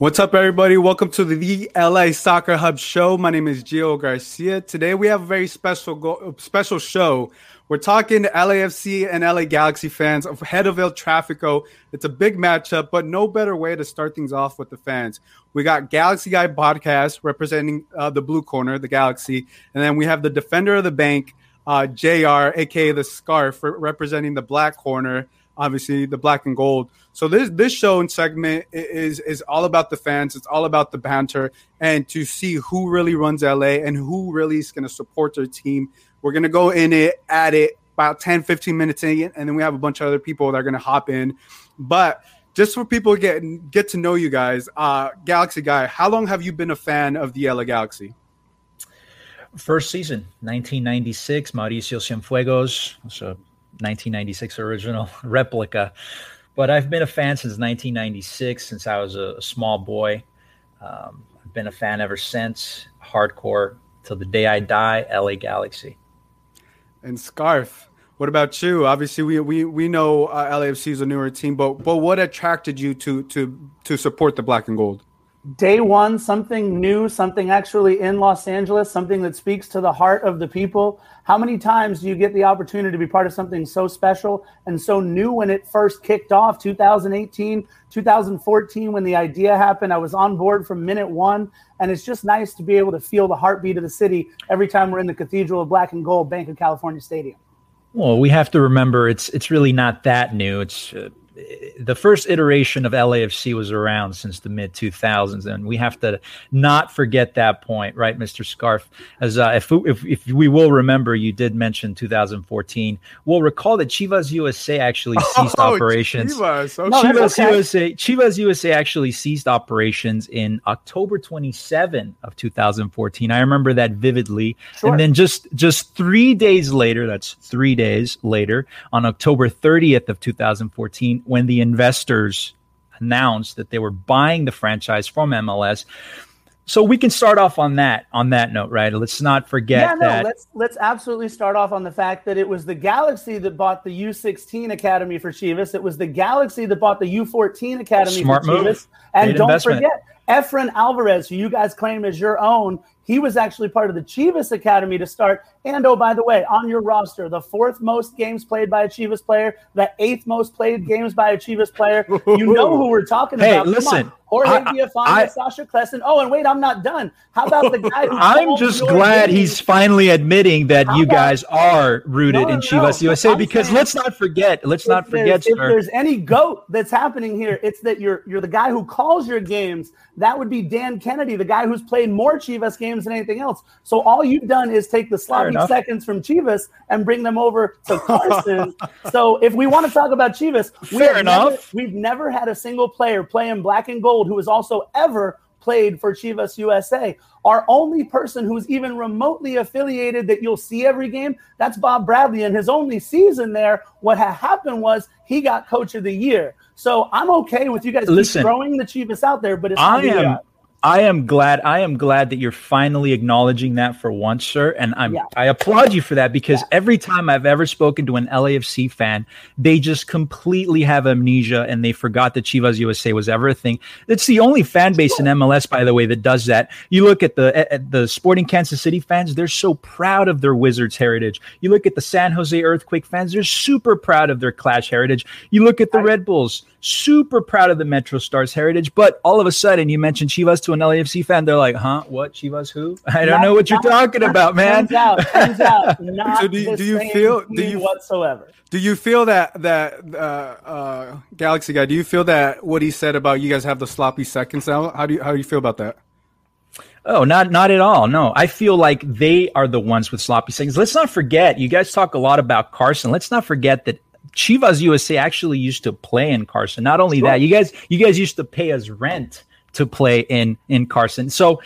What's up, everybody? Welcome to the LA Soccer Hub show. My name is Gio Garcia. Today we have a very special go- special show. We're talking to LAFC and LA Galaxy fans ahead of El Trafico. It's a big matchup, but no better way to start things off with the fans. We got Galaxy Guy podcast representing uh, the blue corner, the Galaxy, and then we have the defender of the bank, uh, Jr., aka the Scarf, representing the black corner obviously the black and gold. So this this show and segment is is all about the fans. It's all about the banter and to see who really runs LA and who really is going to support their team. We're going to go in it at it about 10 15 minutes in and then we have a bunch of other people that are going to hop in. But just for people to get get to know you guys, uh, Galaxy guy, how long have you been a fan of the LA Galaxy? First season, 1996, Mauricio Cienfuegos. So 1996 original replica. But I've been a fan since 1996, since I was a, a small boy. Um, I've been a fan ever since, hardcore till the day I die. LA Galaxy. And Scarf, what about you? Obviously, we we, we know uh, LAFC is a newer team, but but what attracted you to to to support the black and gold? Day one, something new, something actually in Los Angeles, something that speaks to the heart of the people. How many times do you get the opportunity to be part of something so special and so new when it first kicked off 2018, 2014, when the idea happened? I was on board from minute one. And it's just nice to be able to feel the heartbeat of the city every time we're in the Cathedral of Black and Gold Bank of California Stadium. Well, we have to remember it's it's really not that new. It's uh, the first iteration of LAFC was around since the mid 2000s, and we have to not forget that point, right, Mr. Scarf? As uh, if, if, if we will remember, you did mention 2014. We'll recall that Chivas USA actually ceased oh, operations. Chivas, okay. Chivas okay. USA, Chivas USA actually ceased operations in October 27 of 2014. I remember that vividly. Sure. And then just just three days later, that's three days later, on October 30th of 2014 when the investors announced that they were buying the franchise from MLS. So we can start off on that on that note, right? Let's not forget yeah, no, that. Let's let's absolutely start off on the fact that it was the Galaxy that bought the U16 academy for Chivas. It was the Galaxy that bought the U14 academy Smart for move. Chivas. And don't investment. forget Efrain Alvarez, who you guys claim as your own, he was actually part of the Chivas Academy to start. And oh, by the way, on your roster, the fourth most games played by a Chivas player, the eighth most played games by a Chivas player. You know who we're talking hey, about. Hey, listen. Jorge Villafaña, Sacha Kljestan. Oh, and wait, I'm not done. How about the guy? I'm just glad games? he's finally admitting that How you about, guys are rooted no, in Chivas no, USA because saying, let's not forget. Let's not forget. If there's any goat that's happening here, it's that you're you're the guy who calls your games. That would be Dan Kennedy, the guy who's played more Chivas games than anything else. So all you've done is take the sloppy seconds from Chivas and bring them over to Carson. so if we want to talk about Chivas, we Fair enough. Never, we've never had a single player play in black and gold who has also ever played for Chivas USA. Our only person who's even remotely affiliated that you'll see every game, that's Bob Bradley. In his only season there, what had happened was he got coach of the year. So I'm okay with you guys Listen, throwing the Chivas out there, but it's I am I am glad. I am glad that you're finally acknowledging that for once, sir. And I'm yeah. I applaud you for that because yeah. every time I've ever spoken to an LAFC fan, they just completely have amnesia and they forgot that Chivas USA was ever a thing. It's the only fan base in MLS, by the way, that does that. You look at the at the Sporting Kansas City fans; they're so proud of their Wizards heritage. You look at the San Jose Earthquake fans; they're super proud of their Clash heritage. You look at the Red Bulls super proud of the Metro Stars heritage. But all of a sudden, you mentioned Chivas to an LAFC fan, they're like, "Huh? What? Chivas? Who? I don't not, know what you're talking about, man." Turns out, turns out, not so do, you, do you feel? Do you whatsoever? Do you feel that that uh, uh, Galaxy guy? Do you feel that what he said about you guys have the sloppy seconds now? How do you how do you feel about that? Oh, not not at all. No, I feel like they are the ones with sloppy seconds. Let's not forget. You guys talk a lot about Carson. Let's not forget that Chivas USA actually used to play in Carson. Not only sure. that, you guys you guys used to pay us rent to play in in Carson. So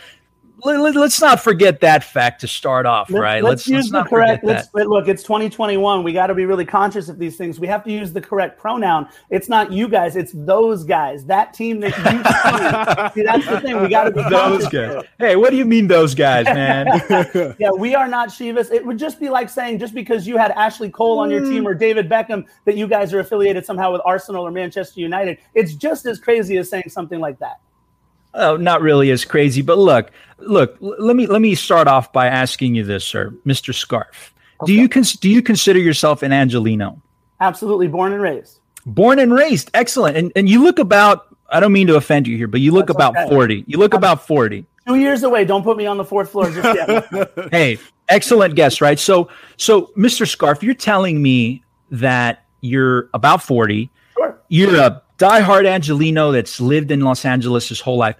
let, us not forget that fact to start off, let, right? Let's, let's use let's the correct. Let's, look, it's 2021. We got to be really conscious of these things. We have to use the correct pronoun. It's not you guys. It's those guys. That team that you see. see that's the thing. We got to be those guys. Hey, what do you mean those guys, man? yeah, we are not Chivas. It would just be like saying just because you had Ashley Cole on your team mm. or David Beckham that you guys are affiliated somehow with Arsenal or Manchester United. It's just as crazy as saying something like that. Oh, not really as crazy, but look, look. Let me let me start off by asking you this, sir, Mr. Scarf. Okay. Do you cons- do you consider yourself an Angelino? Absolutely, born and raised. Born and raised, excellent. And and you look about. I don't mean to offend you here, but you look That's about okay. forty. You look I'm about forty. Two years away. Don't put me on the fourth floor just yet. hey, excellent guess, right? So so, Mr. Scarf, you're telling me that you're about forty. Sure. You're a diehard Angelino that's lived in Los Angeles his whole life.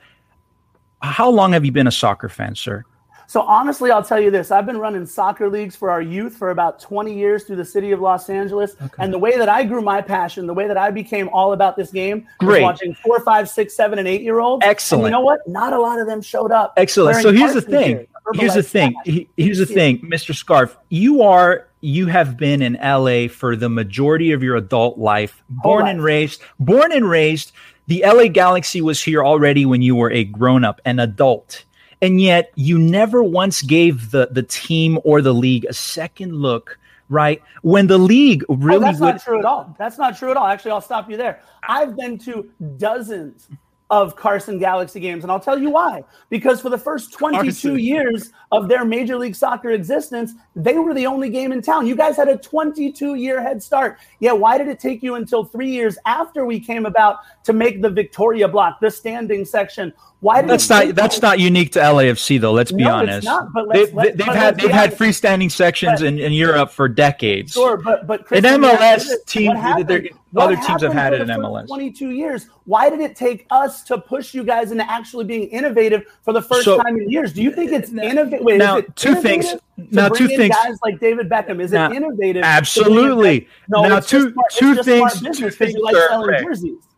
How long have you been a soccer fan, sir? So honestly, I'll tell you this: I've been running soccer leagues for our youth for about 20 years through the city of Los Angeles. Okay. And the way that I grew my passion, the way that I became all about this game, Great. was watching four, five, six, seven, and eight year olds. Excellent. And you know what? Not a lot of them showed up. Excellent. So here's the thing. Here's the thing. Here's the thing, Mr. Scarf. You are you have been in LA for the majority of your adult life, born and raised, born and raised. The LA Galaxy was here already when you were a grown up, an adult. And yet you never once gave the, the team or the league a second look, right? When the league really. Oh, that's would- not true at all. That's not true at all. Actually, I'll stop you there. I've been to dozens of Carson Galaxy games. And I'll tell you why. Because for the first 22 Carson. years of their Major League Soccer existence, they were the only game in town. You guys had a 22 year head start. Yeah, why did it take you until three years after we came about to make the Victoria block, the standing section? Why that's not that's not unique to LAFC though. Let's be no, honest. Not, but they, have let, had they've had freestanding sections but, in, in Europe for decades. Sure, but but Chris, an MLS team, other teams have had it in MLS. Twenty two years. Why did it take us to push you guys into actually being innovative for the first so, time in years? Do you think it's innovative? Now, two things. Now, two things. Guys like David Beckham, is it innovative? Absolutely. No, now, two smart, two things. Two things. Like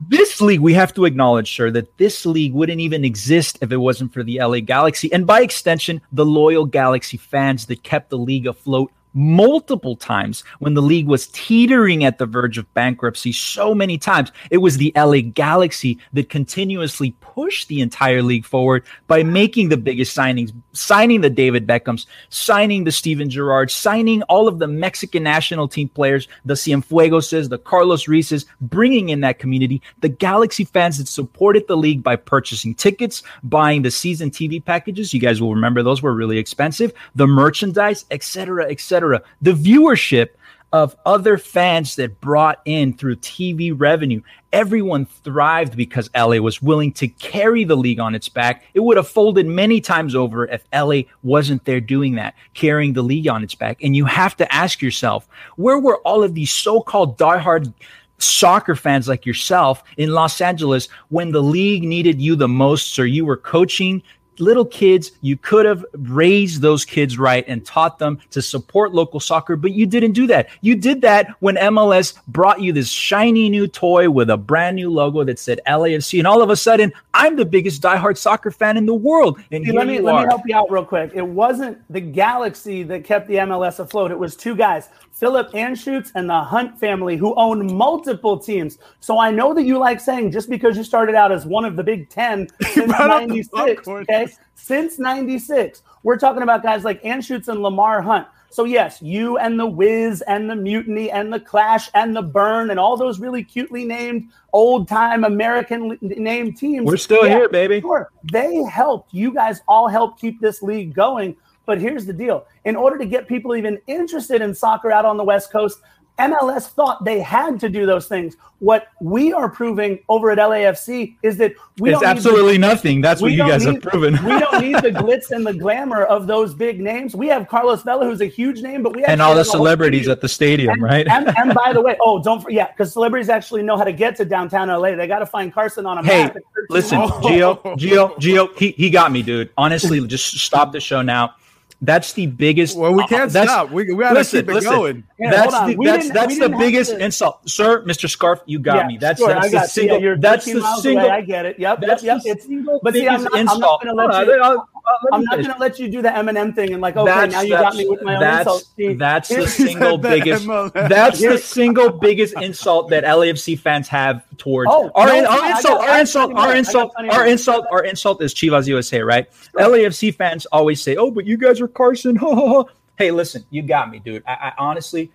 this league, we have to acknowledge, sir, that this league wouldn't even exist if it wasn't for the LA Galaxy, and by extension, the loyal Galaxy fans that kept the league afloat multiple times when the league was teetering at the verge of bankruptcy so many times. It was the LA Galaxy that continuously pushed the entire league forward by making the biggest signings, signing the David Beckhams, signing the Steven Gerrard, signing all of the Mexican national team players, the Cienfuegoses, the Carlos Ruizes, bringing in that community, the Galaxy fans that supported the league by purchasing tickets, buying the season TV packages. You guys will remember those were really expensive, the merchandise, etc., etc the viewership of other fans that brought in through TV revenue. Everyone thrived because LA was willing to carry the league on its back. It would have folded many times over if LA wasn't there doing that, carrying the league on its back. And you have to ask yourself, where were all of these so-called diehard soccer fans like yourself in Los Angeles when the league needed you the most, sir? You were coaching, little kids, you could have raised those kids right and taught them to support local soccer, but you didn't do that. You did that when MLS brought you this shiny new toy with a brand new logo that said LAFC, and all of a sudden, I'm the biggest diehard soccer fan in the world. And let me let me help you out real quick. It wasn't the Galaxy that kept the MLS afloat. It was two guys. Philip Anschutz and the Hunt family, who own multiple teams. So I know that you like saying just because you started out as one of the Big Ten since '96, okay? Since '96, we're talking about guys like Anschutz and Lamar Hunt. So yes, you and the Wiz and the Mutiny and the Clash and the Burn and all those really cutely named old time American named teams. We're still yeah, here, baby. Sure, they helped. You guys all helped keep this league going. But here's the deal in order to get people even interested in soccer out on the West Coast, MLS thought they had to do those things. What we are proving over at LAFC is that we it's absolutely the, nothing. That's what you guys need, have proven. we don't need the glitz and the glamour of those big names. We have Carlos Vela, who's a huge name, but we and all the celebrities at the stadium, and, right? and, and, by the way, oh, don't forget, because celebrities actually know how to get to downtown LA. They got to find Carson on a hey, map. listen, Gio, Gio, Gio, he, he got me, dude. Honestly, just stop the show now that's the biggest. Well, we can't uh, stop. We, we gotta listen, keep it listen. going. Yeah, that's the, that's that's the biggest to... insult, sir, Mister Scarf. You got yeah, me. That's sure, that's the single. Yeah, that's the single. Away. I get it. Yep. That's yep. Yep. It's, but see, I'm not, I'm not going to let you. I'm not going to let you do the Eminem thing and like, okay, that's, now you got me with my own insult. That's the single biggest. That's the single biggest insult that LAFC fans have towards oh, our, no, our, insult, our, insult, our insult. Our insult. Our insult. is Chivas USA, right? LAFC fans always say, "Oh, but you guys are Carson." hey, listen, you got me, dude. I, I honestly.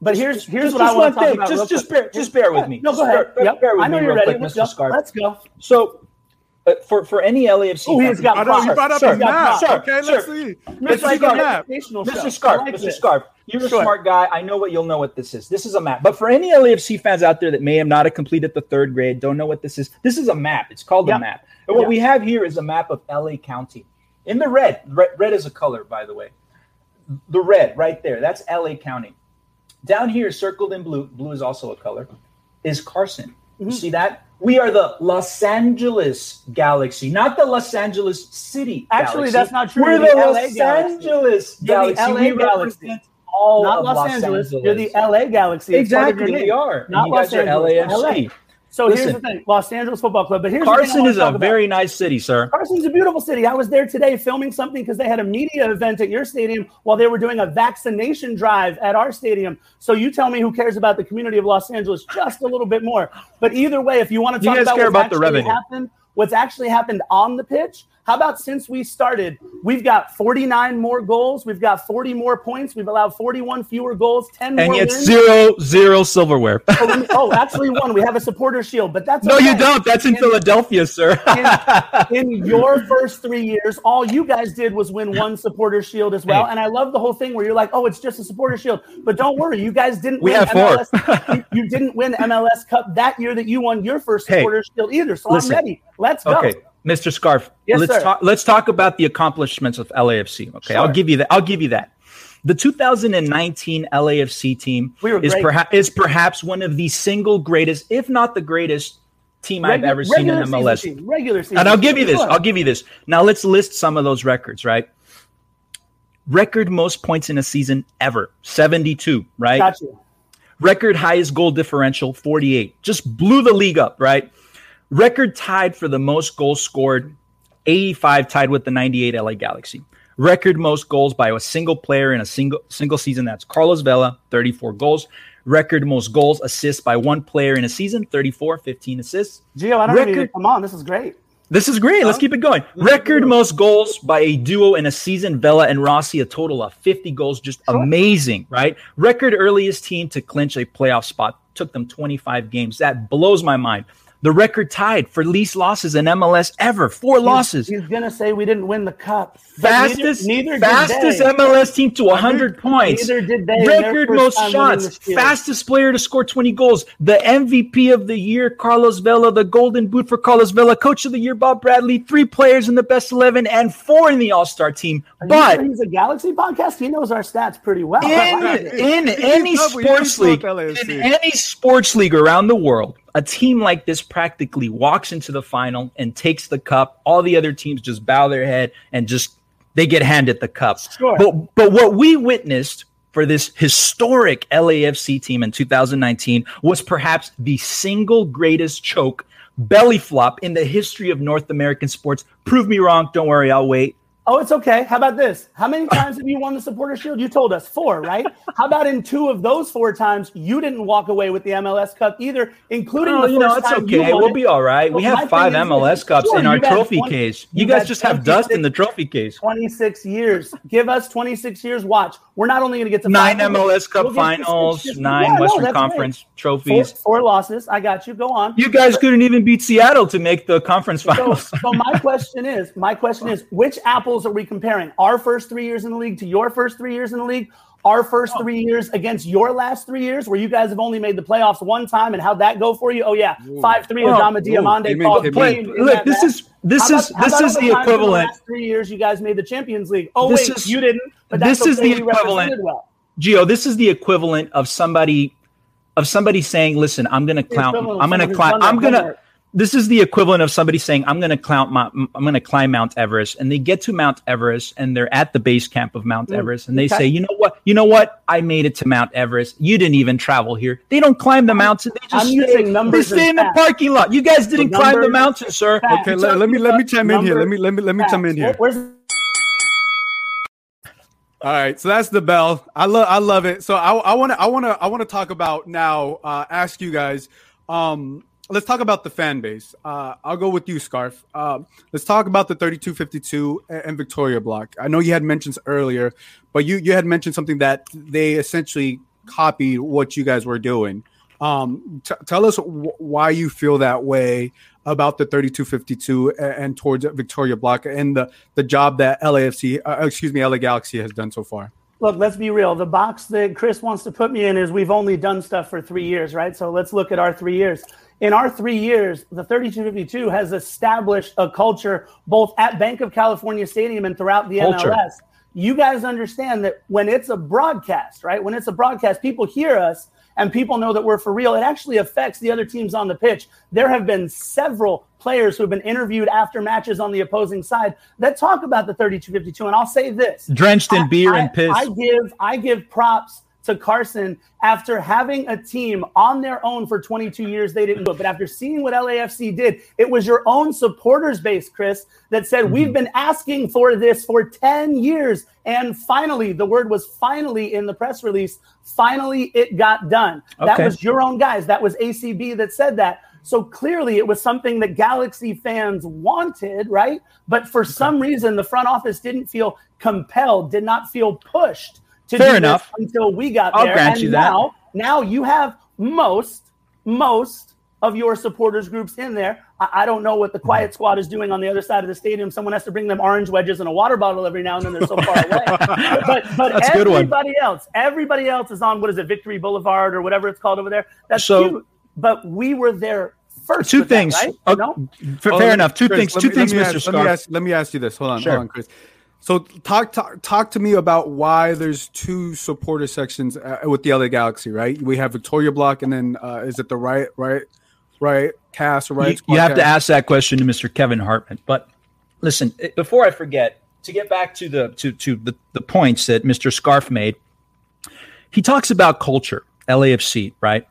But here's here's just, what just I want to talk about. Just just bear just bear with me. No, go ahead. Bear, yep. bear with I know me you're ready. Quick, Let's Mr. go. Let's go. So uh, for for any LAFC. Oh, he's got know you brought up Sir, the map. sir, okay, sir. let's see. It's like see the an map. educational show. Mr. Scarf, like Mr. this. Scarf, you're a smart guy. I know what you'll know what this is. This is a map. But for any LAFC fans out there that may have not have completed the third grade, don't know what this is, this is a map. It's called Yep. a map. And what Yep. we have here is a map of LA County. In the red, red, red is a color, by the way. The red right there, that's LA County. Down here, circled in blue, blue is also a color, is Carson. Mhm. You see that? We are the Los Angeles Galaxy, not the Los Angeles City. Actually, Galaxy. that's not true. We're the, the Los LA Galaxy. Angeles Galaxy. LA we Galaxy. represent all Not of Los, Angeles. You're the LA Galaxy. It's part of Exactly, we are. Not and you guys Los Angeles, LAFC. So here's the thing: Los Angeles Football Club. But here's the thing I Carson is a about. very nice city, sir. Carson's a beautiful city. I was there today filming something because they had a media event at your stadium while they were doing a vaccination drive at our stadium. So you tell me who cares about the community of Los Angeles just a little bit more. But either way, if you want to talk about care what's about the actually revenue. happened, what's actually happened on the pitch, how about since we started, we've got 49 more goals, we've got 40 more points, we've allowed 41 fewer goals, 10 And more yet wins. zero zero silverware. Oh, oh, actually one. We have a supporter shield, but that's no, you don't. That's in In- Philadelphia, sir. in your first three years, all you guys did was win one supporter shield as well. Hey. And I love the whole thing where you're like, oh, it's just a supporter shield. But don't worry, you guys didn't We win have four. MLS. you, you didn't win MLS Cup that year that you won your first Hey, supporter shield either. So listen. I'm ready. Let's go. Okay, Mr. Scarf. Yes, let's sir. talk. Let's talk about the accomplishments of LAFC. Okay, I'll give you that. I'll give you that. The 2019 LAFC team We is perhaps is perhaps one of the single greatest, if not the greatest, team I've ever seen in regular season MLS. team, regular season. And I'll give you this. I'll give you this. Now let's list some of those records, right? Record most points in a season ever, 72, right? Got you. Record highest goal differential, 48. Just blew the league up, right? Record tied for the most goals scored, 85 tied with the 98 LA Galaxy. Record most goals by a single player in a single single season. That's Carlos Vela, 34 goals. Record most goals assists by one player in a season, 34, 15 assists. Gio, I don't need Record- come on. This is great. This is great. Let's keep it going. Record most goals by a duo in a season. Vela and Rossi, a total of 50 goals. Just amazing, right? Record earliest team to clinch a playoff spot. Took them 25 games. That blows my mind. The record tied for least losses in MLS ever. Four losses. He's, he's gonna say we didn't win the cup. Fastest, neither, neither fastest did. MLS team to 100 points. Neither did they. Record most shots, fastest player to score 20 goals, the MVP of the year, Carlos Vela, the Golden Boot for Carlos Vela, Coach of the Year, Bob Bradley, three players in the best 11, and four in the All Star team. Are But he's a Galaxy podcast. He knows our stats pretty well. in, in any sports league, in any sports league around the world, a team like this practically walks into the final and takes the cup. All the other teams just bow their head and just they get handed the cup. Sure. But but what we witnessed for this historic LAFC team in 2019 was perhaps the single greatest choke belly flop in the history of North American sports. Prove me wrong. Don't worry, I'll wait. Oh, it's okay. How about this? How many times have you won the supporter shield? You told us four, right? How about in two of those four times you didn't walk away with the MLS Cup either, including Oh, the you know, it's time you okay. We'll it? be all right. We Well, my have five MLS cups Sure, in our trophy 20 case. You you've guys just have dust in the trophy case. 26 years. Give us 26 years. Watch. We're not only going to get to Nine MLS Cup we'll get to six finals, nine Yeah, Western that's Conference. Four, trophies. four losses. I got you. Go on. You guys couldn't even beat Seattle to make the conference So, finals. so my question is, my question is, which apples are we comparing? Our first three years in the league to your first three years in the league? Our first three years against your last three years, where you guys have only made the playoffs one time, and how'd that go for you? Oh yeah, five three. Oh, Adama ooh, Diomande called amen. clean look, this match. is this How is about- how this is the times in equivalent. last three years, you guys made the Champions League. Oh This wait, is- you didn't. But that's this is the we equivalent- represented Well. Gio, this is the equivalent of somebody of somebody saying, "Listen, I'm going to clown. I'm going to someone who's climb. done their I'm going to." Homework. This is the equivalent of somebody saying, "I'm going to climb. Mount, I'm going to climb Mount Everest," and they get to Mount Everest and they're at the base camp of Mount Mm, Everest, and they okay. say, "You know what? You know what? I made it to Mount Everest. You didn't even travel here. They don't climb the mountain. They just I'm stay, they stay in the parking lot. You guys didn't climb the mountain, sir. facts. Okay, let, let me let me chime in here. Let me let me let me chime in here. Where's All right, so that's the bell. I love I love it. So I want to I want to I want to talk about now. Uh, ask you guys. Um, let's talk about the fan base. Uh, I'll go with you, Scarf. Um, let's talk about the 3252 and Victoria block. I know you had mentions earlier, but you you had mentioned something that they essentially copied what you guys were doing. Um, t- tell us w- why you feel that way about the 3252 and, and towards Victoria Block and the the job that LAFC, uh, excuse me, LA Galaxy has done so far. Look, let's be real. The box that Chris wants to put me in is we've only done stuff for three years, right? So let's look at our three years. In our three years, the 3252 has established a culture both at Bank of California Stadium and throughout the culture. MLS. You guys understand that when it's a broadcast, right? When it's a broadcast, people hear us and people know that we're for real. It actually affects the other teams on the pitch. There have been several players who have been interviewed after matches on the opposing side that talk about the 3252. And I'll say this drenched in I, beer I, and piss. I give I give props to Carson after having a team on their own for 22 years. They didn't do it. But after seeing what LAFC did, it was your own supporters base, Chris, that said, mm-hmm. We've been asking for this for 10 years. And finally, the word was finally in the press release. Finally, it got done. Okay. That was your own guys. That was ACB that said that. So clearly, it was something that Galaxy fans wanted, right? But for okay. some reason, the front office didn't feel compelled, did not feel pushed to Fair enough. until we got I'll there. Grant and you now, that. now you have most, most of your supporters groups in there. I, I, don't know what the quiet squad is doing on the other side of the stadium. Someone has to bring them orange wedges and a water bottle every now and then. They're so far away. But but That's everybody else, everybody else is on what is it, Victory Boulevard or whatever it's called over there. That's so, cute. But we were there first. Two things. That, right? okay. no? Fair, oh, enough. Two Chris, things. Two me, things, Mr. Ask, let, me ask, let me ask you this. Hold on. Sure. Hold on, Chris. So talk, talk talk to me about why there's two supporter sections uh, with the LA Galaxy, right? We have Victoria Block, and then uh, is it the right right right cast or right? You, you have cast? to ask that question to Mr. Kevin Hartman. But listen, before I forget, to get back to the to to the, the points that Mr. Scarf made, he talks about culture, LAFC, right?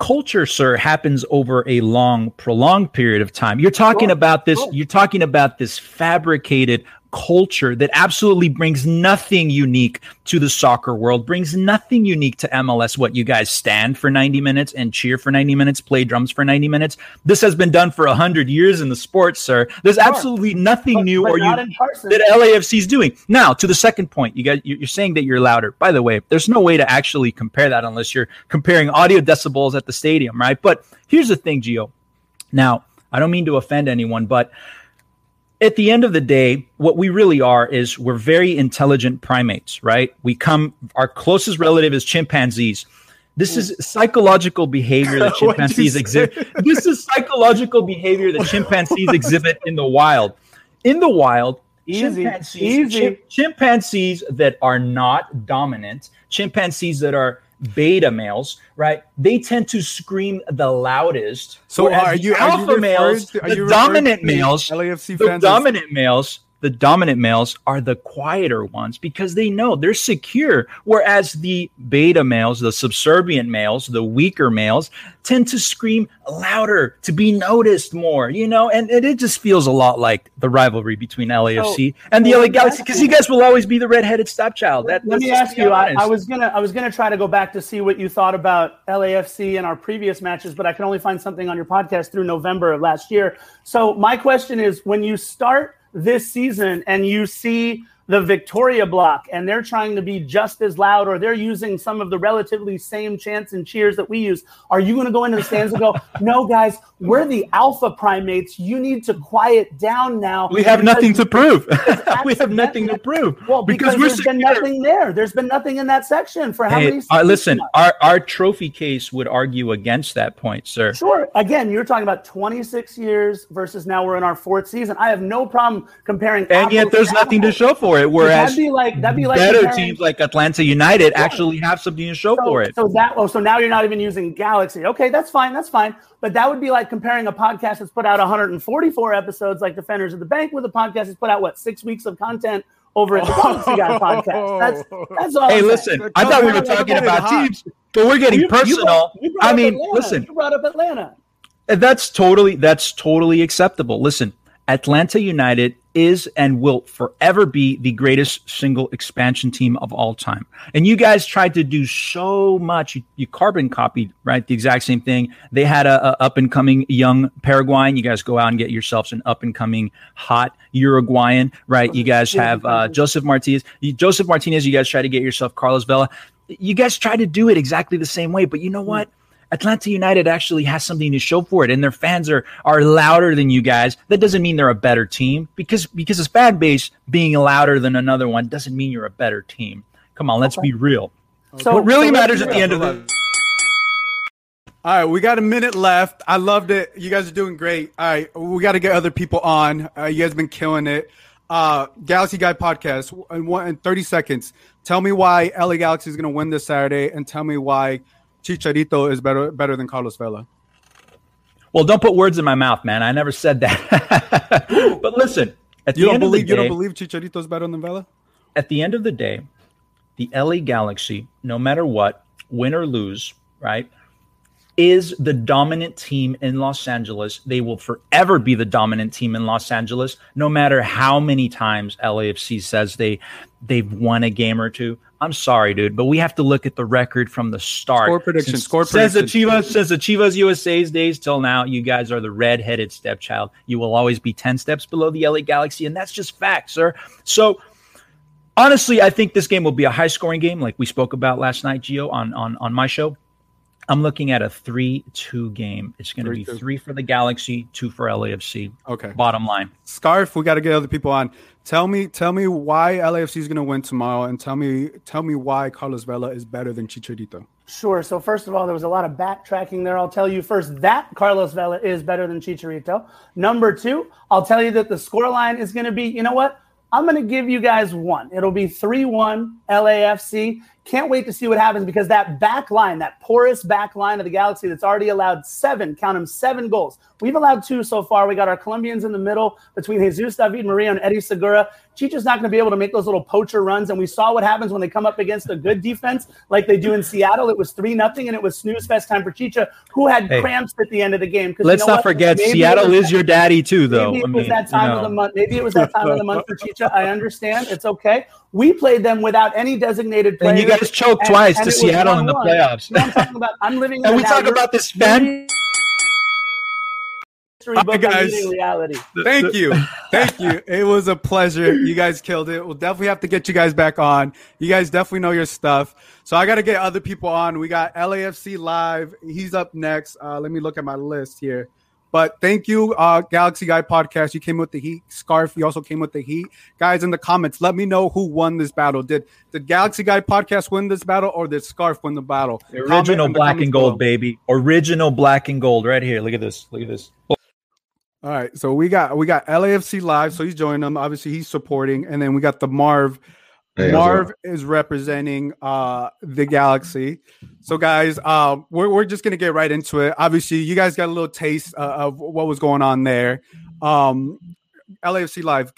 culture sir happens over a long prolonged period of time you're talking sure. about this sure. you're talking about this fabricated culture that absolutely brings nothing unique to the soccer world, brings nothing unique to MLS. What you guys stand for 90 minutes and cheer for 90 minutes, play drums for 90 minutes. This has been done for 100 years in the sport, sir. There's sure. absolutely nothing but, new but or unique that LAFC is doing. Now, to the second point, you guys, you're saying that you're louder. By the way, there's no way to actually compare that unless you're comparing audio decibels at the stadium, right? But here's the thing, Gio. Now, I don't mean to offend anyone, but at the end of the day, what we really are is we're very intelligent primates, right? We come, our closest relative is chimpanzees. This is psychological behavior that chimpanzees exhibit. This is psychological behavior that chimpanzees exhibit in the wild. In the wild, Easy. chimpanzees, Easy. Chim- chimpanzees that are not dominant, chimpanzees that are beta males, right? They tend to scream the loudest. So are you alpha males? are you males, to, the dominant males, LAFC the dominant males the dominant males are the quieter ones because they know they're secure. Whereas the beta males, the subservient males, the weaker males tend to scream louder to be noticed more, you know, and, and it just feels a lot like the rivalry between LAFC and the LA Galaxy because you guys will always be the redheaded stepchild. That, Let me ask you, I, I, was gonna I was gonna try to go back to see what you thought about LAFC in our previous matches, but I can only find something on your podcast through November of last year. So my question is when you start this season and you see the Victoria block and they're trying to be just as loud or they're using some of the relatively same chants and cheers that we use, are you going to go into the stands and go, no, guys, we're the alpha primates. You need to quiet down now. We have nothing to prove. we have nothing to prove. Well, because, because there's been nothing there. There's been nothing in that section for how hey, many uh, Listen, our, our trophy case would argue against that point, sir. Sure. Again, you're talking about 26 years versus now we're in our fourth season. I have no problem comparing. And yet there's nothing to show for it it. Whereas that'd be like that'd be like better comparing, teams like Atlanta United yeah. actually have something to show so, for it. So that oh, so now you're not even using Galaxy. Okay, that's fine, that's fine. But that would be like comparing a podcast that's put out 144 episodes, like Defenders of the Bank, with a podcast that's put out what six weeks of content over at the Galaxy Guy podcast. That's that's all. Hey, I'm listen. I thought we were talking about teams, but we're getting you, personal. You brought, you I mean, Atlanta. listen, you brought up Atlanta. That's totally that's totally acceptable. Listen, Atlanta United is and will forever be the greatest single expansion team of all time. And you guys tried to do so much. You, you carbon copied, right? The exact same thing. They had a, a up and coming young Paraguayan. You guys go out and get yourselves an up and coming hot Uruguayan, right? You guys have uh, Josef Martinez. Josef Martinez. You guys try to get yourself Carlos Vela. You guys try to do it exactly the same way, but you know what? Atlanta United actually has something to show for it, and their fans are are louder than you guys. That doesn't mean they're a better team because because a fan base being louder than another one doesn't mean you're a better team. Come on, let's okay. be real. So what really so matters at the end of the all right, we got a minute left. I loved it. You guys are doing great. All right, we got to get other people on. Uh, you guys have been killing it. Uh, Galaxy Guy podcast in, one, in 30 seconds. Tell me why LA Galaxy is going to win this Saturday, and tell me why Chicharito is better better than Carlos Vela. Well, don't put words in my mouth, man. I never said that. but listen, at you the end believe, of the day, you don't believe Chicharito is better than Vela. At the end of the day, the LA Galaxy, no matter what, win or lose, right? is the dominant team in Los Angeles. They will forever be the dominant team in Los Angeles, no matter how many times LAFC says they they've won a game or two. I'm sorry, dude, but we have to look at the record from the start. Score prediction. Since, score says prediction. the Chivas says the Chivas USA's days till now. You guys are the red-headed stepchild. You will always be ten steps below the LA Galaxy, and that's just fact, sir. So honestly, I think this game will be a high-scoring game, like we spoke about last night, Gio, on on on my show. I'm looking at a three-two game. It's going to be two. three for the Galaxy, two for LAFC. Okay. Bottom line. Scarf, we got to get other people on. Tell me, tell me why LAFC is going to win tomorrow, and tell me, tell me why Carlos Vela is better than Chicharito. Sure. So first of all, there was a lot of backtracking there. I'll tell you first that Carlos Vela is better than Chicharito. Number two, I'll tell you that the scoreline is going to be. You know what? I'm going to give you guys one. It'll be 3 1 LAFC. Can't wait to see what happens because that back line, that porous back line of the Galaxy that's already allowed seven, count them, seven goals. We've allowed two so far. We got our Colombians in the middle between Jesus David Murillo and Eddie Segura. Chicha's not going to be able to make those little poacher runs. And we saw what happens when they come up against a good defense like they do in Seattle. It was 3 nothing, and it was snooze fest time for Chicha, who had hey, cramps at the end of the game. Let's you know not what? forget, maybe Seattle is your daddy, too, though. Maybe it I was that time you know. of the month. Maybe it was that time of the month for Chicha. I understand. It's okay. We played them without any designated players. And you guys choked and, twice and to Seattle in the playoffs. I'm talking about. I'm living. and we talk about this fan. Hi guys. Reality. Thank you. Thank you. It was a pleasure. You guys killed it. We'll definitely have to get you guys back on. You guys definitely know your stuff. So I got to get other people on. We got LAFC Live. He's up next. Uh, let me look at my list here. But thank you, uh, Galaxy Guy Podcast. You came with the heat. Scarf, you also came with the heat. Guys, in the comments, let me know who won this battle. Did the Galaxy Guy Podcast win this battle or did Scarf win the battle? The original black and gold, below. baby. Original black and gold right here. Look at this. Look at this. All right, so we got we got LAFC live, so he's joining them. Obviously, he's supporting, and then we got the Marv. Hey, Marv is representing uh the Galaxy. So, guys, uh, we're we're just gonna get right into it. Obviously, you guys got a little taste uh, of what was going on there. Um, LAFC live.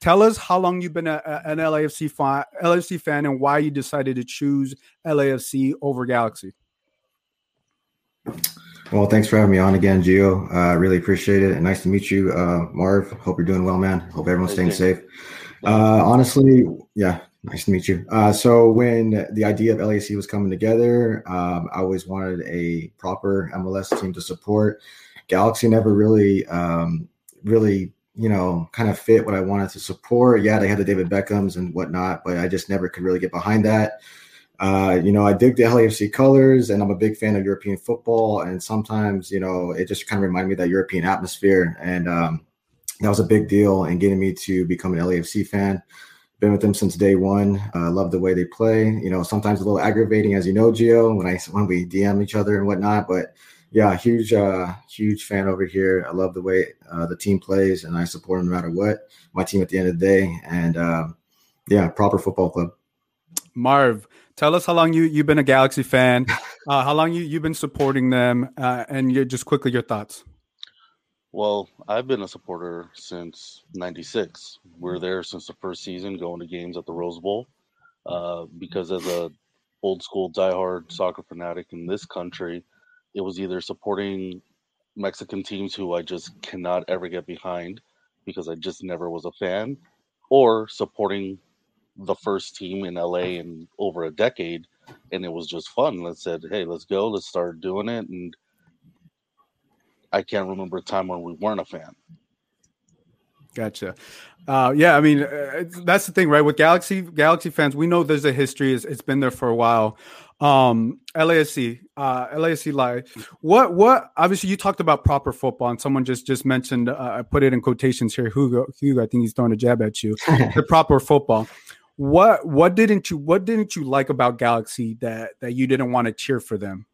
Tell us how long you've been a, an LAFC fan, LAFC fan, and why you decided to choose LAFC over Galaxy. Well, thanks for having me on again, Gio. I uh, really appreciate it. And nice to meet you, uh, Marv. Hope you're doing well, man. Hope everyone's staying safe. Uh, honestly, yeah, nice to meet you. Uh, so when the idea of LAC was coming together, um, I always wanted a proper MLS team to support. Galaxy never really, um, really, you know, kind of fit what I wanted to support. Yeah, they had the David Beckhams and whatnot, but I just never could really get behind that. Uh, you know, I dig the LAFC colors and I'm a big fan of European football. And sometimes, you know, it just kind of reminded me of that European atmosphere. And um, that was a big deal in getting me to become an LAFC fan. Been with them since day one. Uh, love the way they play. You know, sometimes a little aggravating, as you know, Gio, when I when we DM each other and whatnot. But yeah, huge, uh, huge fan over here. I love the way uh, the team plays, and I support them no matter what. My team at the end of the day, and uh, yeah, proper football club. Marv, tell us how long you you've been a Galaxy fan, uh, how long you you've been supporting them, uh, and you just quickly your thoughts. Well, I've been a supporter since '96. We're there since the first season, going to games at the Rose Bowl. Uh, because as a old school diehard soccer fanatic in this country, it was either supporting Mexican teams who I just cannot ever get behind because I just never was a fan, or supporting the first team in LA in over a decade, and it was just fun. Let's said, hey, let's go, let's start doing it, and I can't remember a time when we weren't a fan. Gotcha. Uh, yeah, I mean uh, that's the thing, right? With Galaxy Galaxy fans, we know there's a history. it's, it's been there for a while. Um, LAFC, uh, LAFC live. What what? Obviously, you talked about proper football, and someone just just mentioned. Uh, I put it in quotations here. Hugo, Hugo, I think he's throwing a jab at you. the proper football. What what didn't you what didn't you like about Galaxy that that you didn't want to cheer for them?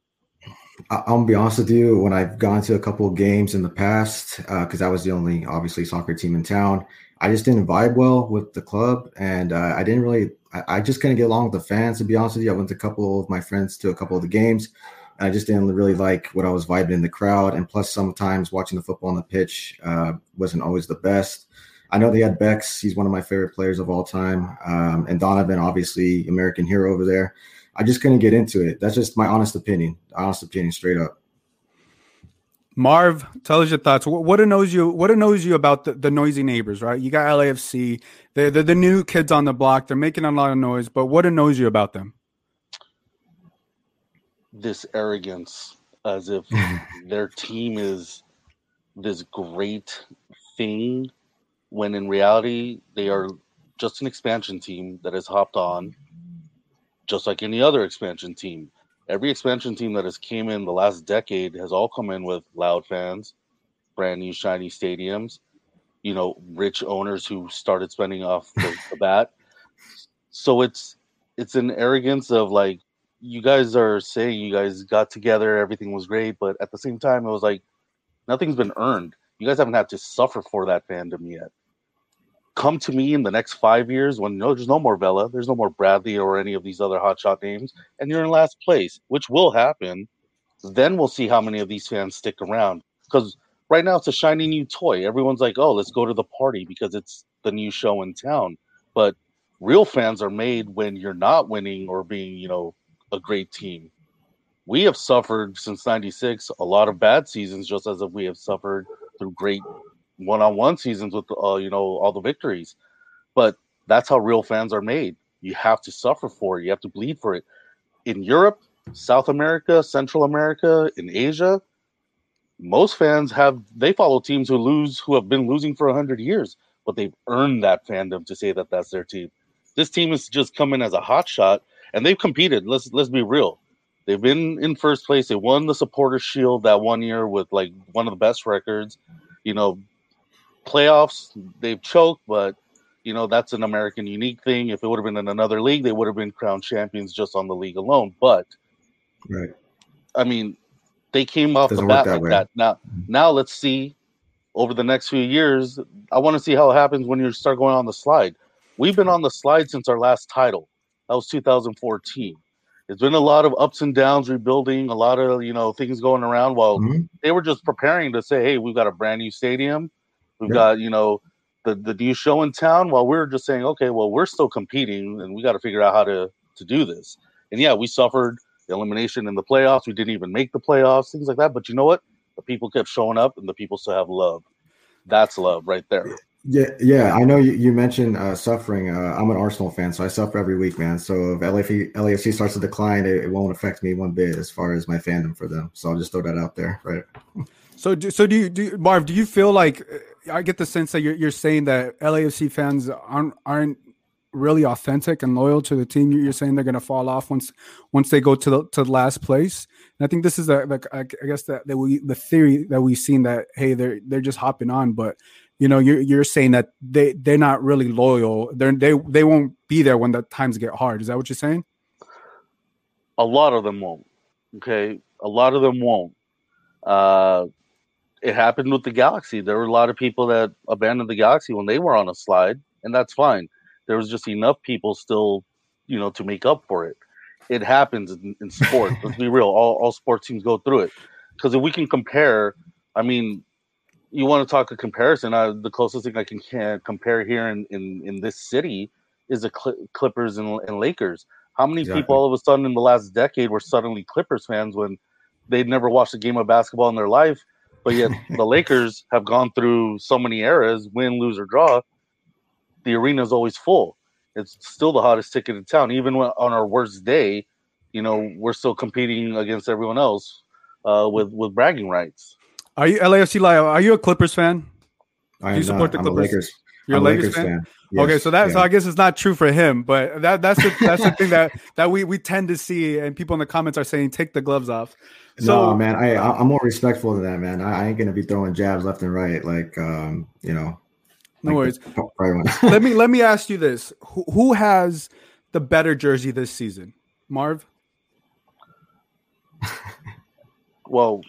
I'm gonna be honest with you. When I've gone to a couple of games in the past, because uh, I was the only obviously soccer team in town, I just didn't vibe well with the club, and uh, I didn't really. I, I, just couldn't get along with the fans. To be honest with you, I went to a couple of my friends to a couple of the games, and I just didn't really like what I was vibing in the crowd. And plus, sometimes watching the football on the pitch uh, wasn't always the best. I know they had Becks. He's one of my favorite players of all time, um, and Donovan, obviously American hero over there. I just couldn't get into it. That's just my honest opinion. Honest opinion, straight up. Marv, tell us your thoughts. What, what annoys you? What annoys you about the, the noisy neighbors? Right, you got LAFC. They're, they're the new kids on the block. They're making a lot of noise. But what annoys you about them? This arrogance, as if their team is this great thing, when in reality they are just an expansion team that has hopped on just like any other expansion team. Every expansion team that has came in the last decade has all come in with loud fans, brand new shiny stadiums, you know, rich owners who started spending off the, the bat. So it's it's an arrogance of like you guys are saying you guys got together, everything was great, but at the same time it was like nothing's been earned. You guys haven't had to suffer for that fandom yet come to me in the next five years when no, there's no more Vela, there's no more Bradley or any of these other hotshot names, and you're in last place, which will happen. Then we'll see how many of these fans stick around. Because right now it's a shiny new toy. Everyone's like, oh, let's go to the party because it's the new show in town. But real fans are made when you're not winning or being, you know, a great team. We have suffered since 96 a lot of bad seasons, just as if we have suffered through great one-on-one seasons with uh, you know all the victories. But that's how real fans are made. You have to suffer for it. You have to bleed for it. In europe south america central america in asia most fans have they follow teams who lose who have been losing for 100 years but they've earned that fandom to say that that's their team. This team is just coming as a hot shot and they've competed. Let's let's be real. They've been in first place. They won the supporter shield that one year with like one of the best records. You know playoffs, they've choked, but you know that's an American unique thing. If it would have been in another league, they would have been crowned champions just on the league alone. But right, I mean, they came off Doesn't the bat that like way. that. Now, now let's see over the next few years. I want to see how it happens when you start going on the slide. We've been on the slide since our last title. That was 2014. It's been a lot of ups and downs, rebuilding, a lot of you know things going around. While mm-hmm. they were just preparing to say, "Hey, we've got a brand new stadium We've yeah. got, you know, the, the new show in town while we're just saying, okay, well, we're still competing and we got to figure out how to, to do this. And yeah, we suffered elimination in the playoffs. We didn't even make the playoffs, things like that. But you know what? The people kept showing up and the people still have love. That's love right there. Yeah, yeah. I know you, you mentioned uh, suffering. Uh, I'm an Arsenal fan, so I suffer every week, man. So if LAFC, LAFC starts to decline, it, it, won't affect me one bit as far as my fandom for them. So I'll just throw that out there, right? So, do, so do you, do Marv? Do you feel like I get the sense that you're, you're saying that LAFC fans aren't aren't really authentic and loyal to the team. You're saying they're going to fall off once once they go to the to the last place. And I think this is a, like I guess that, that we the theory that we've seen that hey they're they're just hopping on, but you know you're you're saying that they they're not really loyal. They're they they won't be there when the times get hard. Is that what you're saying? A lot of them won't. Okay, a lot of them won't. Uh, it happened with the Galaxy. There were a lot of people that abandoned the Galaxy when they were on a slide, and that's fine. There was just enough people still, you know, to make up for it. It happens in, in sports. Let's be real. All, all sports teams go through it. Because if we can compare, I mean, you want to talk a comparison. Uh, the closest thing I can, can compare here in, in, in this city is the Clippers and, and Lakers. How many exactly. people all of a sudden in the last decade were suddenly Clippers fans when they'd never watched a game of basketball in their life but yet the Lakers have gone through so many eras, win, lose, or draw. The arena is always full. It's still the hottest ticket in town. Even on our worst day, you know, we're still competing against everyone else uh, with with bragging rights. Are you LAFC Live? Are you a Clippers fan? I you support the I'm Clippers? Lakers. You're a I'm Lakers, fan. Yes, okay, so that so. I guess it's not true for him, but that that's the, that's the thing that that we we tend to see, and people in the comments are saying take the gloves off. So no, man, I I- I'm more respectful than that, man. I, I ain't gonna be throwing jabs left and right, like um, you know. No like worries. the- let me let me ask you this: who, who has the better jersey this season, Marv? Well,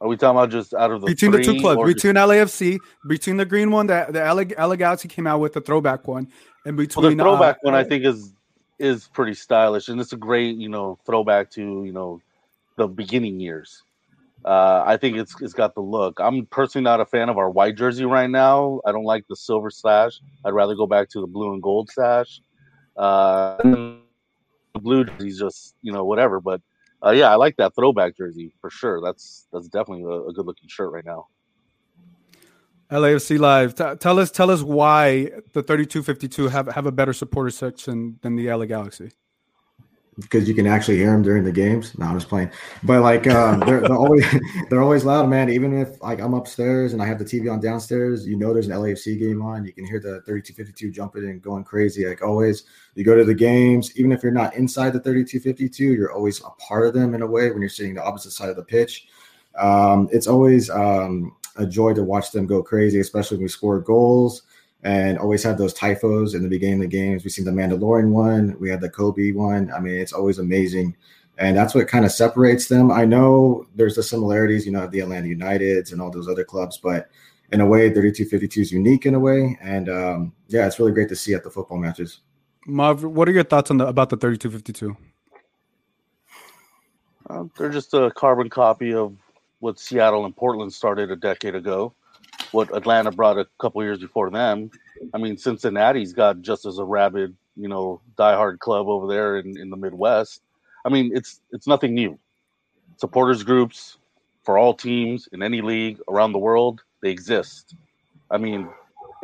are we talking about just out of the between the two clubs, or just- between LAFC, between the green one that the LA, LA Galaxy came out with the throwback one, and Well, between the throwback uh, one I think is is pretty stylish, and it's a great you know throwback to you know the beginning years. Uh, I think it's it's got the look. I'm personally not a fan of our white jersey right now. I don't like the silver slash. I'd rather go back to the blue and gold sash. Uh, the blue jersey's just you know whatever, but uh, yeah, I like that throwback jersey for sure. That's that's definitely a, a good looking shirt right now. LAFC Live. T- tell us, tell us why the 3252 have have a better supporter section than the LA Galaxy. Because you can actually hear them during the games. No, I'm just playing. But like um, they're, they're always they're always loud, man. Even if like I'm upstairs and I have the TV on downstairs, you know there's an LAFC game on. You can hear the 3252 jumping and going crazy. Like always, you go to the games, even if you're not inside the 3252, you're always a part of them in a way when you're sitting the opposite side of the pitch. Um, it's always um, a joy to watch them go crazy, especially when we score goals and always have those tifos in the beginning of the games. We've seen the Mandalorian one, we had the Kobe one. I mean, it's always amazing. And that's what kind of separates them. I know there's the similarities, you know, of the Atlanta Uniteds and all those other clubs, but in a way, 3252 is unique in a way. And um, yeah, it's really great to see at the football matches. Marv, what are your thoughts on the about the 3252? Uh, they're just a carbon copy of what Seattle and Portland started a decade ago. What Atlanta brought a couple years before them. I mean, Cincinnati's got just as a rabid, you know, diehard club over there in, in the Midwest. I mean, it's it's nothing new. Supporters groups for all teams in any league around the world, they exist. I mean,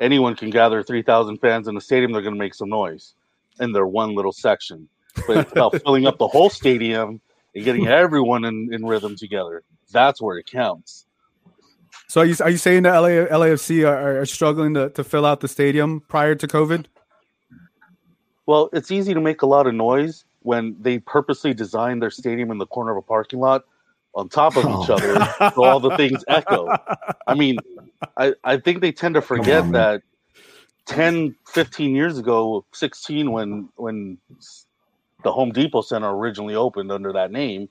anyone can gather 3,000 fans in a stadium, they're going to make some noise in their one little section. But it's about filling up the whole stadium and getting everyone in, in rhythm together. That's where it counts. So are you are you saying that LA, LAFC are, are struggling to, to fill out the stadium prior to COVID? Well, it's easy to make a lot of noise when they purposely design their stadium in the corner of a parking lot on top of each Oh. other so all the things echo. I mean, I, I think they tend to forget on, that 10, 15 years ago, 16, when when the Home Depot Center originally opened under that name,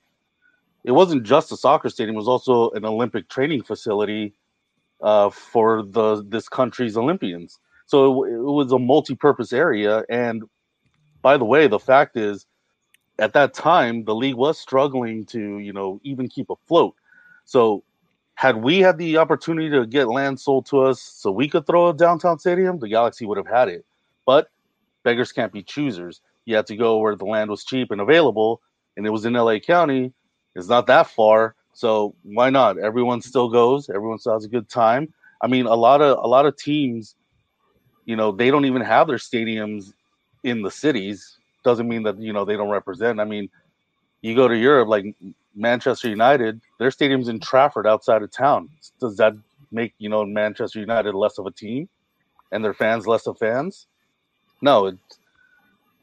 it wasn't just a soccer stadium; it was also an Olympic training facility uh, for the this country's Olympians. So it, it was a multi-purpose area. And by the way, the fact is, at that time, the league was struggling to you know even keep afloat. So had we had the opportunity to get land sold to us so we could throw a downtown stadium, the Galaxy would have had it. But beggars can't be choosers. You had to go where the land was cheap and available, and it was in LA County. It's not that far, so why not? Everyone still goes. Everyone still has a good time. I mean, a lot of a lot of teams, you know, they don't even have their stadiums in the cities. Doesn't mean that you know they don't represent. I mean, you go to Europe, like Manchester United, their stadium's in Trafford, outside of town. Does that make you know Manchester United less of a team, and their fans less of fans? No,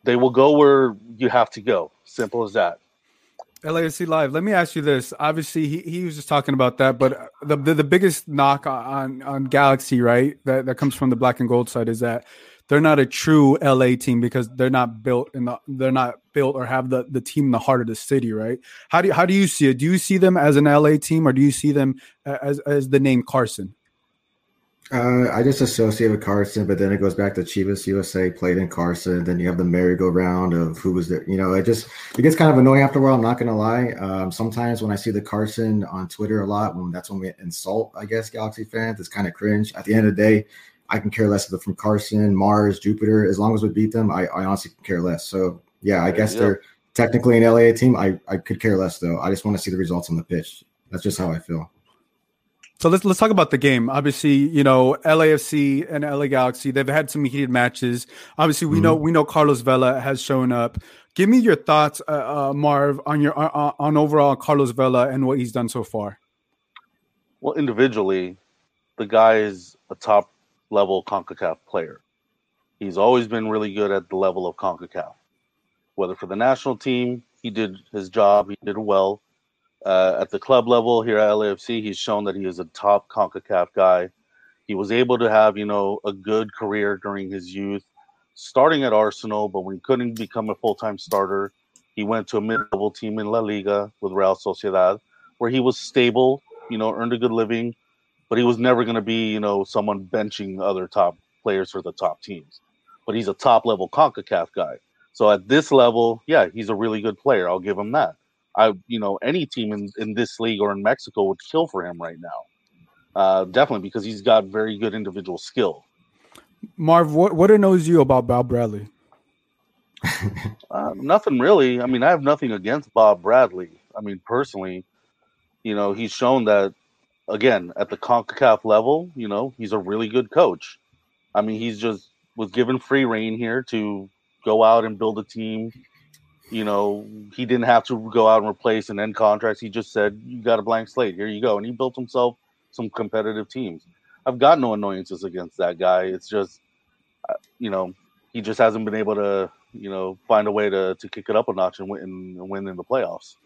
they will go where you have to go. Simple as that. LAFC Live. Let me ask you this. Obviously, he, he was just talking about that, but uh, the, the the biggest knock on on Galaxy, right, that that comes from the black and gold side is that they're not a true LA team because they're not built in the they're not built or have the the team in the heart of the city, right? How do you, how do you see it? Do you see them as an LA team or do you see them uh, as as the name Carson? Uh, I just associate with Carson, but then it goes back to Chivas USA played in Carson. Then you have the merry-go-round of who was there. You know, it just it gets kind of annoying after a while. I'm not gonna lie. Um, sometimes when I see the Carson on Twitter a lot, when that's when we insult, I guess, Galaxy fans, it's kind of cringe. At the end of the day, I can care less from Carson, Mars, Jupiter. As long as we beat them, I, I honestly can care less. So yeah, I guess they're technically an LA team. I I could care less though. I just want to see the results on the pitch. That's just how I feel. So let's let's talk about the game. Obviously, you know LAFC and LA Galaxy. They've had some heated matches. Obviously, we know we know Carlos Vela has shown up. Give me your thoughts, uh, uh, Marv, on your uh, on overall Carlos Vela and what he's done so far. Well, individually, the guy is a top level CONCACAF player. He's always been really good at the level of CONCACAF. Whether for the national team, he did his job, he did well. Uh, at the club level here at LAFC, he's shown that he is a top CONCACAF guy. He was able to have, you know, a good career during his youth, starting at Arsenal, but when he couldn't become a full time starter, he went to a mid level team in La Liga with Real Sociedad, where he was stable, you know, earned a good living, but he was never going to be, you know, someone benching other top players for the top teams. But he's a top level CONCACAF guy. So at this level, yeah, he's a really good player. I'll give him that. I, you know, any team in, in this league or in Mexico would kill for him right now. Uh, definitely because he's got very good individual skill. Marv, what what knows you about Bob Bradley? uh, nothing really. I mean, I have nothing against Bob Bradley. I mean, personally, you know, he's shown that again at the CONCACAF level, you know, he's a really good coach. I mean, he's just was given free reign here to go out and build a team, you know, he didn't have to go out and replace and end contracts. He just said, "You got a blank slate. Here you go," and he built himself some competitive teams. I've got no annoyances against that guy. It's just, uh, you know, he just hasn't been able to, you know, find a way to to kick it up a notch and win and win in the playoffs.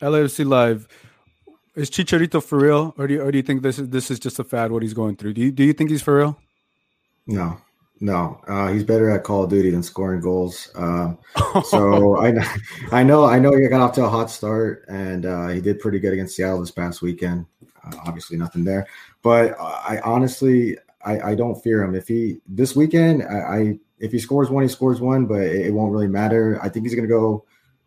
LAFC Live. Is Chicharito for real, or do you, or do you think this is this is just a fad? What he's going through? Do you do you think he's for real? No, no, uh, he's better at Call of Duty than scoring goals. Uh, so I, I know, I know he got off to a hot start, and uh, he did pretty good against Seattle this past weekend. Uh, obviously, nothing there, but I honestly, I, I, don't fear him. If he this weekend, I, I, if he scores one, he scores one, but it, it won't really matter. I think he's going to go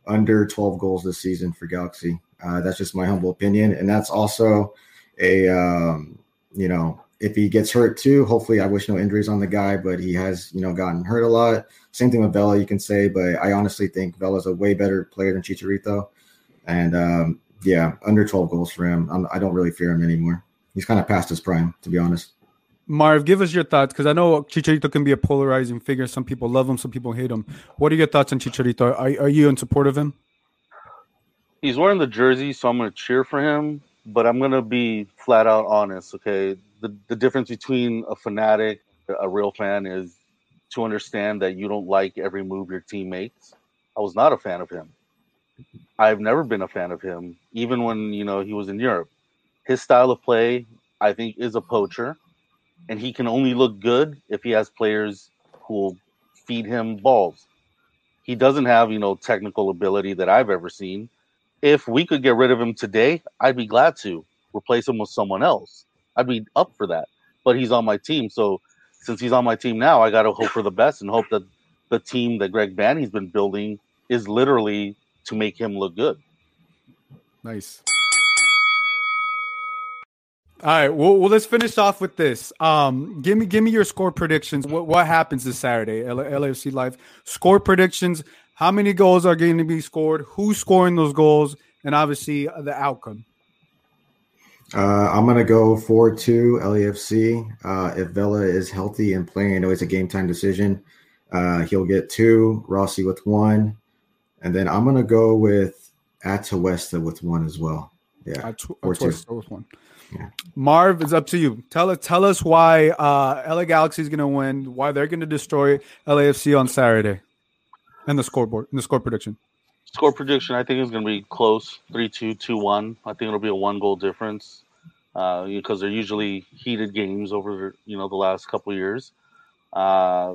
under 12 goals this season for Galaxy. Uh, that's just my humble opinion, and that's also a um, you know if he gets hurt too, hopefully I wish no injuries on the guy, but he has, you know, gotten hurt a lot. Same thing with Vela, you can say, but I honestly think Vela's a way better player than Chicharito. And um, yeah, under 12 goals for him. I'm, I do not really fear him anymore. He's kind of past his prime, to be honest. Marv, give us your thoughts because I know Chicharito can be a polarizing figure. Some people love him, some people hate him. What are your thoughts on Chicharito? Are, are you in support of him? He's wearing the jersey, so I'm going to cheer for him, but I'm going to be flat out honest. Okay, the, the difference between a fanatic, a real fan, is to understand that you don't like every move your team makes. I was not a fan of him. I've never been a fan of him, even when you know he was in Europe. His style of play, I think, is a poacher, and he can only look good if he has players who will feed him balls. He doesn't have, you know, technical ability that I've ever seen. If we could get rid of him today, I'd be glad to replace him with someone else. I'd be up for that. But he's on my team, so since he's on my team now, I got to hope for the best and hope that the team that Greg Vanney's been building is literally to make him look good. Nice. All right. Well, well, let's finish off with this. Um, give me, give me your score predictions. What what happens this Saturday? L- LAFC Live score predictions. How many goals are going to be scored? Who's scoring those goals? And obviously uh, the outcome. Uh, I'm gonna go 4-2 LAFC. Uh, if Vela is healthy and playing, I know it's a game time decision. Uh, he'll get two. Rossi with one, and then I'm gonna go with Atuesta with one as well. Yeah, Atu- four two with one. Yeah. Marv, it's up to you. Tell us, tell us why uh, LA Galaxy is gonna win. Why they're gonna destroy LAFC on Saturday, and the scoreboard, and the score prediction. Score prediction, I think it's going to be close 3 2, 2 1. I think it'll be a one goal difference uh, because they're usually heated games over you know the last couple years. Uh,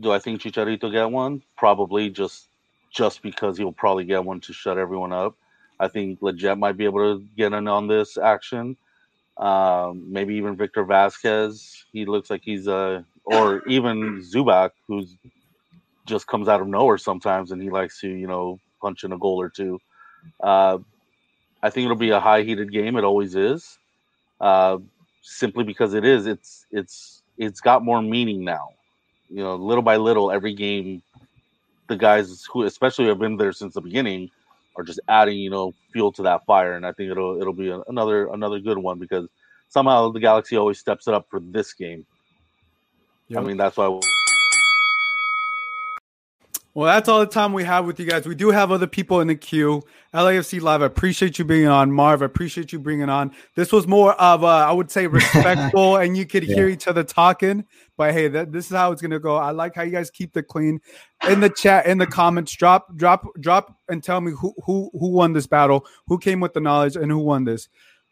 do I think Chicharito get one? Probably just just because he'll probably get one to shut everyone up. I think Lletget might be able to get in on this action. Um, maybe even Victor Vasquez. He looks like he's a, or even Zubak, who's just comes out of nowhere sometimes, and he likes to you know punch in a goal or two. Uh, I think it'll be a high heated game. It always is, uh, simply because it is. It's it's it's got more meaning now. You know, little by little, every game, the guys who especially have been there since the beginning are just adding you know fuel to that fire, and I think it'll it'll be another another good one because somehow the Galaxy always steps it up for this game. Yep. I mean, that's why. Well, that's all the time we have with you guys. We do have other people in the queue. LAFC Live, I appreciate you being on. Marv, I appreciate you bringing on. This was more of a, I would say, respectful, and you could yeah. hear each other talking. But hey, that, this is how it's gonna go. I like how you guys keep the clean. In the chat, in the comments, drop, drop, drop, and tell me who who who won this battle, who came with the knowledge, and who won this.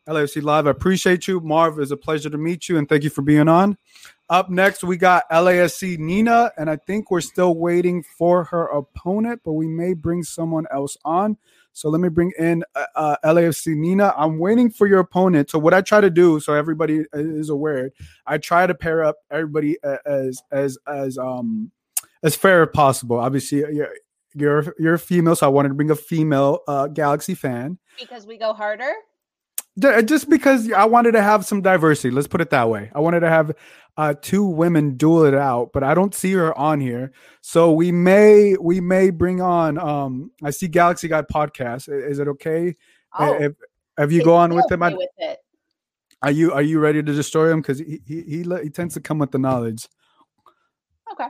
LAFC Live, I appreciate you. Marv, it's a pleasure to meet you, and thank you for being on. Up next, we got LASC Nina, and I think we're still waiting for her opponent, but we may bring someone else on. So let me bring in uh, uh LAFC Nina. I'm waiting for your opponent. So what I try to do, so everybody is aware, I try to pair up everybody as as as um as fair as possible. Obviously, you're you're you're a female, so I wanted to bring a female uh, Galaxy fan because we go harder. Just because I wanted to have some diversity. Let's put it that way. I wanted to have uh, two women duel it out, but I don't see her on here. So we may we may bring on. Um, I see Galaxy Guy podcast. Is it okay? Oh, if, if you go on with him, I, with it. Are you are you ready to destroy him? Because he, he he he tends to come with the knowledge. Okay.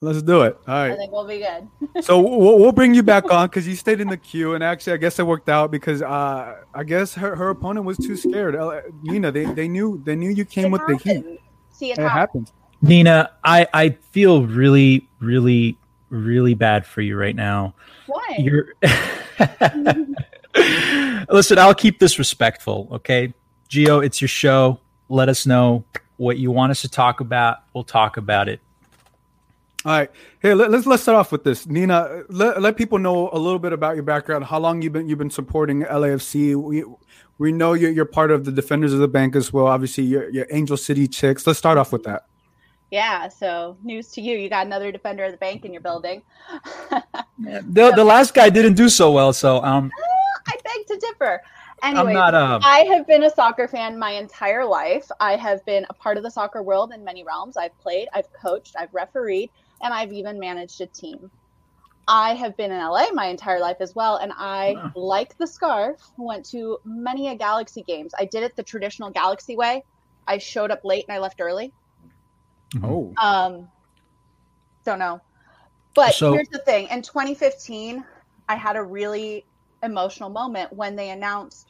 Let's do it. All right. I think we'll be good. so we'll, we'll bring you back on because you stayed in the queue, and actually, I guess it worked out because uh, I guess her, her opponent was too scared. Nina, they, they knew they knew you came it with happened. the heat see it, it happens. Nina, I I feel really really really bad for you right now. Why? You're Listen, I'll keep this respectful, okay? Gio, it's your show. Let us know what you want us to talk about. We'll talk about it. All right. Hey, let, us let's, let's start off with this. Nina, let, let people know a little bit about your background. How long you've been you've been supporting LAFC? We know you're, you're part of the Defenders of the Bank as well. Obviously, you're, you're Angel City Chicks. Let's start off with that. Yeah, so news to you. You got another defender of the bank in your building. the, the last guy didn't do so well, so um I beg to differ. Anyway, not, um... I have been a soccer fan my entire life. I have been a part of the soccer world in many realms. I've played, I've coached, I've refereed, and I've even managed a team. I have been in LA my entire life as well, and I, wow. like the scarf, went to many a Galaxy games. I did it the traditional Galaxy way. I showed up late and I left early. Oh. Um, don't know. But so, here's the thing: in 2015, I had a really emotional moment when they announced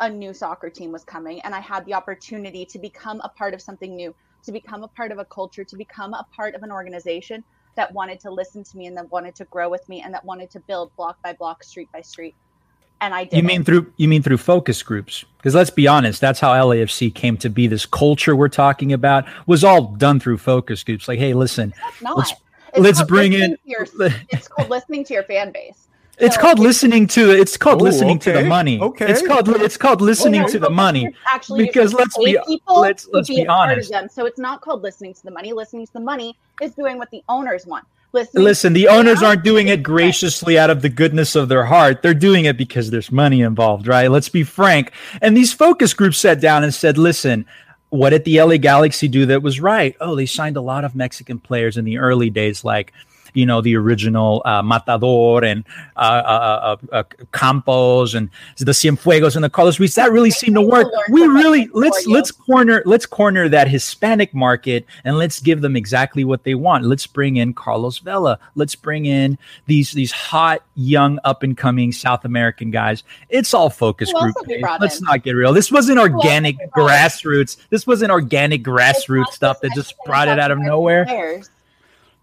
a new soccer team was coming, and I had the opportunity to become a part of something new, to become a part of a culture, to become a part of an organization that wanted to listen to me and that wanted to grow with me and that wanted to build block by block, street by street. And I did. You mean through you mean through focus groups? Because let's be honest, that's how LAFC came to be. This culture we're talking about was all done through focus groups. Like, hey, listen, let's it's let's bring in. Your, it's called listening to your fan base. It's so called listening to it's called oh, listening okay. to the money. Okay. It's called it's called listening to the money. Actually, because let's be let's let's be, be honest. So it's not called listening to the money. Listening to the money is doing what the owners want. Listening Listen, the owners aren't doing it graciously out of the goodness of their heart. They're doing it because there's money involved, right? Let's be frank. And these focus groups sat down and said, "Listen, what did the LA Galaxy do that was right? Oh, they signed a lot of Mexican players in the early days, like you know the original uh, Matador and uh, uh, uh, uh Campos and the Cienfuegos and the Carlos Ruiz. That really seemed to work. We really let's let's corner let's corner that Hispanic market and let's give them exactly what they want. Let's bring in Carlos Vela. Let's bring in these these hot young up and coming South American guys. It's all focus group. Let's not get real. This wasn't organic grassroots. This wasn't organic grassroots stuff that just brought it out of nowhere.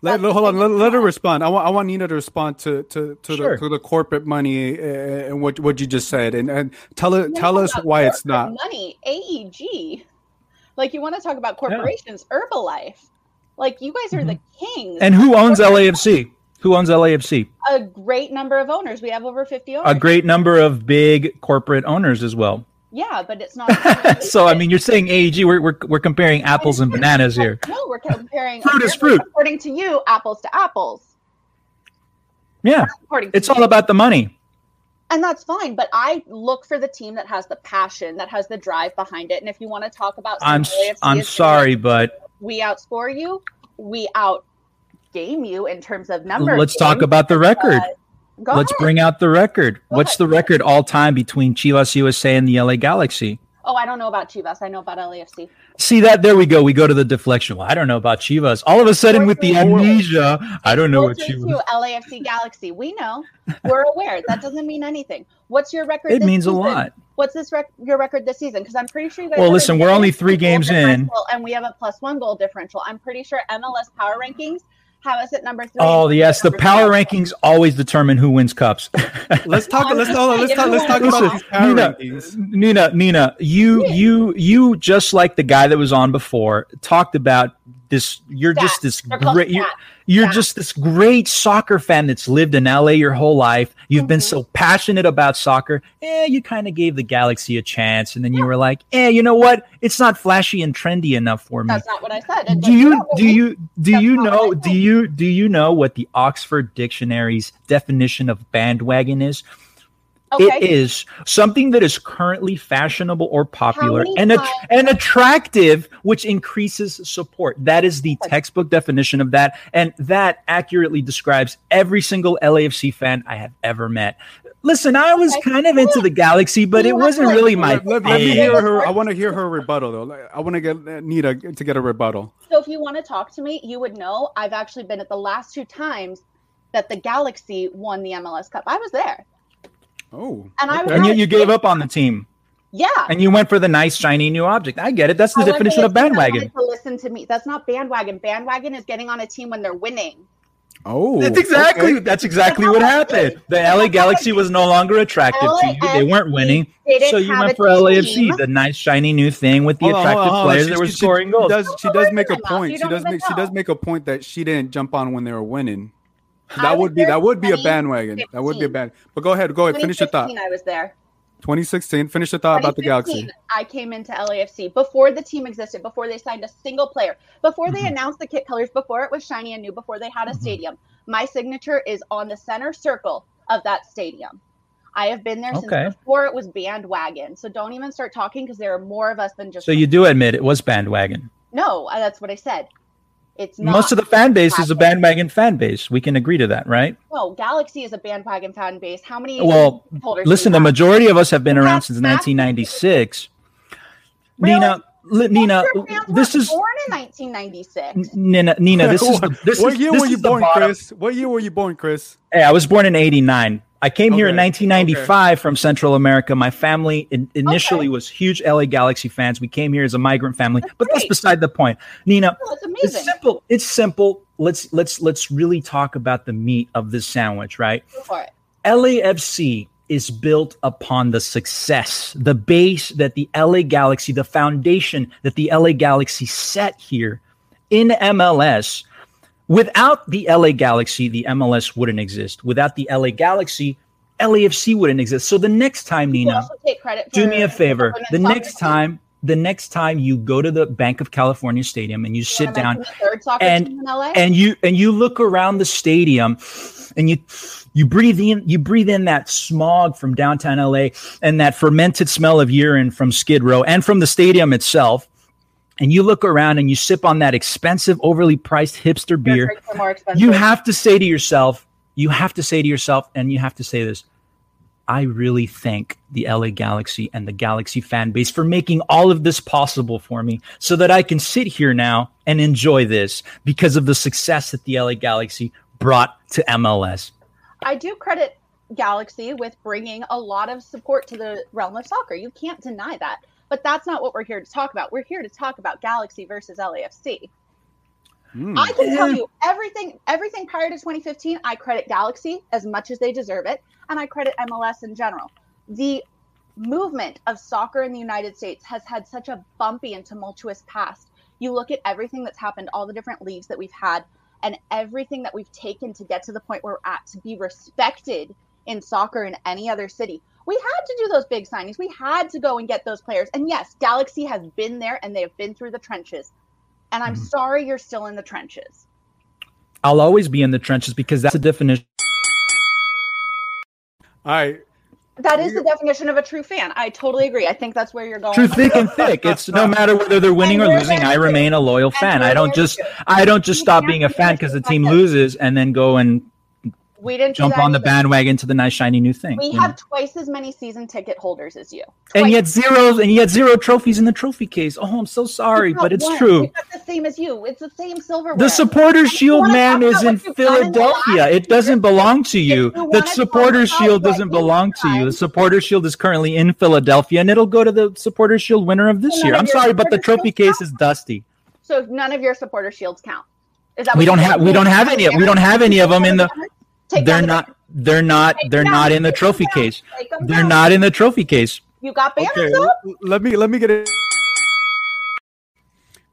Let, let, hold on. Let, let, her respond. I want I want Nina to respond to to to, sure. the, to the corporate money uh, and what what you just said, and and tell it tell us why it's not money. AEG, like you want to talk about corporations, yeah. Herbalife, like you guys are mm-hmm. the kings. And who owns LAFC? Who owns LAFC? A great number of owners. We have over fifty owners. A great number of big corporate owners as well. Yeah, but it's not. so I mean, you're saying AEG. We're we're, we're comparing apples and bananas here. No, we're comparing fruit is fruit. According to you, apples to apples. Yeah, according it's all about the money. And that's fine, but I look for the team that has the passion, that has the drive behind it. And if you want to talk about, I'm I'm sorry, but we outscore you, we out game you in terms of numbers. Let's talk about the record. Go Let's ahead. bring out the record. Go What's ahead. the record all time between Chivas USA and the LA Galaxy? Oh, I don't know about Chivas. I know about LAFC. See that? There we go. We go to the deflection. Well, I don't know about Chivas. All of a sudden, with the amnesia, I don't know what Chivas. LAFC Galaxy. We know. We're aware. That doesn't mean anything. What's your record? It means season? a lot. What's this rec- your record this season? Because I'm pretty sure you guys. Well, listen, we're only three games in, and we have a plus one goal differential. I'm pretty sure MLS Power Rankings have us at number three. Oh yes, the power rankings always determine who wins cups. let's talk. let's, talk, let's talk. Let's talk about these power Nina, rankings. Nina, Nina, you, you, you, just like the guy that was on before, talked about this. You're just this great. You're, yeah. just this great soccer fan that's lived in LA your whole life. You've mm-hmm. been so passionate about soccer. Eh, you kind of gave the Galaxy a chance, and then yeah. you were like, "Eh, you know what? It's not flashy and trendy enough for me." That's not what I said. do you do you do you know do you do you know what the Oxford Dictionary's definition of bandwagon is? Okay. It is something that is currently fashionable or popular and att- and attractive, which increases support. That is the textbook definition of that, and that accurately describes every single LAFC fan I have ever met. Listen, I was kind of into the Galaxy, but it wasn't really my. Let, let, let me hear her. I want to hear her rebuttal, though. I want to get uh, Nita to get a rebuttal. So, if you want to talk to me, you would know I've actually been at the last two times that the Galaxy won the MLS Cup. I was there. Oh, and I and you, you gave up on the team. Yeah, and you went for the nice shiny new object. I get it. That's the I definition of bandwagon. To listen to me. That's not bandwagon. Bandwagon is getting on a team when they're winning. Oh, that's exactly okay. that's exactly what happened. The LA Galaxy was no longer attractive to you. They weren't winning, so you went for LAFC, the nice shiny new thing with the attractive players that were scoring goals. She does, she does make a point. She does make she does make a point that she didn't jump on when they were winning. That would be that would be a bandwagon. That would be a band. But go ahead, go ahead, finish your thought. I was there. 2016. Finish your thought about the Galaxy. I came into LAFC before the team existed, before they signed a single player, before they mm-hmm. announced the kit colors, before it was shiny and new, before they had a mm-hmm. stadium. My signature is on the center circle of that stadium. I have been there okay. since before it was bandwagon. So don't even start talking because there are more of us than just. So you do admit it was bandwagon. No, that's what I said. It's most of the fan base is a bandwagon fan base. We can agree to that, right? Well, Galaxy is a bandwagon fan base. How many? Well, listen, the majority of us have been around since 1996. Really? Nina, Li- Nina, this is born in 1996. Nina, Nina, this is the, this what is, year were you born, Chris? What year were you born, Chris? Hey, I was born in '89. I came okay. here in 1995 okay. from Central America. My family in, initially okay. was huge LA Galaxy fans. We came here as a migrant family, that's but great. that's beside the point. Nina, oh, it's simple. It's simple. Let's let's let's really talk about the meat of this sandwich, right? Go for it. LAFC is built upon the success, the base that the LA Galaxy, the foundation that the LA Galaxy set here in MLS Without the LA Galaxy, the MLS wouldn't exist. Without the LA Galaxy, LAFC wouldn't exist. So the next time, Nina, do me a favor. The next time, the next time you go to the Bank of California Stadium and you, you sit down and and you and you look around the stadium and you you breathe in you breathe in that smog from downtown LA and that fermented smell of urine from Skid Row and from the stadium itself and you look around and you sip on that expensive, overly priced hipster beer, you have to say to yourself, you have to say to yourself, and you have to say this I really thank the LA Galaxy and the Galaxy fan base for making all of this possible for me so that I can sit here now and enjoy this because of the success that the LA Galaxy brought to MLS. I do credit Galaxy with bringing a lot of support to the realm of soccer. You can't deny that. But that's not what we're here to talk about. We're here to talk about Galaxy versus LAFC. Mm. I can tell you everything everything prior to 2015, I credit Galaxy as much as they deserve it, and I credit MLS in general. The movement of soccer in the United States has had such a bumpy and tumultuous past. You look at everything that's happened, all the different leagues that we've had, and everything that we've taken to get to the point where we're at to be respected in soccer in any other city we had to do those big signings. We had to go and get those players. And yes, Galaxy has been there and they have been through the trenches. And I'm mm-hmm. sorry you're still in the trenches. I'll always be in the trenches because that's the definition. All right. That is the definition of a true fan. I totally agree. I think that's where you're going. True thick and thick. It's no matter whether they're winning or losing. I remain a loyal fan. I don't just I don't just stop being a fan because the team loses and then go and We didn't jump on the bandwagon to the nice shiny new thing. We have know? twice as many season ticket holders as you. Twice. And yet zero and yet zero trophies in the trophy case. Oh, I'm so sorry, but it's one. true. It's the same as you. It's the same silverware. The supporter shield man is in Philadelphia. It doesn't belong to you. you the supporter shield doesn't belong to you. The supporter shield is currently in Philadelphia and it'll go to the supporter shield winner of this year. I'm sorry, but the trophy case is dusty. So none of your supporter shields count. Is that we don't have we don't have any we don't have any of them in the they're not they're not they're not in the trophy case. They're not in the trophy case. You got banners okay, up? Let me let me get it.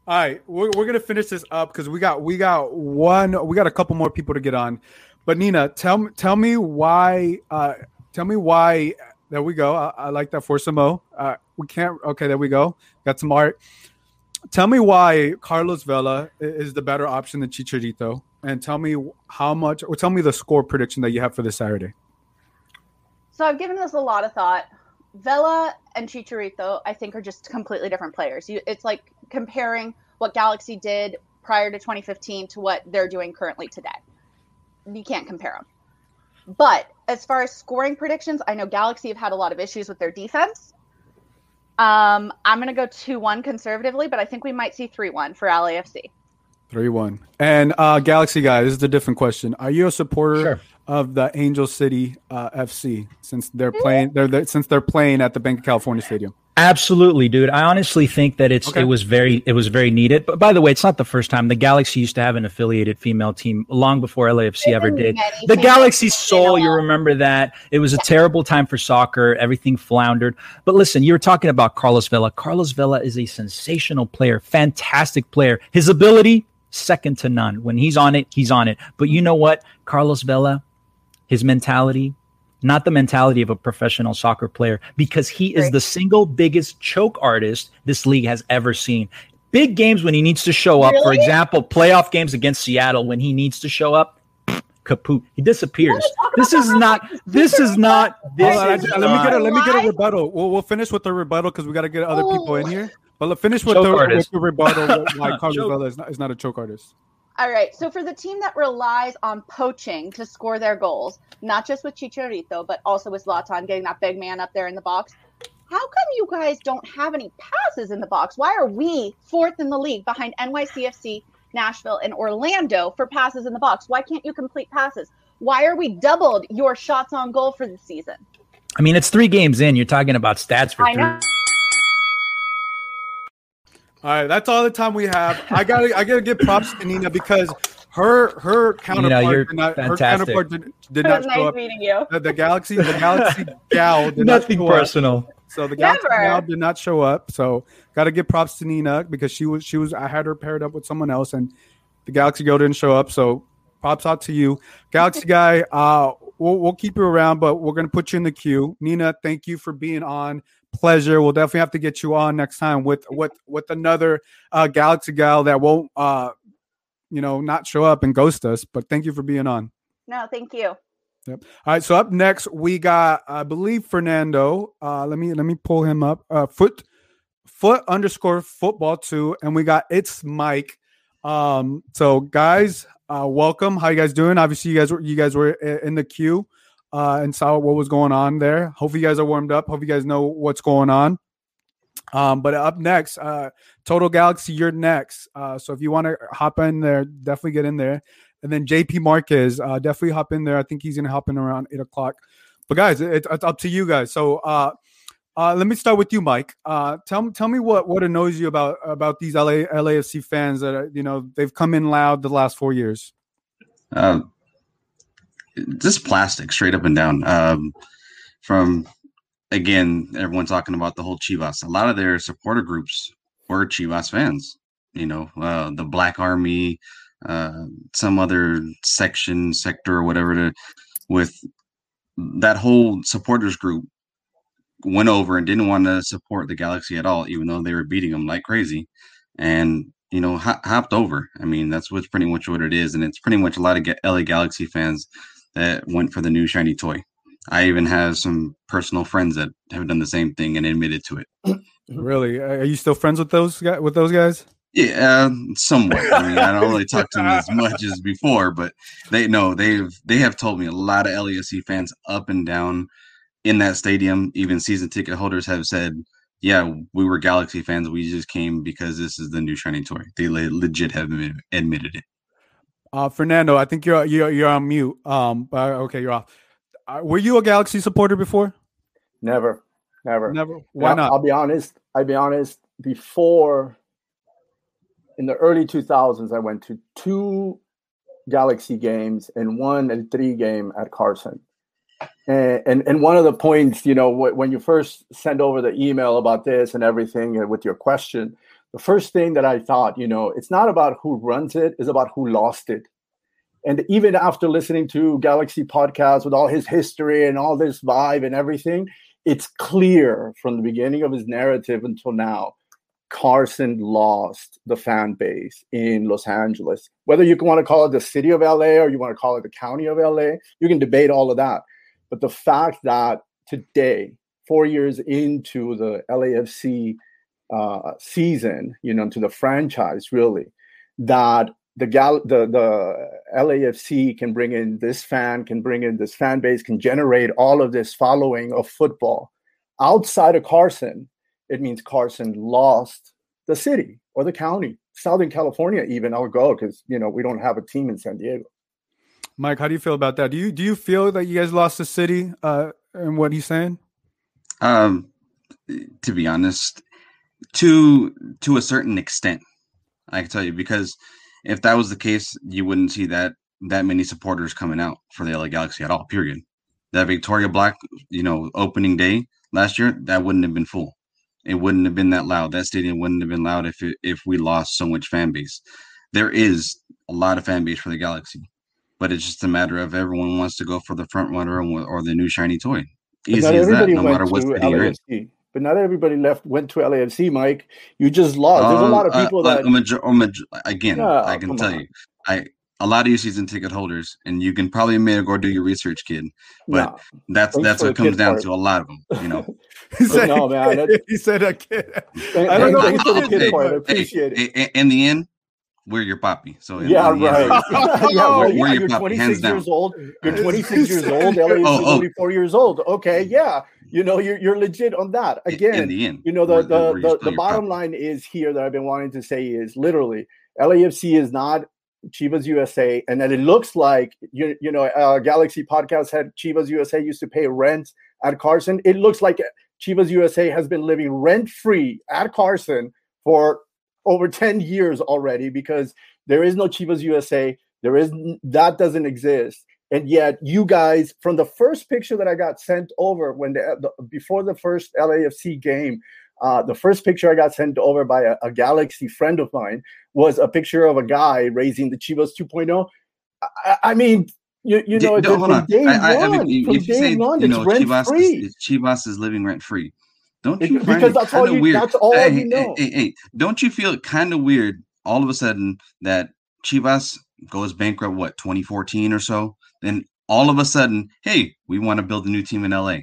All right, we're, we're gonna finish this up because we got we got one we got a couple more people to get on, but Nina, tell me tell me why uh tell me why there we go I, I like that for Samo. Uh, we can't okay there we go got some art tell me why Carlos Vela is the better option than Chicharito, and tell me how much, or tell me the score prediction that you have for this Saturday. So I've given this a lot of thought. Vela and Chicharito, I think, are just completely different players. You, it's like comparing what Galaxy did prior to 2015 to what they're doing currently today. You can't compare them. But as far as scoring predictions, I know Galaxy have had a lot of issues with their defense. Um, I'm going to go 2 1 conservatively, but I think we might see 3 1 for LAFC. 3 1. And uh, Galaxy guy, this is a different question. Are you a supporter sure. of the Angel City uh, FC since they're playing they're, they're, since they're playing at the Bank of California Stadium? Absolutely, dude. I honestly think that it's okay. it was very it was very needed. But by the way, it's not the first time the Galaxy used to have an affiliated female team long before LAFC ever did. The Galaxy Sol, you remember that? It was a terrible time for soccer. Everything floundered. But listen, you were talking about Carlos Vela. Carlos Vela is a sensational player, fantastic player. His ability second to none. When he's on it, he's on it. But you know what? Carlos Vela, his mentality, not the mentality of a professional soccer player, because he is the single biggest choke artist this league has ever seen. Big games when he needs to show up, really? for example, playoff games against Seattle when he needs to show up, kaput. He disappears. This is not. This is not. This let me get a let me get a rebuttal. We'll, we'll finish with the rebuttal because we got to get other people in here. But let's finish with the, with the, rebuttal. Why Carlos Vela is not, is not a choke artist. All right. So for the team that relies on poaching to score their goals, not just with Chicharito, but also with Zlatan getting that big man up there in the box, how come you guys don't have any passes in the box? Why are we fourth in the league behind NYCFC, Nashville, and Orlando for passes in the box? Why can't you complete passes? Why are we doubled your shots on goal for the season? I mean, it's three games in. You're talking about stats for I three. Know. All right, that's all the time we have. I gotta, I gotta give props to Nina because her her counterpart you know, did not, her counterpart did, did not nice show up. Meeting you. The, the galaxy, the galaxy gal did nothing not personal. Up. So the galaxy Never. gal did not show up. So gotta give props to Nina because she was she was I had her paired up with someone else and the galaxy girl didn't show up. So props out to you, galaxy guy. Uh, we'll we'll keep you around, but we're gonna put you in the queue. Nina, thank you for being on pleasure. We'll definitely have to get you on next time with with with another uh, Galaxy gal that won't uh, you know not show up and ghost us. But thank you for being on. No, thank you. Yep. All right. So up next we got I believe Fernando. Uh, let me let me pull him up. Uh, foot foot underscore football two, and we got it's Mike. Um, so guys, uh, welcome. How you guys doing? Obviously, you guys were you guys were in the queue uh, and saw what was going on there. Hope you guys are warmed up. Hope you guys know what's going on. Um, but up next, uh, Total Galaxy, you're next. Uh, so if you want to hop in there, definitely get in there. And then JP Marquez, uh, definitely hop in there. I think he's gonna hop in around eight o'clock. But guys, it, it's up to you guys. So uh, uh, let me start with you, Mike. Uh, tell tell me what what annoys you about about these LA LAFC fans that are, you know they've come in loud the last four years. Um, just plastic straight up and down. Um, from again, everyone talking about the whole Chivas. A lot of their supporter groups were Chivas fans. You know, uh, the Black Army, uh, some other section, sector, or whatever. To with that whole supporters group went over and didn't want to support the Galaxy at all, even though they were beating them like crazy, and you know hopped over. I mean, that's what's pretty much what it is, and it's pretty much a lot of LA Galaxy fans that went for the new shiny toy. I even have some personal friends that have done the same thing and admitted to it. Really? Are you still friends with those guys? With those guys? Yeah, uh, somewhat. I mean, I don't really talk to them as much as before, but they know they've they have told me a lot of LAFC fans up and down in that stadium. Even season ticket holders have said, "Yeah, we were Galaxy fans. We just came because this is the new shiny toy." They legit have admitted it. Uh, Fernando, I think you're you're you're on mute. Um, okay, you're off. Uh, were you a Galaxy supporter before? Never, never, never. Why not? I'll be honest. I'll be honest. Before in the early 2000s, I went to two Galaxy games and one and three game at Carson. And, and, and one of the points, you know, when you first send over the email about this and everything uh, with your question, the first thing that I thought, you know, it's not about who runs it, it's about who lost it. And even after listening to Galaxy podcast with all his history and all this vibe and everything, it's clear from the beginning of his narrative until now Carson lost the fan base in Los Angeles. Whether you want to call it the city of LA or you want to call it the county of LA, you can debate all of that. But the fact that today, four years into the LAFC uh, season, you know, to the franchise, really, that the gal the the LAFC can bring in this fan, can bring in this fan base, can generate all of this following of football outside of Carson it means Carson lost the city or the county. Southern California, even I'll go because you know we don't have a team in San Diego. Mike, how do you feel about that? Do you do you feel that you guys lost the city uh, and what he's saying? Um, to be honest, to to a certain extent, I can tell you because if that was the case, you wouldn't see that that many supporters coming out for the LA Galaxy at all. Period. That Victoria Black, you know, opening day last year, that wouldn't have been full it wouldn't have been that loud. That stadium wouldn't have been loud if it, if we lost so much fan base. There is a lot of fan base for the Galaxy, but it's just a matter of everyone wants to go for the front runner or the new shiny toy. Easy as that, no matter what city you're in. But not everybody left went to LAFC, Mike. You just lost. There's a lot of uh, people uh, that. Major, major, again, I can tell on. you, I a lot of you season ticket holders, and you can probably maybe go do your research, kid. But that's that's what comes down part. to a lot of them, you know. he said, no, man. he said a kid. I don't know. Thanks for the kid part. I appreciate hey, it. In the end, we're your poppy. So yeah, right. yeah, we're, we're your puppy. Hands down. Years old. You're 26 years old. Elliot's oh, oh. 24 years old. Okay, yeah. You know, you're you're legit on that. Again, in the end, you know, the the, the, the bottom line is here that I've been wanting to say is literally LAFC is not Chivas USA, and then it looks like you you know uh, Galaxy Podcast had Chivas USA used to pay rent at Carson. It looks like Chivas USA has been living rent free at Carson for over ten years already because there is no Chivas USA. There is that doesn't exist, and yet you guys from the first picture that I got sent over when the, the before the first LAFC game uh, the first picture I got sent over by a, a, Galaxy friend of mine was a picture of a guy raising the Chivas 2.0. I, I mean, you, you know, no, hold on. Day I, I, one, I mean, if you say, one, you know, Chivas free. is, Chivas is living rent free. Don't you it, because that's all you, weird? That's all hey, you know. Hey, hey, hey, don't you feel kind of weird all of a sudden that Chivas goes bankrupt? What 2014 or so? Then all of a sudden, hey, we want to build a new team in LA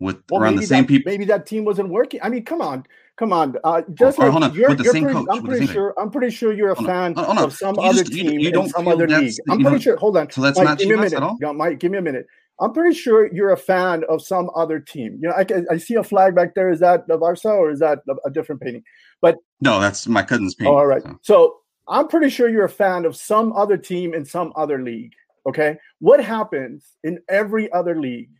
with well, around the same that, people. Maybe that team wasn't working. I mean, come on, come on. Uh, just oh, like you're, you're pretty, I'm pretty sure. I'm pretty sure you're a fan of some you other just, team you, you don't some other league. I'm pretty sure. Hold on. So that's Mike, not give me a minute. At all? Mike, give me a minute. I'm pretty sure you're a fan of some other team. You know, I, I see a flag back there. Is that the Barca or is that a, different painting? But no, that's my cousin's painting. all right. So. so I'm pretty sure you're a fan of some other team in some other league. Okay. What happens in every other league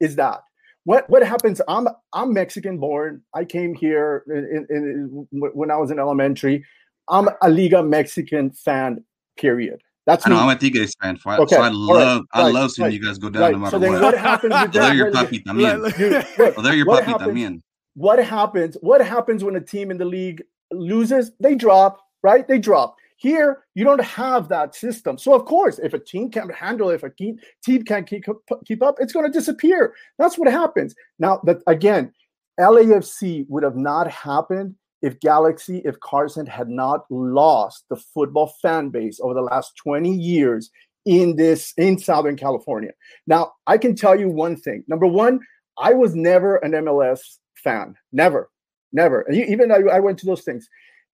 is that what what happens? I'm I'm Mexican born. I came here in, in, in, when I was in elementary. I'm a Liga Mexican fan. Period. That's I know, me. I'm a Tigres fan. For, okay. So I love right. I love seeing right. you guys go down right. no matter so then what. what happens with that? your puppy también. they're your puppy también. What happens? What happens when a team in the league loses? They drop. Right? They drop. Here, you don't have that system. So, of course, if a team can't handle it, if a team can't keep, keep up, it's going to disappear. That's what happens. Now, that again, LAFC would have not happened if Galaxy, if Carson had not lost the football fan base over the last 20 years in this in Southern California. Now, I can tell you one thing. Number one, I was never an MLS fan. Never, never. And even I, I went to those things.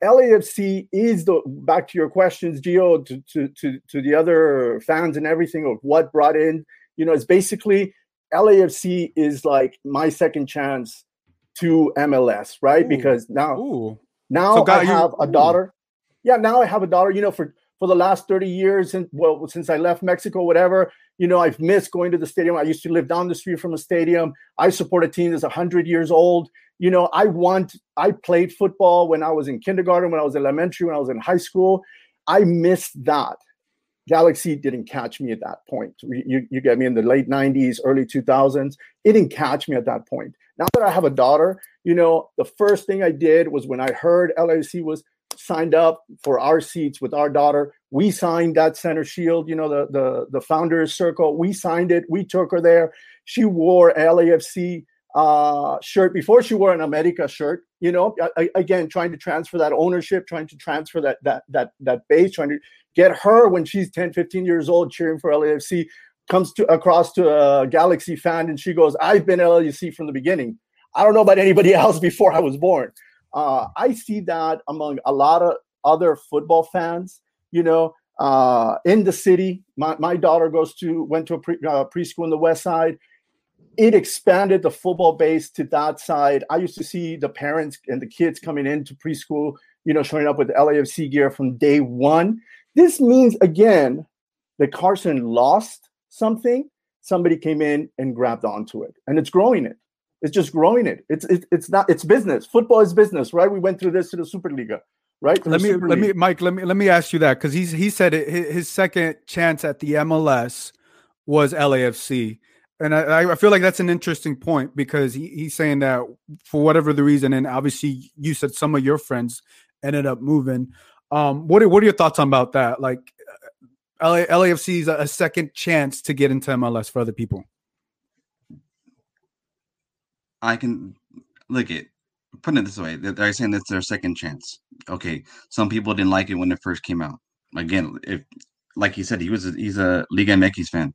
LAFC is the back to your questions, Gio, to, to to to the other fans and everything of what brought in. You know, it's basically LAFC is like my second chance to MLS, right? Ooh. Because now, Ooh. now so I have you, a daughter. Yeah, now I have a daughter. You know, for for the last 30 years and well since i left mexico whatever you know i've missed going to the stadium. I used to live down the street from a stadium. I support a team that's 100 years old. You know i want i played football when i was in kindergarten when i was in elementary when i was in high school. I missed that. Galaxy didn't catch me at that point. You, you get me in the late 90s early 2000s it didn't catch me at that point. Now that i have a daughter you know the first thing i did was when i heard lafc was signed up for our seats with our daughter. We signed that center shield, you know, the the the founders circle. We signed it. We took her there. She wore LAFC uh, shirt before she wore an America shirt. You know, I, again, trying to transfer that ownership, trying to transfer that that that that base, trying to get her when she's 10, 15 years old cheering for LAFC. Comes to across to a Galaxy fan and she goes, "I've been LAFC from the beginning. I don't know about anybody else before I was born." Uh, I see that among a lot of other football fans. You know, uh, in the city, my, my daughter goes to went to a pre, uh, preschool in the West Side. It expanded the football base to that side. I used to see the parents and the kids coming into preschool, you know, showing up with LAFC gear from day one. This means again that Carson lost something. Somebody came in and grabbed onto it, and it's growing it. It's just growing it. It's it, it's not it's business. Football is business, right? We went through this to the Superliga, right? let me let League. me Mike let me let me ask you that because he's he said it, his second chance at the MLS was LAFC. And I, I feel like that's an interesting point because he, he's saying that for whatever the reason, and obviously you said some of your friends ended up moving. Um, what are, what are your thoughts on about that? Like LA, LAFC is a second chance to get into MLS for other people. I can look at putting it this way. They're saying that's their second chance. Okay, some people didn't like it when it first came out. Again, if like you said, he was a, he's a Liga MX fan.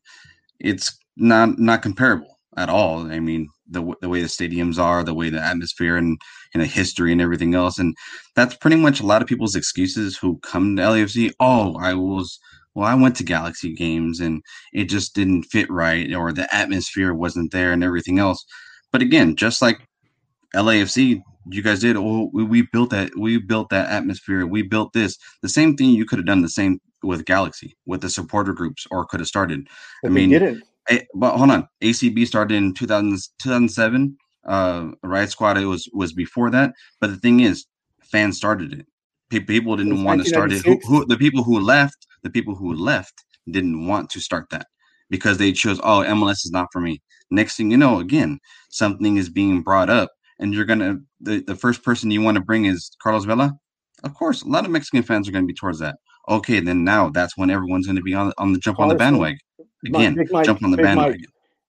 It's not not comparable at all. I mean, the the way the stadiums are, the way the atmosphere and and the history and everything else, and that's pretty much a lot of people's excuses who come to LAFC. Oh, I was well, I went to Galaxy games and it just didn't fit right, or the atmosphere wasn't there and everything else. But again, just like LAFC, you guys did. Oh, we, we built that. We built that atmosphere. We built this. The same thing. You could have done the same with Galaxy with the supporter groups, or could have started. But I mean, didn't. I, but hold on. ACB started in 2000, 2007. Uh, Riot Squad it was was before that. But the thing is, fans started it. People didn't want to start it. Who, who, the people who left, the people who left didn't want to start that because they chose, oh, MLS is not for me. Next thing you know, again, something is being brought up, and you're gonna the, the first person you want to bring is Carlos Vela. Of course, a lot of Mexican fans are gonna be towards that. Okay, then now that's when everyone's gonna be on on the jump Carlos, on the bandwagon again. Mike, jump on the bandwagon.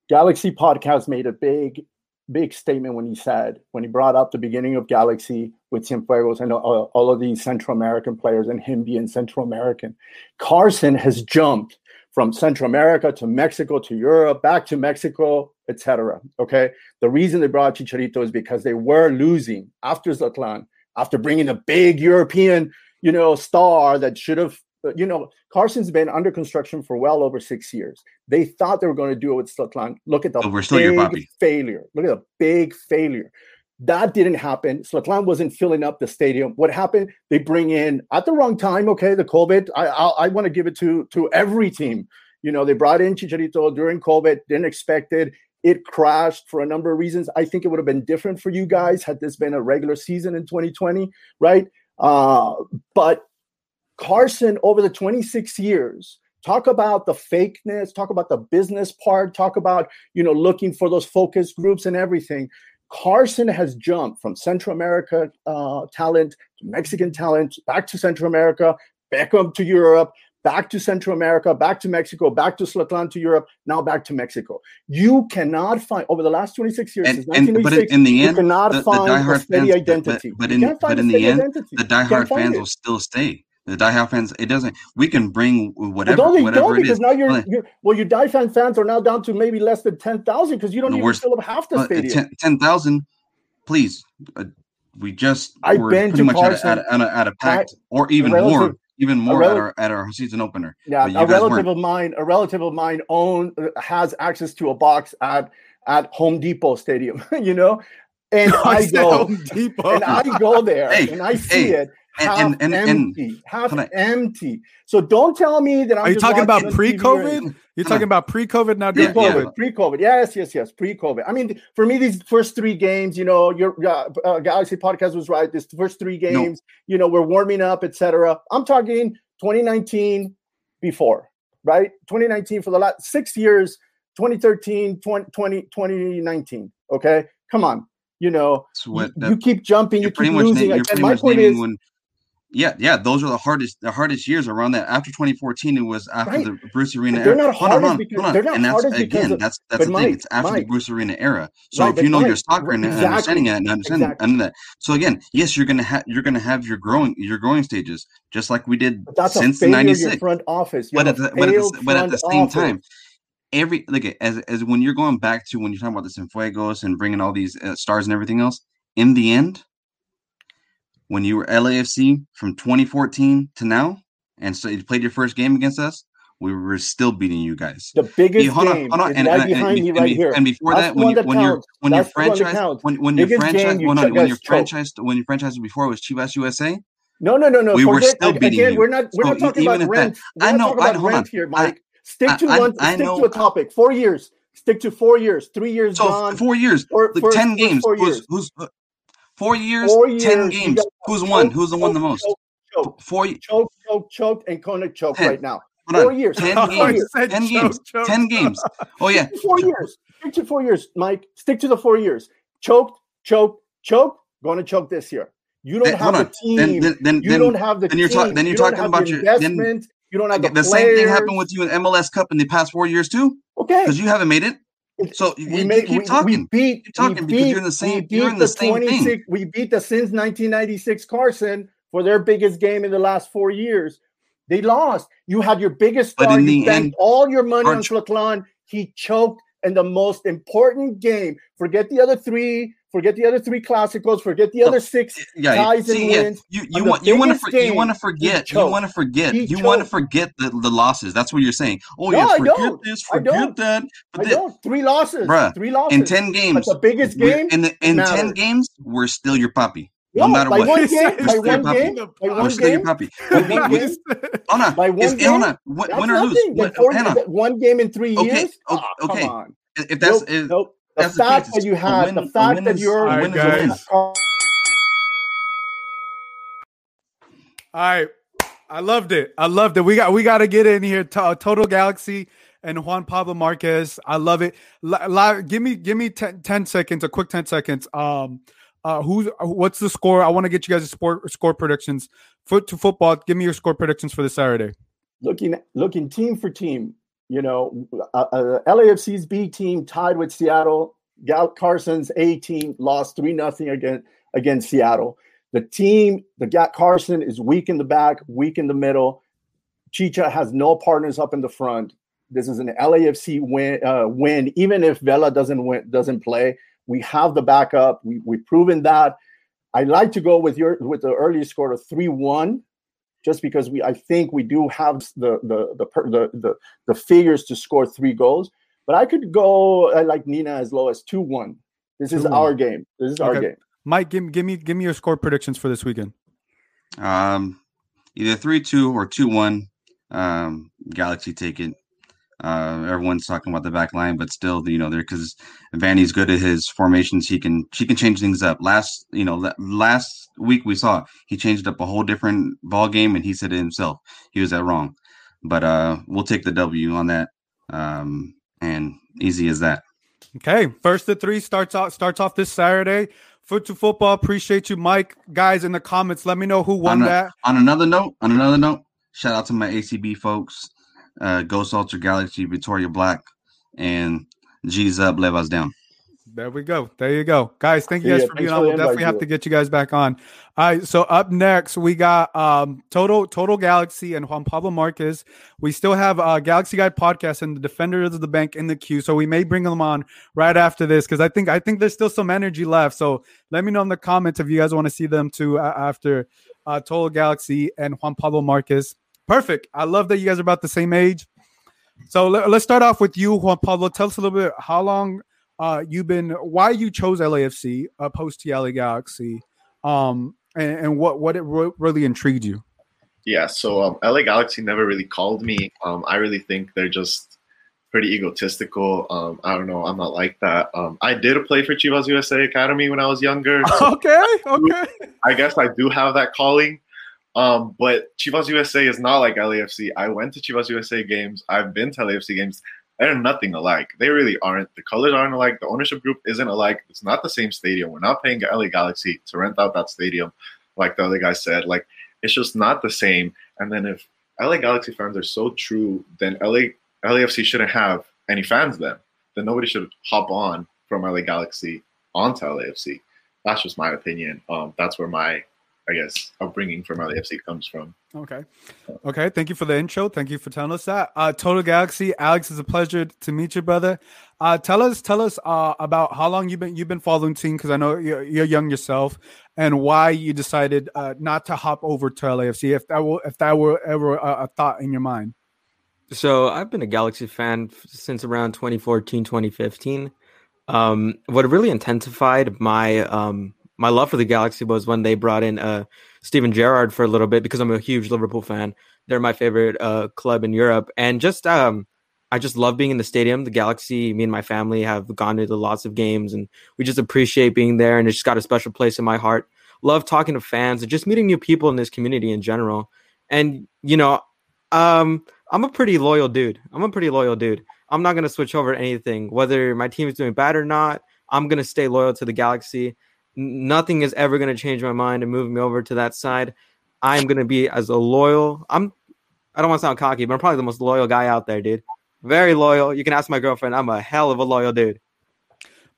Galaxy podcast made a big big statement when he said when he brought up the beginning of Galaxy with Cienfuegos and all, all of these Central American players and him being Central American. Carson has jumped from Central America to Mexico to Europe, back to Mexico, etc. Okay. The reason they brought Chicharito is because they were losing after Zlatan, after bringing a big European, you know, star that should have, uh, you know, Carson's been under construction for well over six years. They thought they were going to do it with Zlatan. Look at the oh, big failure. Look at the big failure. That didn't happen. Zlatan wasn't filling up the stadium. What happened? They bring in at the wrong time. Okay, the COVID. I I, I want to give it to to every team. You know, they brought in Chicharito during COVID. Didn't expect it. It crashed for a number of reasons. I think it would have been different for you guys had this been a regular season in 2020, right? Uh, but Carson, over the 26 years, talk about the fakeness, talk about the business part, talk about you know looking for those focus groups and everything. Carson has jumped from Central America uh, talent to Mexican talent, back to Central America, back up to Europe, back to Central America, back to Mexico, back to Zlatan to Europe, now back to Mexico. You cannot find over the last 26 years, and, and but in the end, you cannot the, find the a steady fans, identity. But, but in, but in the end, identity. the diehard fans it. will still stay. The diehard fans, it doesn't. We can bring whatever, well, whatever it because now you're, you're well, your diehard fans are now down to maybe less than ten thousand because you don't even fill up half the stadium. Ten thousand, please. Uh, we just I've were been pretty to much at a, at, a, at, a, at a packed or even more, even more rel- at our at our season opener. Yeah, a relative weren't. of mine, a relative of mine own uh, has access to a box at at Home Depot Stadium, you know, and I he go Home Depot. and I go there Hey, and I see hey, it half and- and- and- empty, half hold on. empty. So don't tell me that I'm. Are you just talking about watching on TV or pre-COVID? anything. You're talking on. about pre-COVID, not during Yeah, yeah. COVID. Pre-COVID, yes, yes, yes, pre-COVID. I mean, for me, these first three games, you know, your uh, uh, Galaxy podcast was right. This first three games, you know, we're warming up, etc. I'm talking 2019 before, right? 2019 for the last six years, 2013, 20, 20 2019. Okay, come on, you know, That's you, you keep jumping, you you're keep pretty much losing. na- you're my point is, when yeah yeah those are the hardest the hardest years around that after 2014 it was after Right. the bruce arena They're era. not Hold on, hold on, because- hold on. they're not and that's again of- that's that's the thing it's after Mike. the bruce arena era so Right, if you know your Mike, soccer and, and exactly, understanding it and understanding, exactly. that so again yes you're gonna have you're gonna have your growing your growing stages just like we did But that's since a the failure your 96 front office. But at the, but at the, but at the same office. time every look at as as when you're going back to when you're talking about the Cienfuegos and bringing all these uh, stars and everything else. In the end, when you were LAFC from 2014 to now, and so you played your first game against us, we were still beating you guys. The biggest Yeah, hold on, game hold on, and, right and, behind and, and, right be- here. and before That's that, when you that when you're counts. when your That's the franchise when when your franchise you when, when your franchise when your franchise before was Chivas USA, No, no, no, no. we were still ag- beating again, you. we're not we're So not talking about that- rent. We're I know, I- hold on. here, I- Mike. stick to I- one I stick to a topic. Four years. Stick to four years. Three years so gone. four years, Or like first- games. Who's who's four years? Four ten years, you games. got Who's won? Who's the one the most? choke, choke. Four. y- Choke, choke, choke, and Koenig choke Ten. right now. Hold Four on. years. Ten Four games. years. Said Ten choke, games. choke. Ten games. Oh yeah. Four years. Stick to four years, Mike. Stick to the four years. Choked, choke, choke. Going to choke this year. You don't Then- have hold the team. Then then then, you then, don't have the then you're team. talking. Then you're you talking about the your. Then investment. you don't have the, the same thing happened with you in MLS Cup in the past four years too, Okay. because you haven't made it. So you, we you made keep we, talking. we beat Keep talking we because beat, you're in the same- you're in the same thing. 26 we beat the since 1996 Carson for their biggest game in the last four years. They lost. You had your biggest But star. in You the spent end, all your money on aren't He choked in the most important game. Forget the other three. Forget the other three classicals. Forget the other six Yeah, ties see, and yeah, wins. you you want you want to for, you want to forget you want to forget He you want to forget the, the losses. That's what you're saying. Oh No, yeah, I forget this, I forget that. I But then, don't. Three losses. Bruh, Three losses. in ten games, But the biggest game. in the, in ten games, we're still your puppy. No No, matter by what, one game, by one game, the by puppy. we're still your puppy. by one game. By one game? on, win, or lose, nothing. win, Then four- hang on. one game in three years. Ah, come okay. on. If that's nope. The that's fact case, that you a had win- the fact win that is- you're a win right, is a win. guys. All right. I loved it. I loved it. We got we got to get in here. To, Total Galaxy and Juan Pablo Marquez. I love it. Li- li- give me give me 10, 10 seconds, a quick 10 seconds. Um uh who's what's the score? I want to get you guys a sport score predictions. Foot to football. Give me your score predictions for this Saturday. looking looking team for team. You know, uh, uh, LAFC's B team tied with Seattle. Gal Carson's A team lost three nothing against against Seattle. The team, the Gat Carson is weak in the back, weak in the middle. Chicha has no partners up in the front. This is an LAFC win. Uh, win, even if Vela doesn't win, doesn't play. We have the backup. We, we've proven that. I like to go with your with the early score of three one just because we I think we do have the the the per- the the, the figures to score three goals. But I could go uh, like Nina as low as two one. This is 2-1. our game. This is our game. Mike, give, give me give me your score predictions for this weekend. Um, either three two or two one. Um, Galaxy take it. Uh, everyone's talking about the back line, but still, you know, there because Vanney's good at his formations. He can she can change things up. Last, you know, last week we saw he changed up a whole different ball game, and he said it himself. He was that wrong, but uh, we'll take the W on that. Um, and easy as that. Okay, first to three starts out starts off this Saturday. Foot to football. Appreciate you, Mike. Guys in the comments, let me know who won On, a- that. on another note, on another note, shout out to my ACB folks, uh, Ghost Ultra Galaxy, Victoria Black, and G's up, Levas down. There we go. There you go, guys. Thank you guys yeah, for being on. We'll definitely have to get you guys back on. All right. So up next, we got um Total Total Galaxy and Juan Pablo Marquez. We still have uh Galaxy Guide podcast and the Defenders of the Bank in the queue. So we may bring them on right after this because I think I think there's still some energy left. So let me know in the comments if you guys want to see them too uh, after uh, Total Galaxy and Juan Pablo Marquez. Perfect. I love that you guys are about the same age. So let, us start off with you, Juan Pablo. Tell us a little bit how long uh, you've been, why you chose LAFC opposed to LA Galaxy, um, and, and what what it re- really intrigued you. Yeah, so um, LA Galaxy never really called me. Um, I really think they're just pretty egotistical. Um, I don't know. I'm not like that. Um, I did play for Chivas USA Academy when I was younger. So okay, okay. I guess I do have that calling. Um, but Chivas USA is not like LAFC. I went to Chivas USA games. I've been to LAFC games. They're nothing alike. They really aren't. The colors aren't alike. The ownership group isn't alike. It's not the same stadium. We're not paying LA Galaxy to rent out that stadium, like the other guy said. Like it's just not the same. And then if LA Galaxy fans are so true, then LA LAFC shouldn't have any fans then. Then nobody should hop on from LA Galaxy onto LAFC. That's just my opinion. Um, that's where my I guess upbringing from LAFC comes from. Okay, okay. Thank you for the intro. Thank you for telling us that. Uh, Total Galaxy, Alex, it's a pleasure to meet you, brother. Uh, tell us, tell us uh, about how long you've been you've been following team because I know you're, you're, young yourself, and why you decided uh, not to hop over to LAFC if that were if that were ever a, a thought in your mind. So I've been a Galaxy fan since around 2014, 2015. Um, what really intensified my um, my love for the Galaxy was when they brought in uh, Steven Gerrard for a little bit because I'm a huge Liverpool fan. They're my favorite uh, club in Europe, and just um, I just love being in the stadium. The Galaxy, me and my family have gone to lots of games, and we just appreciate being there, and it's just got a special place in my heart. Love talking to fans and just meeting new people in this community in general. And you know, um, I'm a pretty loyal dude. I'm a pretty loyal dude. I'm not gonna switch over anything, whether my team is doing bad or not. I'm gonna stay loyal to the Galaxy nothing is ever going to change my mind and move me over to that side. I'm going to be as a loyal. I'm. I don't want to sound cocky, but I'm probably the most loyal guy out there, dude. Very loyal. You can ask my girlfriend. I'm a hell of a loyal dude.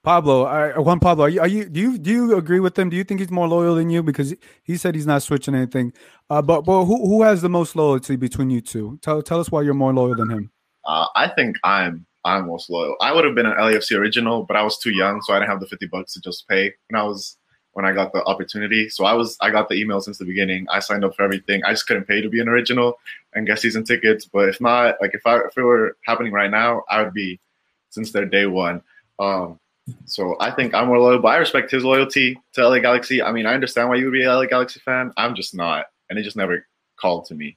Pablo, uh, Juan Pablo, are you, are you do you do you agree with him? Do you think he's more loyal than you? Because he said he's not switching anything. Uh, but but who who has the most loyalty between you two? Tell tell us why you're more loyal than him. Uh, I think I'm I'm most loyal. I would have been an LAFC original, but I was too young, so I didn't have the 50 bucks to just pay when I was when I got the opportunity. So I was I got the email since the beginning. I signed up for everything. I just couldn't pay to be an original and get season tickets. But if not, like if I if it were happening right now, I would be since their day one. Um, so I think I'm more loyal, but I respect his loyalty to LA Galaxy. I mean, I understand why you would be a LA Galaxy fan. I'm just not, and it just never called to me.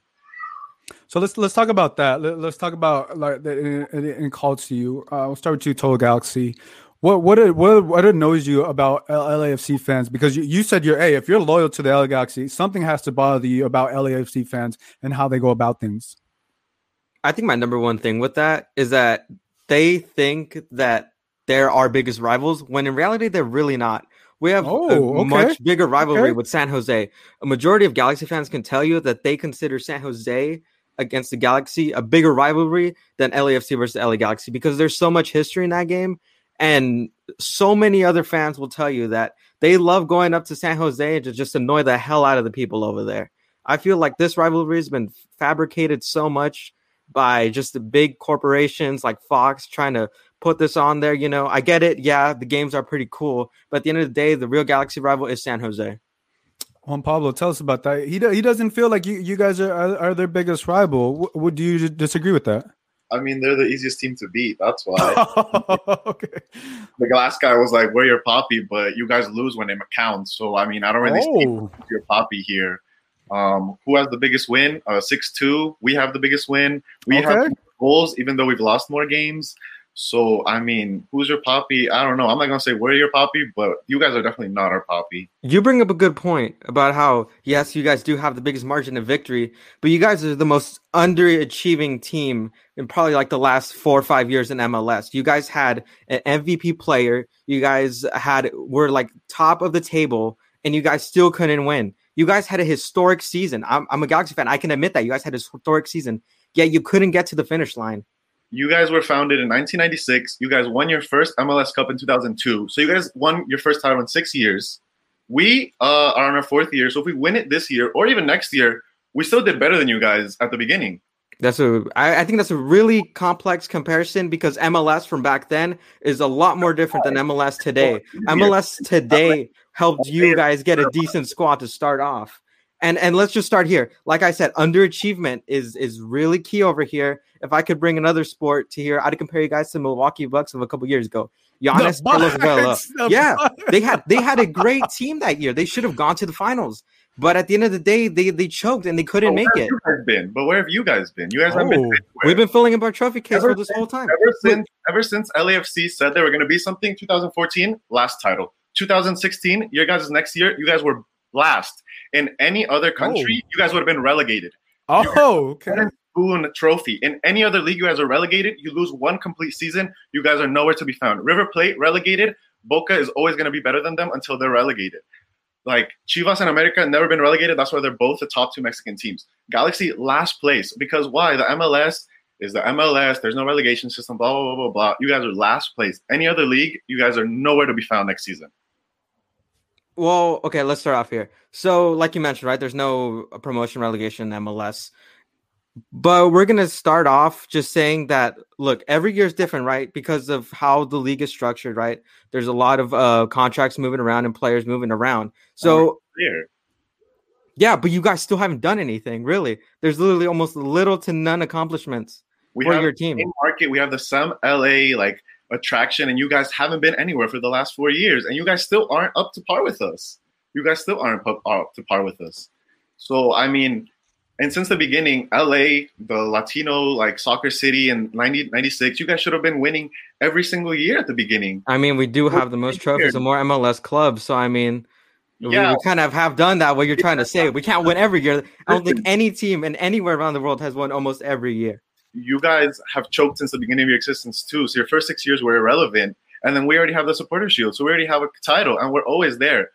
So let's let's talk about that. Let, us talk about like it, it, it called to you. Uh, we'll start with you, Total Galaxy. What what what what annoys you about LAFC fans? Because you, you said you're hey, if you're loyal to the LA Galaxy, something has to bother you about LAFC fans and how they go about things. I think my number one thing with that is that they think that they're our biggest rivals when in reality they're really not. We have oh, a okay. much bigger rivalry okay. with San Jose. A majority of Galaxy fans can tell you that they consider San Jose against the Galaxy a bigger rivalry than LAFC versus LA Galaxy because there's so much history in that game. And so many other fans will tell you that they love going up to San Jose to just annoy the hell out of the people over there. I feel like this rivalry has been fabricated so much by just the big corporations like Fox trying to put this on there. You know, I get it. Yeah, the games are pretty cool, but at the end of the day, the real Galaxy rival is San Jose. Juan Pablo, tell us about that. He he doesn't feel like you, you guys are, are, are their biggest rival. Would you disagree with that? I mean, they're the easiest team to beat. That's why. okay. The last guy was like, "We're your poppy," but you guys lose when it counts. So I mean, I don't really oh. see your poppy here. Um, who has the biggest win? Uh, six two. We have the biggest win. We okay. have goals, even though we've lost more games. So I mean, who's your poppy? I don't know. I'm not gonna say we're your poppy, but you guys are definitely not our poppy. You bring up a good point about how yes, you guys do have the biggest margin of victory, but you guys are the most underachieving team in probably like the last four or five years in MLS. You guys had an MVP player. You guys had were like top of the table, and you guys still couldn't win. You guys had a historic season. I'm, I'm a Galaxy fan. I can admit that you guys had a historic season, yet you couldn't get to the finish line you guys were founded in 1996. You guys won your first MLS Cup in 2002. So you guys won your first title in six years. We uh, are on our fourth year. So if we win it this year or even next year, we still did better than you guys at the beginning. That's a. I, I think that's a really complex comparison because MLS from back then is a lot more different than MLS today. MLS today helped you guys get a decent squad to start off. And and let's just start here. Like I said, underachievement is is really key over here. If I could bring another sport to here, I'd compare you guys to Milwaukee Bucks of a couple years ago. Giannis, Carlos Vela. Yeah, they had they had a great team that year. They should have gone to the finals. But at the end of the day, they they choked and they couldn't make it. You guys been, but where have you guys been? You guys oh, haven't been. Anywhere. We've been filling up our trophy case ever for this since, whole time. Ever since ever since LAFC said they were going to be something, 2014 last title. 2016, your guys' next year, you guys were last. In any other country, oh. you guys would have been relegated. Oh, okay. Boone trophy. In any other league, you guys are relegated. You lose one complete season. You guys are nowhere to be found. River Plate relegated. Boca is always going to be better than them until they're relegated. Like Chivas and America never been relegated. That's why they're both the top two Mexican teams. Galaxy last place because why? The MLS is the MLS. There's no relegation system. Blah blah blah blah blah. You guys are last place. Any other league, you guys are nowhere to be found next season. Well, okay, let's start off here. So, like you mentioned, right? There's no promotion relegation in MLS. But we're going to start off just saying that look, every year is different, right? Because of how the league is structured, right? There's a lot of uh, contracts moving around and players moving around. So, yeah, but you guys still haven't done anything, really. There's literally almost little to none accomplishments we for have your team. In market, we have the some LA like attraction, and you guys haven't been anywhere for the last four years, and you guys still aren't up to par with us. You guys still aren't up to par with us. So, I mean, and since the beginning, LA, the Latino like soccer city in 90, 96, you guys should have been winning every single year at the beginning. I mean, we do have the most trophies and more MLS clubs. So, I mean, yeah. we, we kind of have done that. What you're trying to say, we can't win every year. I don't think any team and anywhere around the world has won almost every year. You guys have choked since the beginning of your existence too. So your first six years were irrelevant, and then we already have the supporter shield, so we already have a title, and we're always there.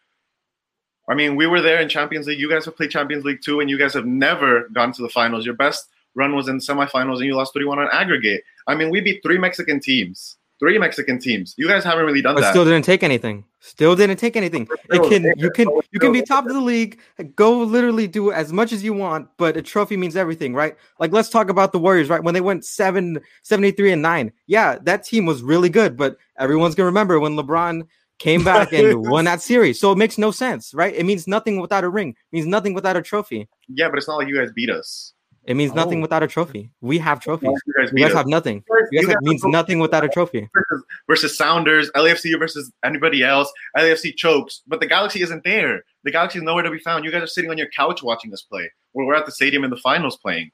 I mean, we were there in Champions League. You guys have played Champions League too, and you guys have never gone to the finals. Your best run was in semifinals, and you lost 3 1 on aggregate. I mean, we beat three Mexican teams. Three Mexican teams. You guys haven't really done but that. Still didn't take anything. Still didn't take anything. It can you can you can be top of the league, go literally do as much as you want, but a trophy means everything, right? Like let's talk about the Warriors, right? When they went 7 73 and 9. Yeah, that team was really good, but everyone's going to remember when LeBron came back and won that series. So it makes no sense, right? It means nothing without a ring. It means nothing without a trophy. Yeah, but it's not like you guys beat us. It means oh. nothing oh. without a trophy. We have trophies. You guys, you guys have nothing. Guys, means nothing without a trophy. Versus, versus Sounders, LAFC versus anybody else. LAFC chokes, but the Galaxy isn't there. The Galaxy is nowhere to be found. You guys are sitting on your couch watching us play, where we're at the stadium in the finals playing.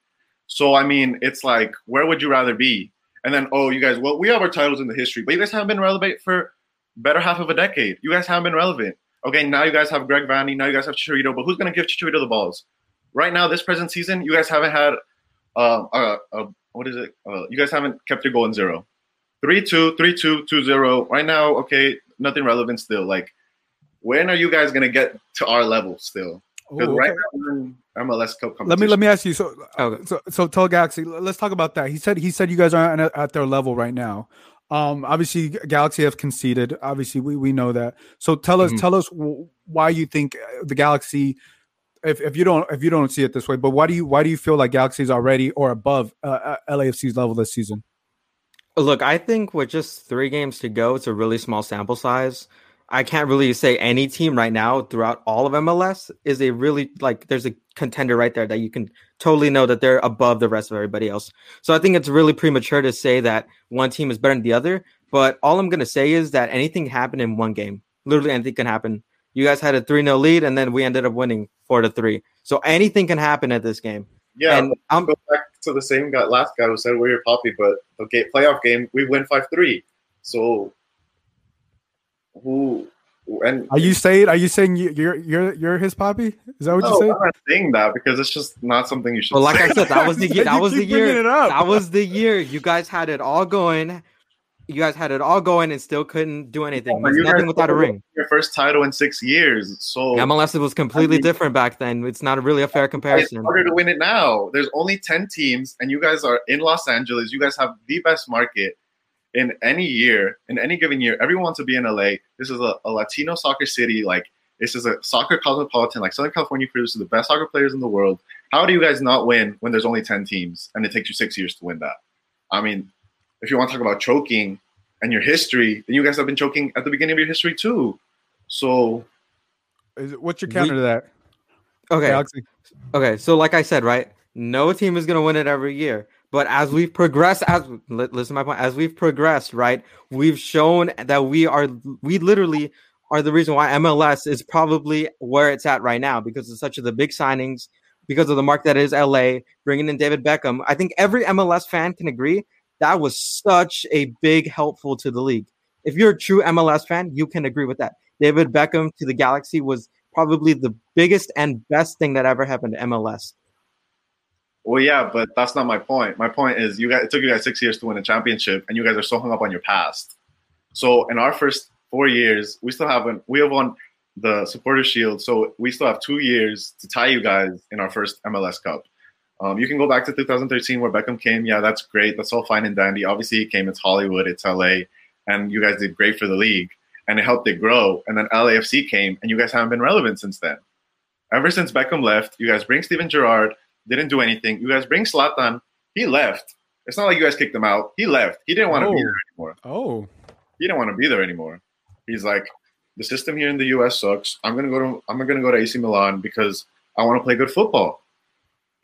So I mean, it's like, where would you rather be? And then, oh, you guys, well, we have our titles in the history, but you guys haven't been relevant for better half of a decade. You guys haven't been relevant. Okay, now you guys have Greg Vanney, now you guys have Chicharito, but who's going to give Chicharito the balls? Right now, this present season, you guys haven't had, uh, uh, uh what is it? Uh, you guys haven't kept your goal in zero. 3 2, 3 2, 2 0. Right now, okay, nothing relevant still. Like, when are you guys going to get to our level still? Because right now, MLS Cup Let me let me ask you. So, okay. so so tell Galaxy. Let's talk about that. He said he said you guys aren't at their level right now. Um, obviously, Galaxy have conceded. Obviously, we, we know that. So tell us, mm-hmm. tell us why you think uh, the Galaxy. If, if you don't if you don't see it this way, but why do you why do you feel like Galaxy is already or above uh, uh LAFC's level this season? Look, I think with just three games to go, it's a really small sample size. I can't really say any team right now throughout all of MLS is a really like there's a contender right there that you can totally know that they're above the rest of everybody else. So I think it's really premature to say that one team is better than the other. But all I'm gonna say is that anything can happen in one game. Literally anything can happen. You guys had a 3 0 lead and then we ended up winning four to three. So anything can happen at this game. Yeah, and I'm go back to the same guy last guy who said we're your poppy, but the playoff game we win five three. So who and are you saying are you saying you're you're you're his poppy? Is that what no, you're saying? I'm not saying that because it's just not something you should. Well, like. I said, that was the year. That was the year. That was the year. You guys had it all going. You guys had it all going and still couldn't do anything. Nothing without a ring. Your first title in six years. So MLS was completely I mean, different back then. It's not really a fair comparison. It's harder to win it now. There's only ten teams, and you guys are in Los Angeles. You guys have the best market in any year, in any given year. Everyone wants to be in LA. This is a, a Latino soccer city. Like this is a soccer cosmopolitan. Like Southern California produces the best soccer players in the world. How do you guys not win when there's only ten teams and it takes you six years to win that? I mean, if you want to talk about choking and your history, then you guys have been choking at the beginning of your history too. So, Is it, what's your counter we, to that? Okay. Galaxy? Okay. So, like I said, right, no team is going to win it every year. But as we've progressed, as listen to my point, as we've progressed, right, we've shown that we are, we literally are the reason why MLS is probably where it's at right now because of such of the big signings, because of the mark that is LA, bringing in David Beckham. I think every MLS fan can agree that was such a big helpful to the league. If you're a true MLS fan, you can agree with that. David Beckham to the Galaxy was probably the biggest and best thing that ever happened to MLS. Well, yeah, but that's not my point. My point is, you guys it took you guys six years to win a championship, and you guys are so hung up on your past. So in our first four years, we still haven't. We have won the Supporter Shield, so we still have two years to tie you guys in our first MLS Cup. Um, you can go back to 2013 where Beckham came. Yeah, that's great. That's all fine and dandy. Obviously, he came. It's Hollywood. It's LA, and you guys did great for the league, and it helped it grow. And then LAFC came, and you guys haven't been relevant since then. Ever since Beckham left, you guys bring Steven Gerrard, didn't do anything. You guys bring Zlatan, he left. It's not like you guys kicked him out. He left. He didn't want to oh. be there anymore. Oh, he didn't want to be there anymore. He's like, the system here in the U.S. sucks. I'm gonna go to I'm gonna go to AC Milan because I want to play good football.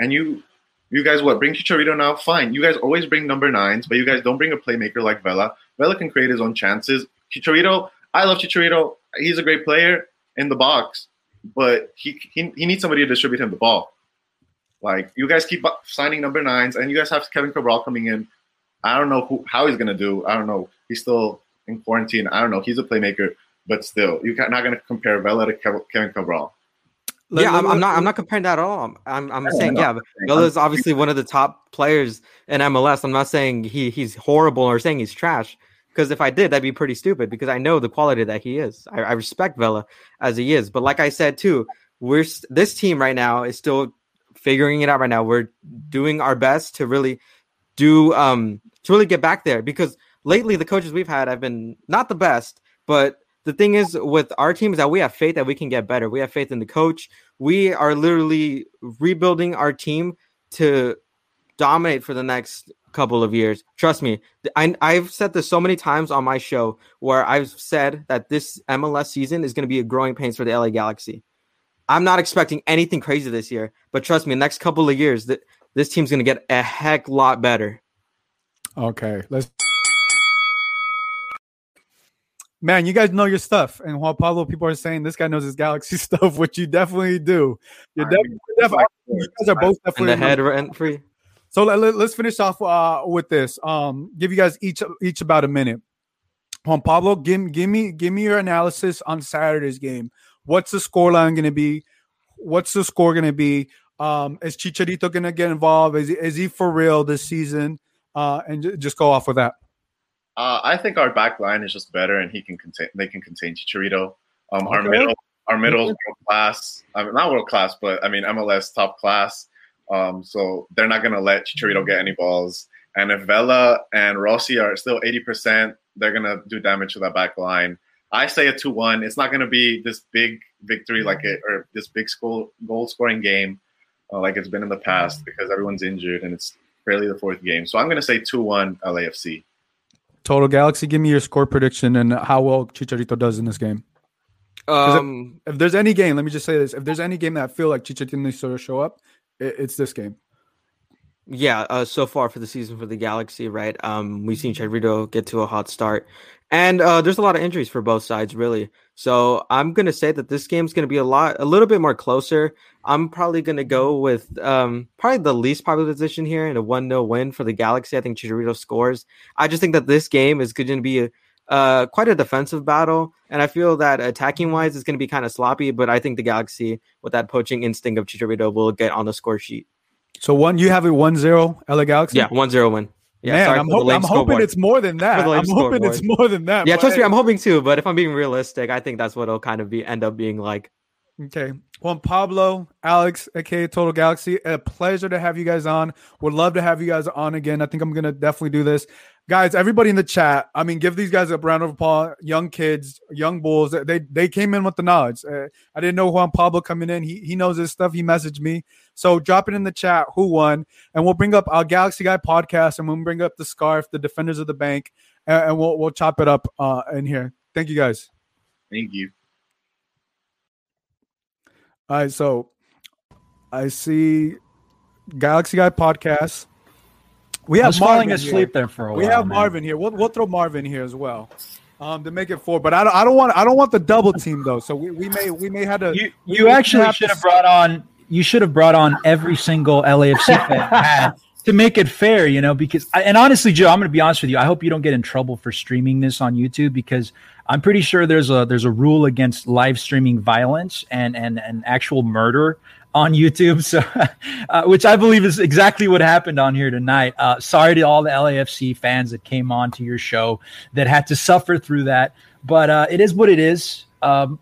And you, you guys, what bring Chicharito now? Fine. You guys always bring number nines, but you guys don't bring a playmaker like Vela. Vela can create his own chances. Chicharito, I love Chicharito. He's a great player in the box, but he he, he needs somebody to distribute him the ball. Like you guys keep signing number nines, and you guys have Kevin Cabral coming in. I don't know who, how he's gonna do. I don't know. He's still in quarantine. I don't know. He's a playmaker, but still, you're not gonna compare Vela to Kevin Cabral yeah, I'm, I'm, not. I'm not comparing that at all. I'm. I'm saying, yeah, is obviously one of the top players in MLS. I'm not saying he he's horrible or saying he's trash. Because if I did, that'd be pretty stupid. Because I know the quality that he is. I, I respect Vela as he is. But like I said too, we're this team right now is still figuring it out. Right now, we're doing our best to really do um to really get back there. Because lately, the coaches we've had have been not the best, but the thing is with our team is that we have faith that we can get better. We have faith in the coach. We are literally rebuilding our team to dominate for the next couple of years. Trust me, I, I've said this so many times on my show where I've said that this MLS season is going to be a growing pains for the LA Galaxy. I'm not expecting anything crazy this year, but trust me, next couple of years, th- this team's going to get a heck lot better. Okay, let's man, you guys know your stuff. And Juan Pablo, people are saying this guy knows his Galaxy stuff, which you definitely do. You're definitely, definitely you guys are both definitely and the head rent free. So let, us let, finish off uh, with this. Um, give you guys each each about a minute. Juan Pablo, give, give me give me your analysis on Saturday's game. What's the scoreline going to be? What's the score going to be? Um, is Chicharito going to get involved? Is he, is he for real this season? Uh, and just go off with that. Uh, I think our back line is just better, and he can contain. They can contain Chicharito. Um, okay. Our middle, our middle is world class. I mean, not world class, but I mean MLS top class. Um, so they're not going to let Chicharito get any balls. And if Vela and Rossi are still 80%, they're going to do damage to that back line. I say a 2 1. It's not going to be this big victory like it, or this big school, goal scoring game uh, like it's been in the past because everyone's injured and it's barely the fourth game. So I'm going to say 2 1 LAFC. Total Galaxy, give me your score prediction and how well Chicharito does in this game. Um, if, if, there's any game, let me just say this: if there's any game that I feel like Chicharito needs to show up, it, it's this game. Yeah, uh, so far for the season for the Galaxy, right? Um, we've seen Chicharito get to a hot start, and uh, there's a lot of injuries for both sides, really. So I'm gonna say that this game's gonna be a lot, a little bit more closer. I'm probably gonna go with um, probably the least popular position here in a one 0 win for the Galaxy. I think Chicharito scores. I just think that this game is going to be a uh, quite a defensive battle, and I feel that attacking wise is going to be kind of sloppy. But I think the Galaxy, with that poaching instinct of Chicharito, will get on the score sheet. So one, you have a 1-0 LA Galaxy. Yeah, 1-0 win. Yeah, Man, I'm, I'm hoping it's more than that. I'm hoping it's more than that. Yeah, trust me, I'm hoping too. But if I'm being realistic, I think that's what it'll kind of be end up being like. Okay. Juan Pablo, Alex, aka Total Galaxy, a pleasure to have you guys on. Would love to have you guys on again. I think I'm gonna definitely do this guys, everybody in the chat, I mean, give these guys a round of applause. Young kids, young bulls, they they came in with the knowledge. Uh, I didn't know Juan Pablo coming in. He he knows his stuff. He messaged me. So drop it in the chat who won, and we'll bring up our Galaxy Guy podcast, and we'll bring up the scarf, the defenders of the bank, and, and we'll we'll chop it up uh, in here. Thank you guys. Thank you. All right, so I see Galaxy Guy podcast. We have falling asleep here. there for a we while. We have man. Marvin here. We'll, we'll throw Marvin here as well. Um, to make it four, but I don't, I don't want I don't want the double team though. So we, we may we may have to. You, you actually should have brought on you should have brought on every single LAFC fan to make it fair, you know. Because and honestly, Joe, I'm going to be honest with you. I hope you don't get in trouble for streaming this on YouTube because I'm pretty sure there's a there's a rule against live streaming violence and and and actual murder on YouTube, so uh, which I believe is exactly what happened on here tonight. Uh, sorry to all the LAFC fans that came on to your show that had to suffer through that, but uh, it is what it is. Um,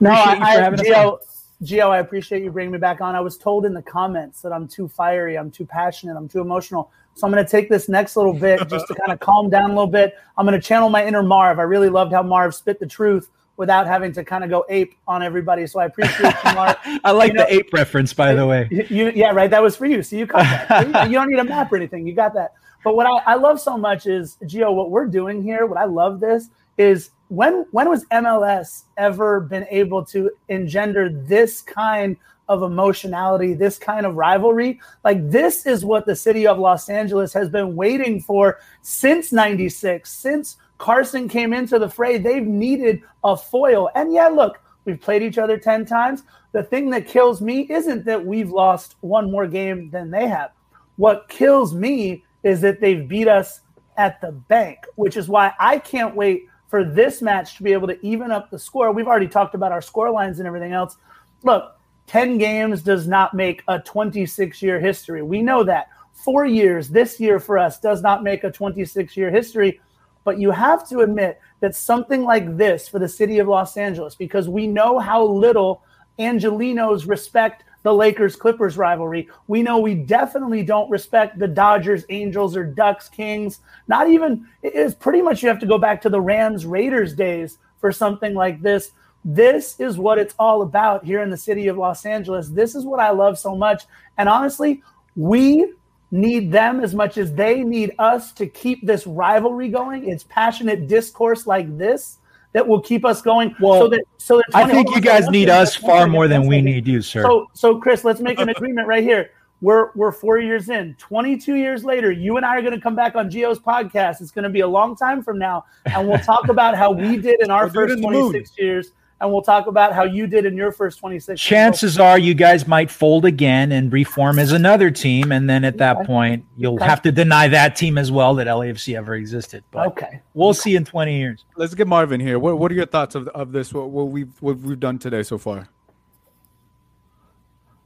no, I, I Gio, Gio, I appreciate you bringing me back on. I was told in the comments that I'm too fiery, I'm too passionate, I'm too emotional. So I'm going to take this next little bit just to kind of calm down a little bit. I'm going to channel my inner Marv. I really loved how Marv spit the truth without having to kind of go ape on everybody. So I appreciate you, Mark. I like you know, the ape reference, by the way. You, yeah, right. That was for you. So you caught that. you don't need a map or anything. You got that. But what I, I love so much is, Gio, what we're doing here, what I love this is when when was MLS ever been able to engender this kind of emotionality, this kind of rivalry? Like this is what the city of Los Angeles has been waiting for since 96, since Carson came into the fray. They've needed a foil. And yeah, look, we've played each other 10 times. The thing that kills me isn't that we've lost one more game than they have. What kills me is that they've beat us at the bank, which is why I can't wait for this match to be able to even up the score. We've already talked about our score lines and everything else. Look, 10 games does not make a 26 year history. We know that. Four years this year for us does not make a 26 year history. But you have to admit that something like this for the city of Los Angeles, because we know how little Angelenos respect the Lakers Clippers rivalry. We know we definitely don't respect the Dodgers, Angels, or Ducks, Kings. Not even, it is pretty much you have to go back to the Rams, Raiders days for something like this. This is what it's all about here in the city of Los Angeles. This is what I love so much. And honestly, we need them as much as they need us to keep this rivalry going. It's passionate discourse like this that will keep us going. Well, so that so that I think you guys need us far more than we need you, sir. So so Chris, let's make an agreement right here. We're we're four years in. Twenty two years later, you and I are going to come back on Gio's podcast. It's going to be a long time from now, and we'll talk about how we did in our first twenty six years and we'll talk about how you did in your first 26. Chances are you guys might fold again and reform as another team, and then at that okay. point you'll okay. have to deny that team as well that LAFC ever existed. But okay, we'll okay. see in 20 years. Let's get Marvin here. What, what are your thoughts of, of this? What, what we've what we've done today so far?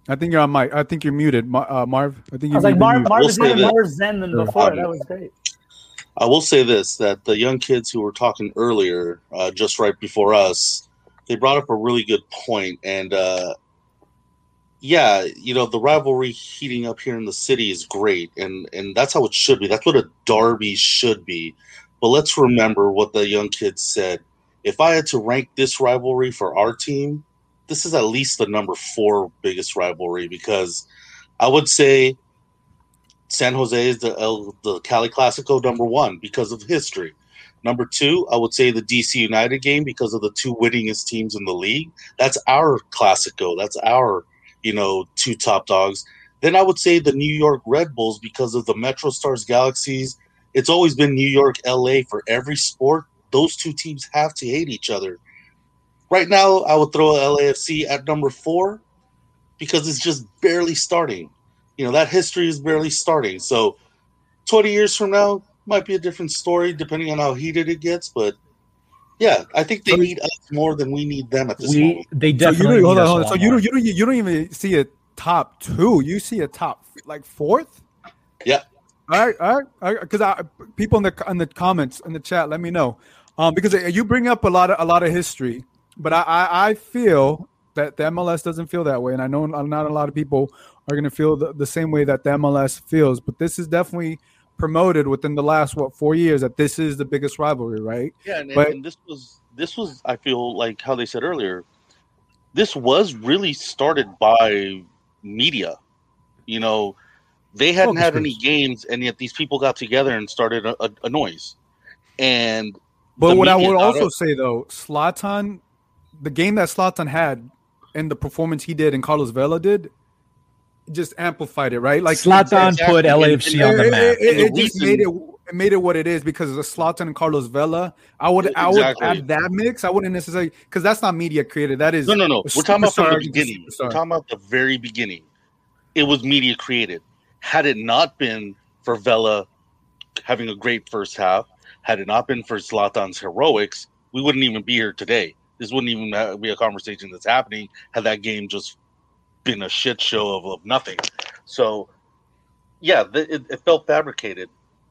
I think you're on mic. I think you're muted, uh, Marv. I think you're I was like Marv. Marv is even more zen than before. That was great. I will say this: that the young kids who were talking earlier, uh, just right before us, they brought up a really good point, and uh, yeah, you know the rivalry heating up here in the city is great, and and that's how it should be. That's what a derby should be. But let's remember what the young kids said. If I had to rank this rivalry for our team, this is at least the number four biggest rivalry because I would say San Jose is the El, the Cali Classico number one because of history. Number two, I would say the DC United game because of the two winningest teams in the league. That's our Classico. That's our, you know, two top dogs. Then I would say the New York Red Bulls because of the Metro Stars Galaxies. It's always been New York, LA for every sport. Those two teams have to hate each other. Right now, I would throw LAFC at number four because it's just barely starting. You know, that history is barely starting. So 20 years from now, might be a different story depending on how heated it gets, but yeah, I think they need us more than we need them at this we, moment. They definitely. So, hold on, hold on. so you don't, you don't, you don't even see a top two. You see a top like fourth. Yeah. All right, all right, because I people in the in the comments in the chat, let me know, um, because you bring up a lot of a lot of history, but I I, I feel that the MLS doesn't feel that way, and I know not a lot of people are going to feel the, the same way that the MLS feels. But this is definitely promoted within the last what four years that this is the biggest rivalry, right? Yeah, and, but, and this was this was I feel like how they said earlier, this was really started by media. You know, they hadn't had any games, and yet these people got together and started a, a, a noise. And but what I would also of, say though, Zlatan, the game that Zlatan had and the performance he did and Carlos Vela did, just amplified it, right? Like Zlatan exactly. put LAFC on the map. It, it, it just made it it made it what it is because of Zlatan and Carlos Vela. I would exactly. I would add that mix. I wouldn't necessarily because that's not media created. That is no no no. We're talking about the beginning. We're talking about the very beginning. It was media created. Had it not been for Vela having a great first half, had it not been for Zlatan's heroics, we wouldn't even be here today. This wouldn't even be a conversation that's happening had that game just been a shit show of, of nothing. So, yeah, it, it felt fabricated.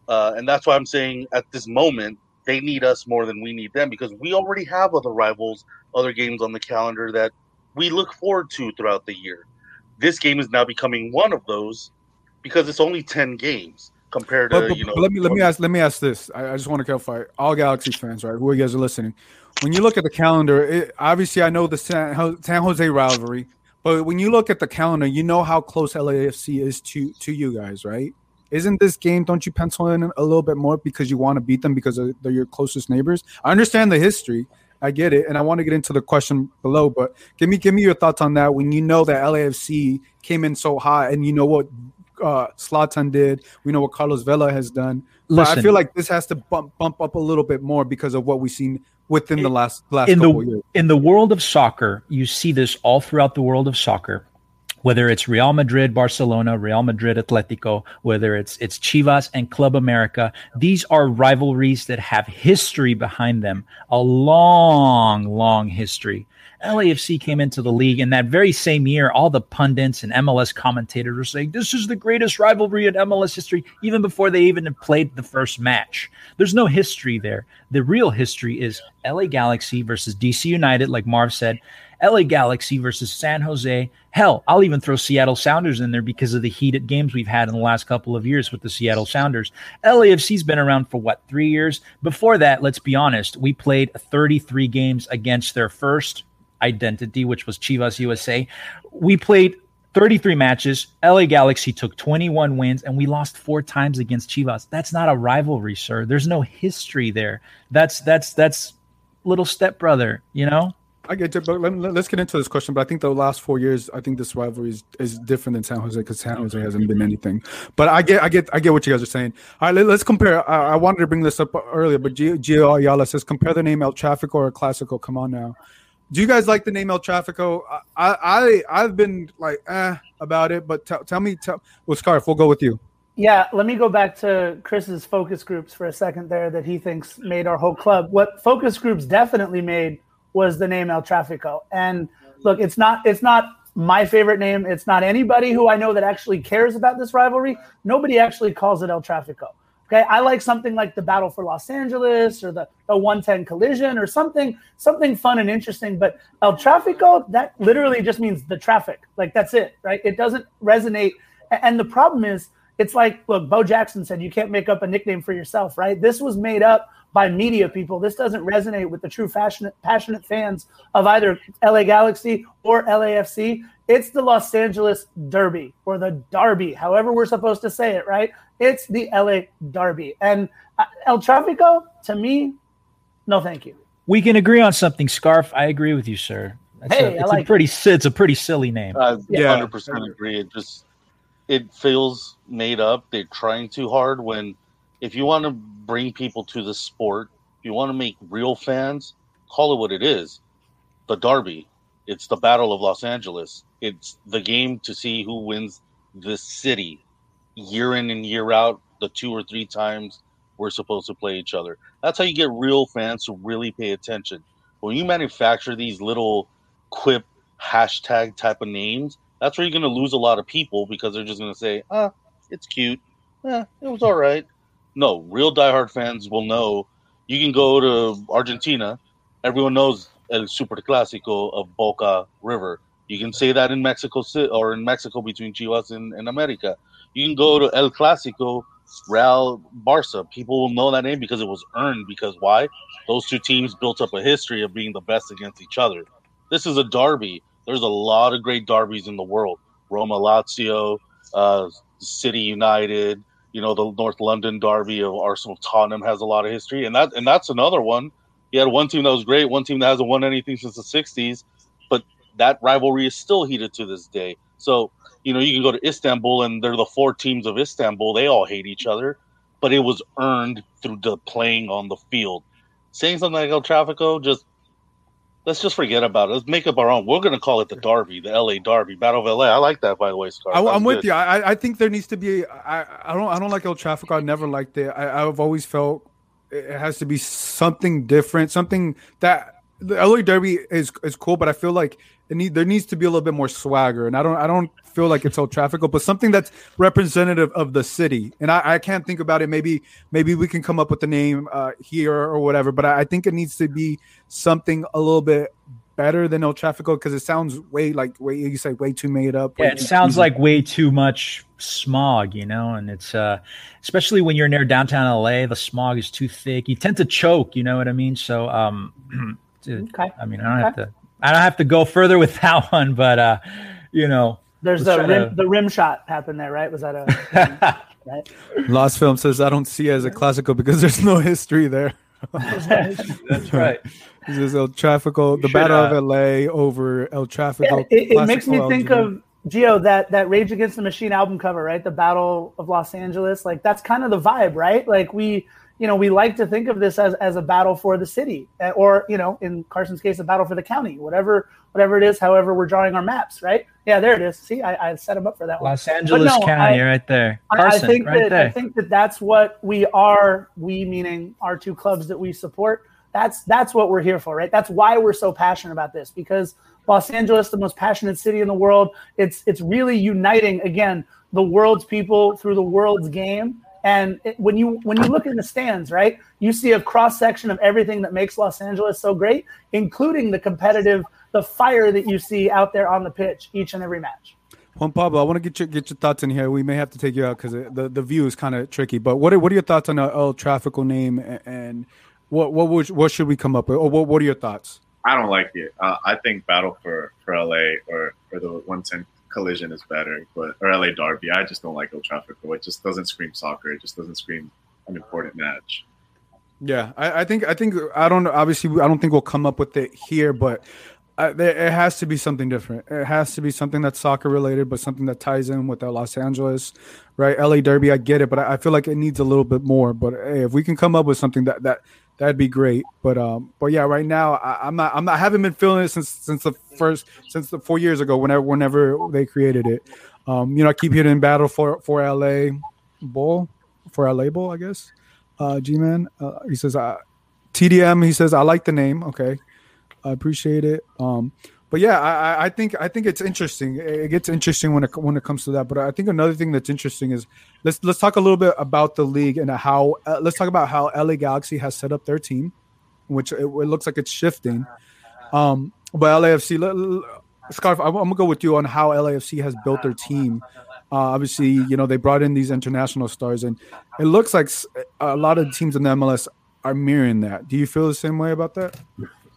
Uh, and that's why I'm saying at this moment, they need us more than we need them because we already have other rivals, other games on the calendar that we look forward to throughout the year. This game is now becoming one of those because it's only ten games compared to but, but, you know. let me let me ask let me ask this. I, I, just want to clarify. All Galaxy fans, right? Who you guys are listening? When you look at the calendar, it, obviously I know the San, San Jose rivalry, but when you look at the calendar, you know how close LAFC is to to you guys, right? Isn't this game? Don't you pencil in a little bit more because you want to beat them because they're your closest neighbors? I understand the history. I get it, and I want to get into the question below. But give me give me your thoughts on that. When you know that LAFC came in so high, and you know what uh, Zlatan did. We know what Carlos Vela has done. Listen, but I feel like this has to bump bump up a little bit more because of what we've seen within the last last in couple the, years. In the world of soccer, you see this all throughout the world of soccer. Whether it's Real Madrid, Barcelona, Real Madrid, Atletico, whether it's it's Chivas and Club America, these are rivalries that have history behind them, a long, long history. LAFC came into the league, and that very same year, all the pundits and MLS commentators were saying this is the greatest rivalry in MLS history, even before they even played the first match. There's no history there. The real history is LA Galaxy versus DC United, like Marv said, LA Galaxy versus San Jose. Hell, I'll even throw Seattle Sounders in there because of the heated games we've had in the last couple of years with the Seattle Sounders. LAFC's been around for what, three years? Before that, let's be honest, we played 33 games against their first identity, which was Chivas USA. We played 33 matches. LA Galaxy took 21 wins, and we lost four times against Chivas. That's not a rivalry, sir. There's no history there. That's that's that's little stepbrother, you know. I get it, but let, us get into this question. But I think the last four years, I think this rivalry is, is different than San Jose because San Jose hasn't been anything. But I get, I get, I get what you guys are saying. All right, let, us compare. I, I, wanted to bring this up earlier, but Gio Ayala says compare the name El Tráfico or Classico. Come on now. Do you guys like the name El Tráfico? I I I've been like eh about it, but t- tell me, tell well, Scarf, we'll go with you. Yeah, let me go back to Chris's focus groups for a second there that he thinks made our whole club. What focus groups definitely made was the name El Tráfico. And look, it's not it's not my favorite name. It's not anybody who I know that actually cares about this rivalry. Nobody actually calls it El Tráfico. Okay, I like something like the Battle for Los Angeles or the, the 110 Collision or something something fun and interesting. But El Tráfico, that literally just means the traffic. Like that's it, right? It doesn't resonate. And the problem is, it's like look, Bo Jackson said you can't make up a nickname for yourself, right? This was made up by media people. This doesn't resonate with the true passionate passionate fans of either LA Galaxy or LAFC. It's the Los Angeles Derby or the Derby, however we're supposed to say it, right? It's the LA Derby. And uh, El Tráfico, to me, no thank you. We can agree on something, Scarf. I agree with you, sir. It's hey, a, it's like a pretty it. it's a pretty silly name. Uh, yeah, hundred percent agree. It just it feels made up. They're trying too hard. When if you want to bring people to the sport, if you want to make real fans, call it what it is. The Derby. It's the Battle of Los Angeles. It's the game to see who wins the city year in and year out. The two or three times we're supposed to play each other. That's how you get real fans to really pay attention. When you manufacture these little quip hashtag type of names, that's where you're going to lose a lot of people because they're just going to say, ah, it's cute. eh, it was all right. No, real diehard fans will know. You can go to Argentina. Everyone knows El Super Clásico of Boca River. You can say that in Mexico City or in Mexico between Chivas and, and America. You can go to El Clásico, Real Barca. People will know that name because it was earned. Because why? Those two teams built up a history of being the best against each other. This is a derby. There's a lot of great derbies in the world. Roma Lazio, uh, City United, you know, the North London derby of Arsenal Tottenham has a lot of history. And that and that's another one. You had one team that was great, one team that hasn't won anything since the 60s, but that rivalry is still heated to this day. So, you know, you can go to Istanbul and they're the four teams of Istanbul. They all hate each other, but it was earned through the playing on the field. Saying something like El Trafico, just let's just forget about it. Let's make up our own. We're going to call it the Derby, the LA Derby, Battle of LA. I like that, by the way, Scar. I, am with you. I, I think there needs to be. I, I don't. I don't like El Trafico. I never liked it. I, I've always felt it has to be something different, something that the LA Derby is is cool, but I feel like it need there needs to be a little bit more swagger, and I don't I don't feel like it's El Trafico, but something that's representative of the city. And I, I can't think about it. Maybe maybe we can come up with the name uh, here or whatever, but I, I think it needs to be something a little bit better than El Trafico because it sounds way like way you say way too made up. Yeah, it sounds like way too much smog, you know, and it's uh especially when you're near downtown LA, the smog is too thick. You tend to choke, you know what I mean? So um okay. I mean, I don't okay. have to I don't have to go further with that one, but uh you know, there's the rim, to... the rim shot happened there, right? Was that a right? Lost Film says I don't see it as a classical because there's no history there. That's right. This is El Trafico, the Battle uh, of LA over El Trafico. Yeah, it, it makes me think of Gio that that Rage Against the Machine album cover, right? The Battle of Los Angeles, like that's kind of the vibe, right? Like we, you know, we like to think of this as as a battle for the city, eh, or you know, in Carson's case, a battle for the county, whatever whatever it is. However, we're drawing our maps, right? Yeah, there it is. See, I, I set them up for that Los one. Los Angeles no, County, I, right there. Carson, I think right that there. I think that that's what we are. We meaning our two clubs that we support that's that's what we're here for, right? That's why we're so passionate about this because Los Angeles, the most passionate city in the world, it's it's really uniting again the world's people through the world's game. And it, when you when you look in the stands, right, you see a cross section of everything that makes Los Angeles so great, including the competitive, the fire that you see out there on the pitch each and every match. Juan Pablo, I want to get your get your thoughts in here. We may have to take you out because the, the view is kind of tricky. But what are, what are your thoughts on the El Trafico name and, and what what would, what should we come up with, or what what are your thoughts? I don't like it. Uh, I think Battle for for LA or or the 110 Collision is better, but or LA Derby. I just don't like El Trafico. It just doesn't scream soccer. It just doesn't scream an important match. Yeah, I, I think I think I don't obviously I don't think we'll come up with it here, but uh, there, it has to be something different. It has to be something that's soccer related, but something that ties in with Los Angeles, right? LA Derby, I get it, but I, I, feel like it needs a little bit more. But hey, if we can come up with something that that that'd be great. But um, but yeah, right now I, am not I'm not I haven't been feeling it since since the first since the four years ago whenever whenever they created it. Um, you know, I keep hitting battle for for LA Bowl for LA Bowl, I guess. Uh, G Man, uh, he says uh, TDM. He says I like the name. Okay, I appreciate it. Um, but yeah, I, I think I think it's interesting. It gets interesting when it when it comes to that. But I think another thing that's interesting is let's let's talk a little bit about the league and how uh, let's talk about how LA Galaxy has set up their team, which it, it looks like it's shifting. Um, but LAFC, Scarf, I'm, I'm, gonna go with you on how LAFC has built their team. Uh, obviously, you know they brought in these international stars, and it looks like a lot of teams in the MLS are mirroring that. Do you feel the same way about that?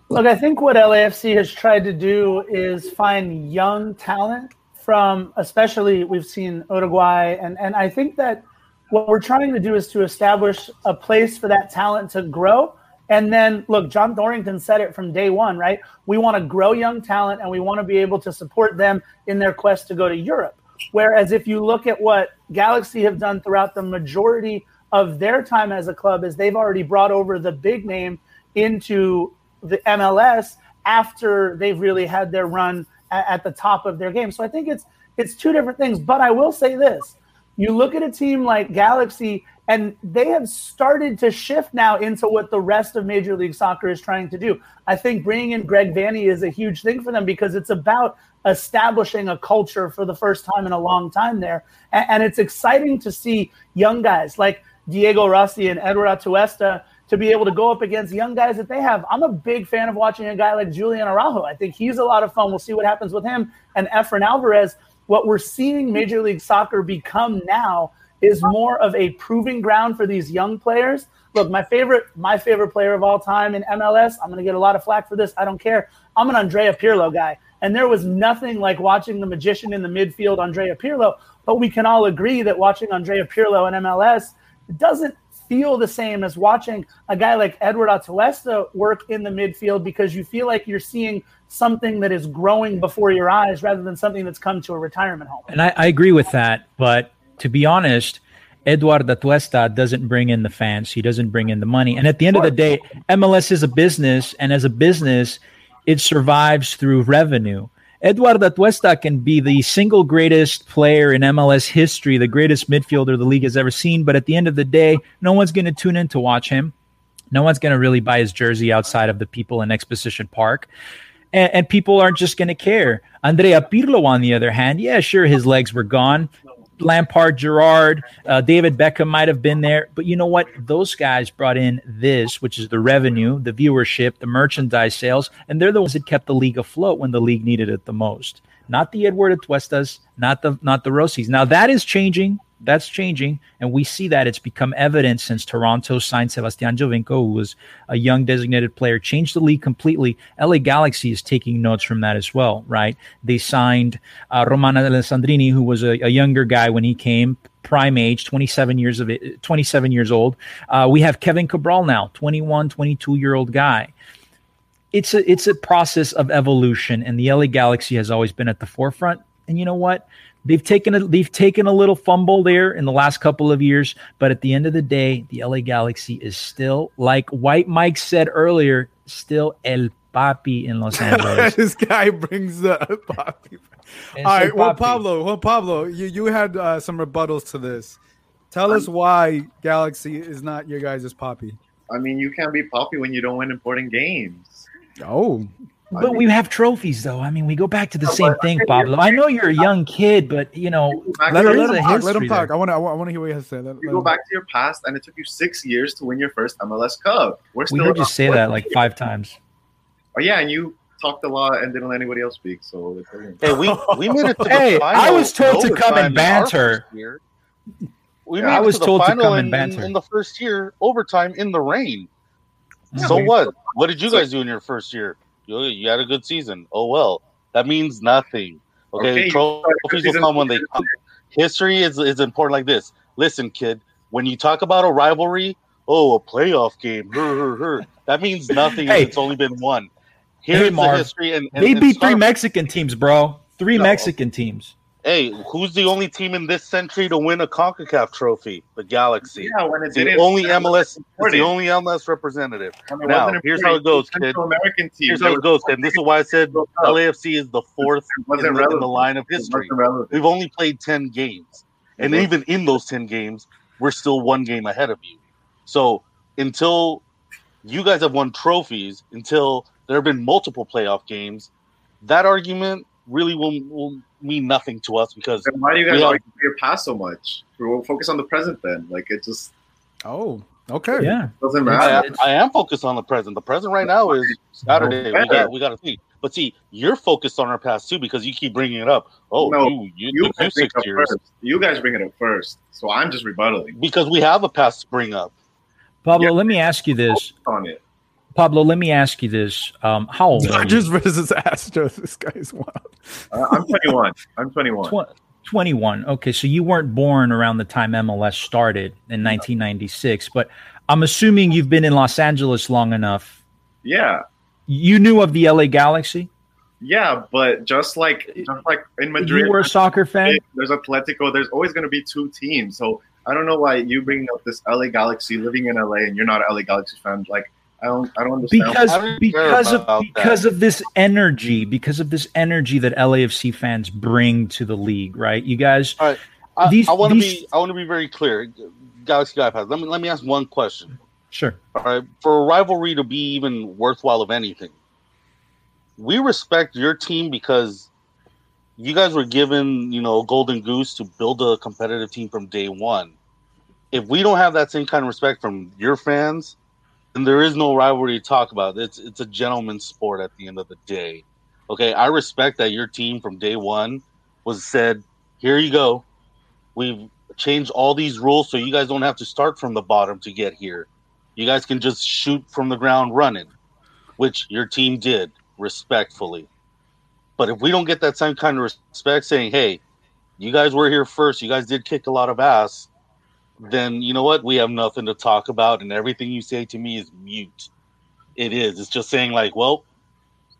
Look, I think what LAFC has tried to do is find young talent from, especially we've seen Uruguay, and and I think that what we're trying to do is to establish a place for that talent to grow. And then, look, John Thorrington said it from day one, right? We want to grow young talent and we want to be able to support them in their quest to go to Europe. Whereas if you look at what Galaxy have done throughout the majority of their time as a club, is they've already brought over the big name into the MLS after they've really had their run at, at the top of their game. So I think it's it's two different things. But I will say this: you look at a team like Galaxy, and they have started to shift now into what the rest of Major League Soccer is trying to do. I think bringing in Greg Vanney is a huge thing for them because it's about establishing a culture for the first time in a long time there. And, and it's exciting to see young guys like Diego Rossi and Edward Atuesta to be able to go up against young guys that they have. I'm a big fan of watching a guy like Julian Araujo. I think he's a lot of fun. We'll see what happens with him and Efrain Alvarez. What we're seeing Major League Soccer become now is more of a proving ground for these young players. Look, my favorite, my favorite player of all time in MLS. I'm going to get a lot of flack for this. I don't care. I'm an Andrea Pirlo guy, and there was nothing like watching the magician in the midfield, Andrea Pirlo. But we can all agree that watching Andrea Pirlo in MLS doesn't feel the same as watching a guy like Edward Atuesta work in the midfield because you feel like you're seeing something that is growing before your eyes rather than something that's come to a retirement home. And I, I agree with that. But to be honest, Edward Atuesta doesn't bring in the fans. He doesn't bring in the money. And at the end of the day, MLS is a business. And as a business, it survives through revenue. Edward Atuesta can be the single greatest player in MLS history, the greatest midfielder the league has ever seen. But at the end of the day, no one's going to tune in to watch him. No one's going to really buy his jersey outside of the people in Exposition Park. And, and people aren't just going to care. Andrea Pirlo, on the other hand, yeah, sure, his legs were gone. Lampard, Gerrard, uh, David Beckham might have been there, but you know what? Those guys brought in this, which is the revenue, the viewership, the merchandise sales, and they're the ones that kept the league afloat when the league needed it the most. Not the Edward Atuestas, not the not the Rossis. Now that is changing that's changing, and we see that it's become evident since Toronto signed Sebastian Giovinco, who was a young designated player, changed the league completely. LA Galaxy is taking notes from that as well, right? They signed uh, Romain Alessandrini, who was a, a younger guy when he came, prime age 27 years of it, 27 years old uh, we have kevin cabral now 21 22 year old guy it's a it's a process of evolution and the la galaxy has always been at the forefront and you know what They've taken a they've taken a little fumble there in the last couple of years, but at the end of the day, the LA Galaxy is still like White Mike said earlier, still El Papi in Los Angeles. this guy brings the Papi. All right, well, Pablo, well, Pablo, you you had uh, some rebuttals to this. Tell us why Galaxy is not your guys' poppy. I mean, you can't be poppy when you don't win important games. Oh, but we have trophies, though. I mean, we go back to the same thing, Pablo. I know you're a young kid, but you know, let, let, him talk. Let him talk. I want to. I want to hear what he has to say. Let, you go back to your past, and it took you six years to win your first MLS Cup. We're still we heard you say that like five times. Oh yeah, and you talked a lot and didn't let anybody else speak. So hey, we we made it to the hey, I was told to come and banter. We made I was to told to come and banter in, in the first year overtime in the rain. Yeah, so what? What did you guys do in your first year? You, you had a good season. Oh well, that means nothing. Okay, okay trophies will come when they come. History is is important like this. Listen, kid, when you talk about a rivalry, oh, a playoff game, her, her, her, that means nothing. hey, it's only been one. Here's hey, Marv, the history, and, and they beat three Mexican teams, bro. Three no. Mexican teams. Hey, who's the only team in this century to win a CONCACAF trophy? The Galaxy. Yeah, when it the only MLS, it's the only MLS representative. Now, here's how it goes, kid. American team. Here's how it goes, kid. This is why I said LAFC is the fourth in the, in the, line of history. We've only played ten games, and even in those ten games, we're still one game ahead of you. So until you guys have won trophies, until there have been multiple playoff games, that argument really will, will mean nothing to us because then why do you guys argue for your past so much? We'll focus on the present then. Like it just oh okay yeah doesn't matter. I, I, am focused on the present. The present right now is Saturday. we got we got to see. But see, you're focused on our past too because you keep bringing it up. Oh, no, you you, you, you six years. First. You guys bring it up first, so I'm just rebuttaling because we have a past to bring up. Pablo, yeah. let me ask you this. On it. Pablo, let me ask you this: um, How old Dodgers versus Astros. This guy's wild. Uh, I'm 21. I'm 21. Tw- 21. Okay, so you weren't born around the time MLS started in 1996, but I'm assuming you've been in Los Angeles long enough. Yeah. You knew of the LA Galaxy. Yeah, but just like just like in Madrid, you were a soccer fan. There's Atletico. There's always going to be two teams. So I don't know why you bring up this LA Galaxy living in LA and you're not an LA Galaxy fan. Like I don't I don't understand. Because because of because that. of this energy, because of this energy that LAFC fans bring to the league, right? You guys All right. I, these, I want to be I want to be very clear. Galaxy Guy Pass. Let me let me ask one question. Sure. All right. For a rivalry to be even worthwhile of anything, we respect your team because you guys were given, you know, golden goose to build a competitive team from day one. If we don't have that same kind of respect from your fans, then there is no rivalry to talk about. It's it's a gentleman's sport at the end of the day. Okay, I respect that your team from day one was said, "Here you go. We've changed all these rules so you guys don't have to start from the bottom to get here. You guys can just shoot from the ground running." Which your team did respectfully. But if we don't get that same kind of respect, saying, "Hey, you guys were here first. You guys did kick a lot of ass," then you know what? We have nothing to talk about, and everything you say to me is mute. It is. It's just saying, like, well,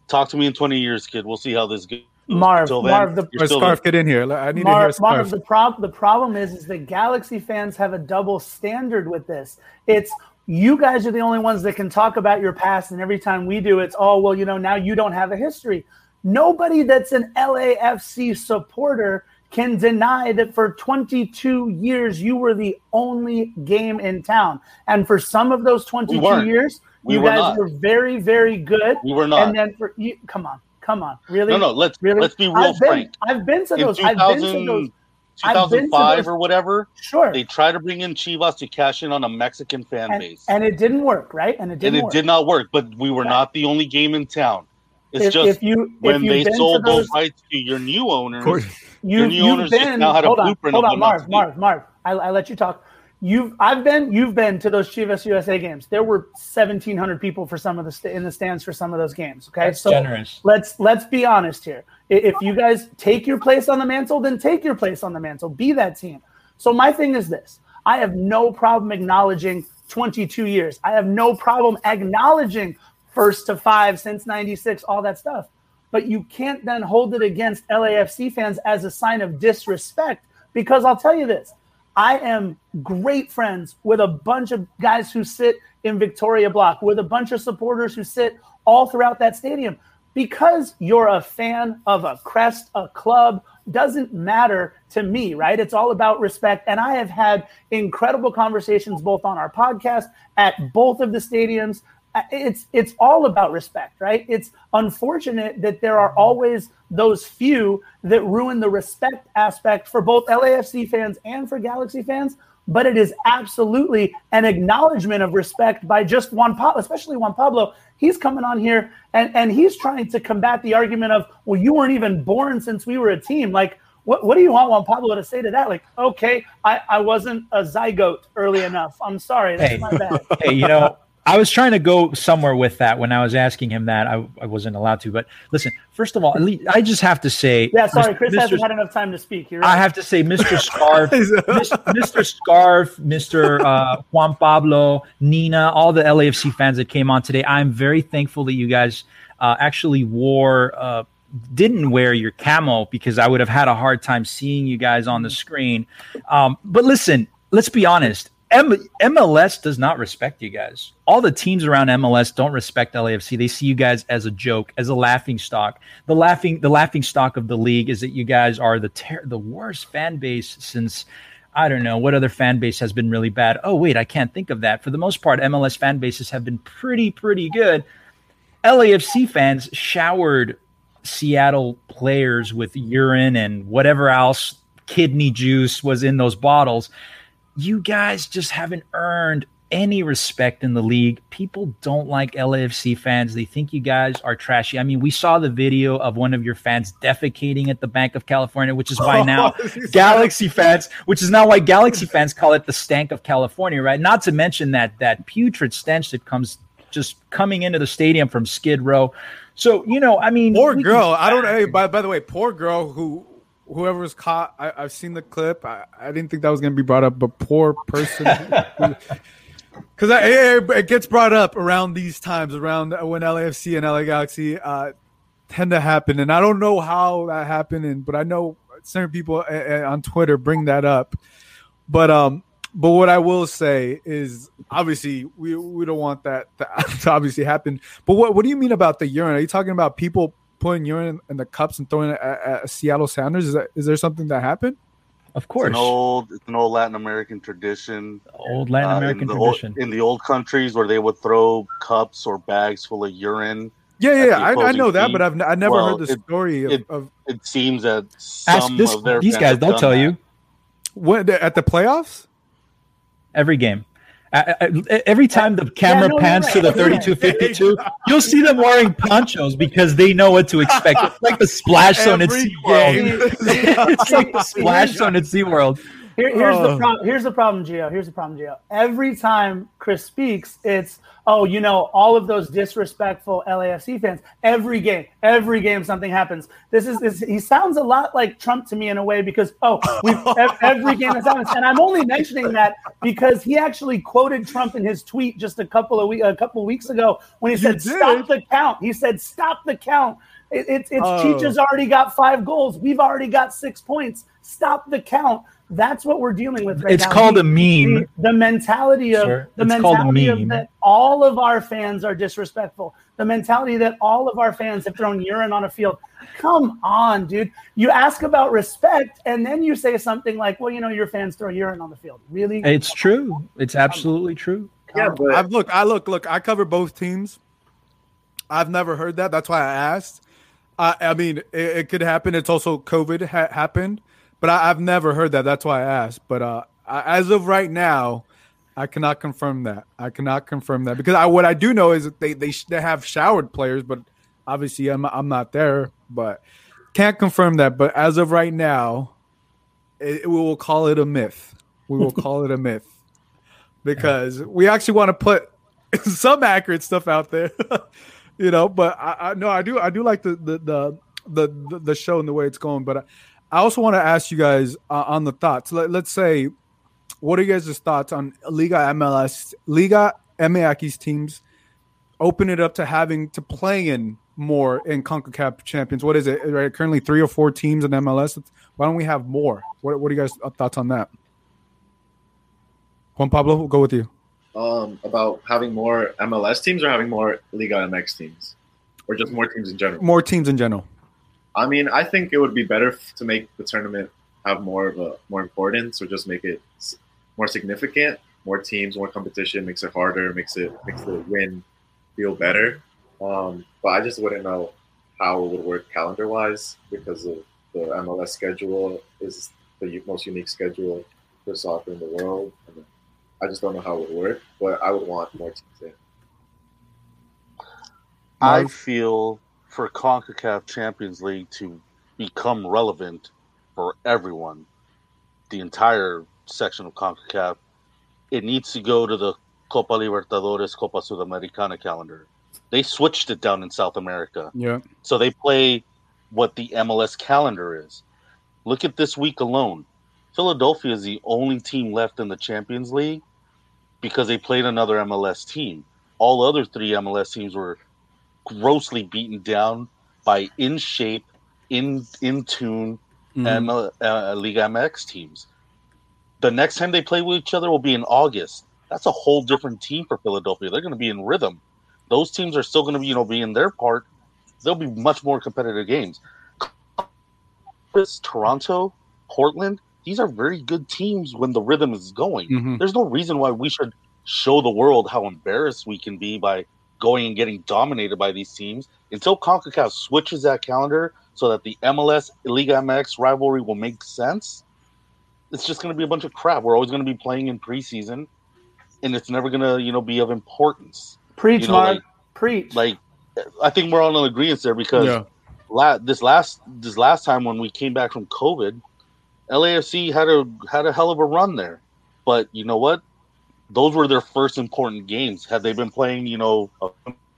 talk to me in twenty years, kid. We'll see how this goes. Marv, then, Marv, the scarf, get in here. I need Marv, to hear scarf. Marv, the problem, the problem is, is that Galaxy fans have a double standard with this. It's you guys are the only ones that can talk about your past, and every time we do, it's oh well, you know, now you don't have a history. Nobody that's an LAFC supporter can deny that for 22 years you were the only game in town. And for some of those 22 we years, we you guys not. were very, very good. We were not. And then for you, come on, come on, really? No, no. Let's really. Let's be real I've frank. Been, I've been to those. I've been to those. 2005 or whatever. Sure. They tried to bring in Chivas to cash in on a Mexican fan and, base, and it didn't work, right? And it didn't. And it work. did not work. But we were right. not the only game in town. It's if, just if you, when if they sold those, those rights to your new owners, you, your new you've owners been, now had a hold on, blueprint hold of on, Marv, Marv, Marv. I, I let you talk. You've I've been you've been to those Chivas USA games. There were seventeen hundred people for some of the st- in the stands for some of those games. Okay, That's so generous. let's let's be honest here. If you guys take your place on the mantle, then take your place on the mantle. Be that team. So my thing is this: I have no problem acknowledging 22 years. I have no problem acknowledging first to five since 96, all that stuff. But you can't then hold it against LAFC fans as a sign of disrespect because I'll tell you this I am great friends with a bunch of guys who sit in Victoria Block, with a bunch of supporters who sit all throughout that stadium. Because you're a fan of a crest, a club, doesn't matter to me, right? It's all about respect. And I have had incredible conversations both on our podcast, at both of the stadiums, it's it's all about respect, right? It's unfortunate that there are always those few that ruin the respect aspect for both LAFC fans and for Galaxy fans. But it is absolutely an acknowledgement of respect by just Juan Pablo, especially Juan Pablo. He's coming on here and, and he's trying to combat the argument of, well, you weren't even born since we were a team. Like, what, what do you want Juan Pablo to say to that? Like, okay, I, I wasn't a zygote early enough. I'm sorry. That's hey, my bad. Hey, you know, I was trying to go somewhere with that when I was asking him that. I, I wasn't allowed to. But listen, first of all, I just have to say. Yeah, sorry, Chris Mr. hasn't had enough time to speak. Right. I have to say, Mr. Scarf, Mr. Scarf, Mr. Uh, Juan Pablo, Nina, all the LAFC fans that came on today. I'm very thankful that you guys uh, actually wore. Uh, didn't wear your camo because I would have had a hard time seeing you guys on the screen. Um, but listen, let's be honest. M- MLS does not respect you guys. All the teams around MLS don't respect LAFC. They see you guys as a joke, as a laughing stock. The laughing the laughing stock of the league is that you guys are the ter- the worst fan base since I don't know what other fan base has been really bad. Oh wait, I can't think of that. For the most part, MLS fan bases have been pretty pretty good. LAFC fans showered Seattle players with urine and whatever else kidney juice was in those bottles you guys just haven't earned any respect in the league. People don't like LAFC fans. They think you guys are trashy. I mean, we saw the video of one of your fans defecating at the Banc of California, which is why now Galaxy fans, which is now why Galaxy fans call it the stank of California, right? Not to mention that that putrid stench that comes just coming into the stadium from Skid Row. So, you know, I mean, poor girl. I don't know. By, by the way, poor girl who whoever was caught. I, have seen the clip. I, I didn't think that was going to be brought up, but poor person. Because it, it, gets brought up around these times, around when LAFC and LA Galaxy uh, tend to happen, and I don't know how that happened, and but I know certain people uh, on Twitter bring that up. But um, but what I will say is, obviously, we we don't want that to obviously happen. But what what do you mean about the urine? Are you talking about people putting urine in the cups and throwing it at, at Seattle Sounders? Is that is there something that happened? Of course, it's an old, it's an old Latin American tradition. Old Latin American uh, in tradition old, in the old countries where they would throw cups or bags full of urine Yeah, yeah, I, I, know that, but I've I never well, heard the story of it, of, it, seems that some this, of their these guys. They'll tell that. you. What at the playoffs? Every game. Every time the camera yeah, no, pans right. to the 3252, you'll see them wearing ponchos because they know what to expect. It's like the splash zone at SeaWorld. it's like the splash zone at SeaWorld. Here, here's the oh. problem. Here's the problem, Gio. Here's the problem, Gio. Every time Chris speaks, it's oh, you know, all of those disrespectful LAFC fans. Every game, every game, something happens. This is this. He sounds a lot like Trump to me in a way because oh, we every game has happened, and I'm only mentioning that because he actually quoted Trump in his tweet just a couple of week, a couple of weeks ago when he said, "Stop the count." He said, "Stop the count." It, it's it's oh. Already got five goals. We've already got six points. Stop the count. That's what we're dealing with right it's now. It's called the, a meme. The, the mentality of sure. the it's mentality of that all of our fans are disrespectful. The mentality that all of our fans have thrown urine on a field. Come on, dude. You ask about respect and then you say something like, "Well, you know, your fans throw urine on the field." Really? It's true. It's absolutely true. Yeah, but I've look, I look, look, I cover both teams. I've never heard that. That's why I asked. I, I mean, it, it, could happen. It's also COVID ha- happened. But I, have never heard that. That's why I asked. But uh, as of right now, I cannot confirm that. I cannot confirm that because I, what I do know is that they they, they have showered players, but obviously I'm I'm not there. But can't confirm that. But as of right now, it, we will call it a myth. We will call it a myth because we actually want to put some accurate stuff out there, you know. But I, I no, I do I do like the the the the, the show and the way it's going. But I also want to ask you guys uh, on the thoughts. Let, us say, what are you guys' thoughts on Liga MLS, Liga MX teams open it up to having to play in more in CONCACAF champions? What is it? Right, currently three or four teams in MLS. Why don't we have more? What, what are you guys' thoughts on that? Juan Pablo, we'll go with you. Um, about having more MLS teams or having more Liga MX teams, or just more teams in general? More teams in general. I mean, I think it would be better to make the tournament have more of a more importance, or just make it more significant. More teams, more competition makes it harder, makes it makes the win feel better. Um, but I just wouldn't know how it would work calendar wise because of the MLS schedule is the most unique schedule for soccer in the world. And I just don't know how it would work, but I would want more teams in. I feel for CONCACAF Champions League to become relevant for everyone, the entire section of CONCACAF, it needs to go to the Copa Libertadores, Copa Sudamericana calendar. They switched it down in South America. Yeah. So they play what the MLS calendar is. Look at this week alone. Philadelphia is the only team left in the Champions League because they played another MLS team. All other three MLS teams were grossly beaten down by in shape, in in tune mm-hmm. M- uh, Liga MX teams. The next time they play with each other will be in August. That's a whole different team for Philadelphia. They're going to be in rhythm. Those teams are still going to be, you know, be in their part. They'll be much more competitive games. Toronto, Portland, these are very good teams when the rhythm is going. Mm-hmm. There's no reason why we should show the world how embarrassed we can be by going and getting dominated by these teams until CONCACAF switches that calendar so that the MLS Liga MX rivalry will make sense. It's just going to be a bunch of crap. We're always going to be playing in preseason, and it's never going to, you know, be of importance. Preach, you know, Mark. Like, Preach. Like, I think we're all in agreement there because yeah. la- this last this last time when we came back from COVID, LAFC had a had a hell of a run there. But you know what? Those were their first important games. Had they been playing, you know,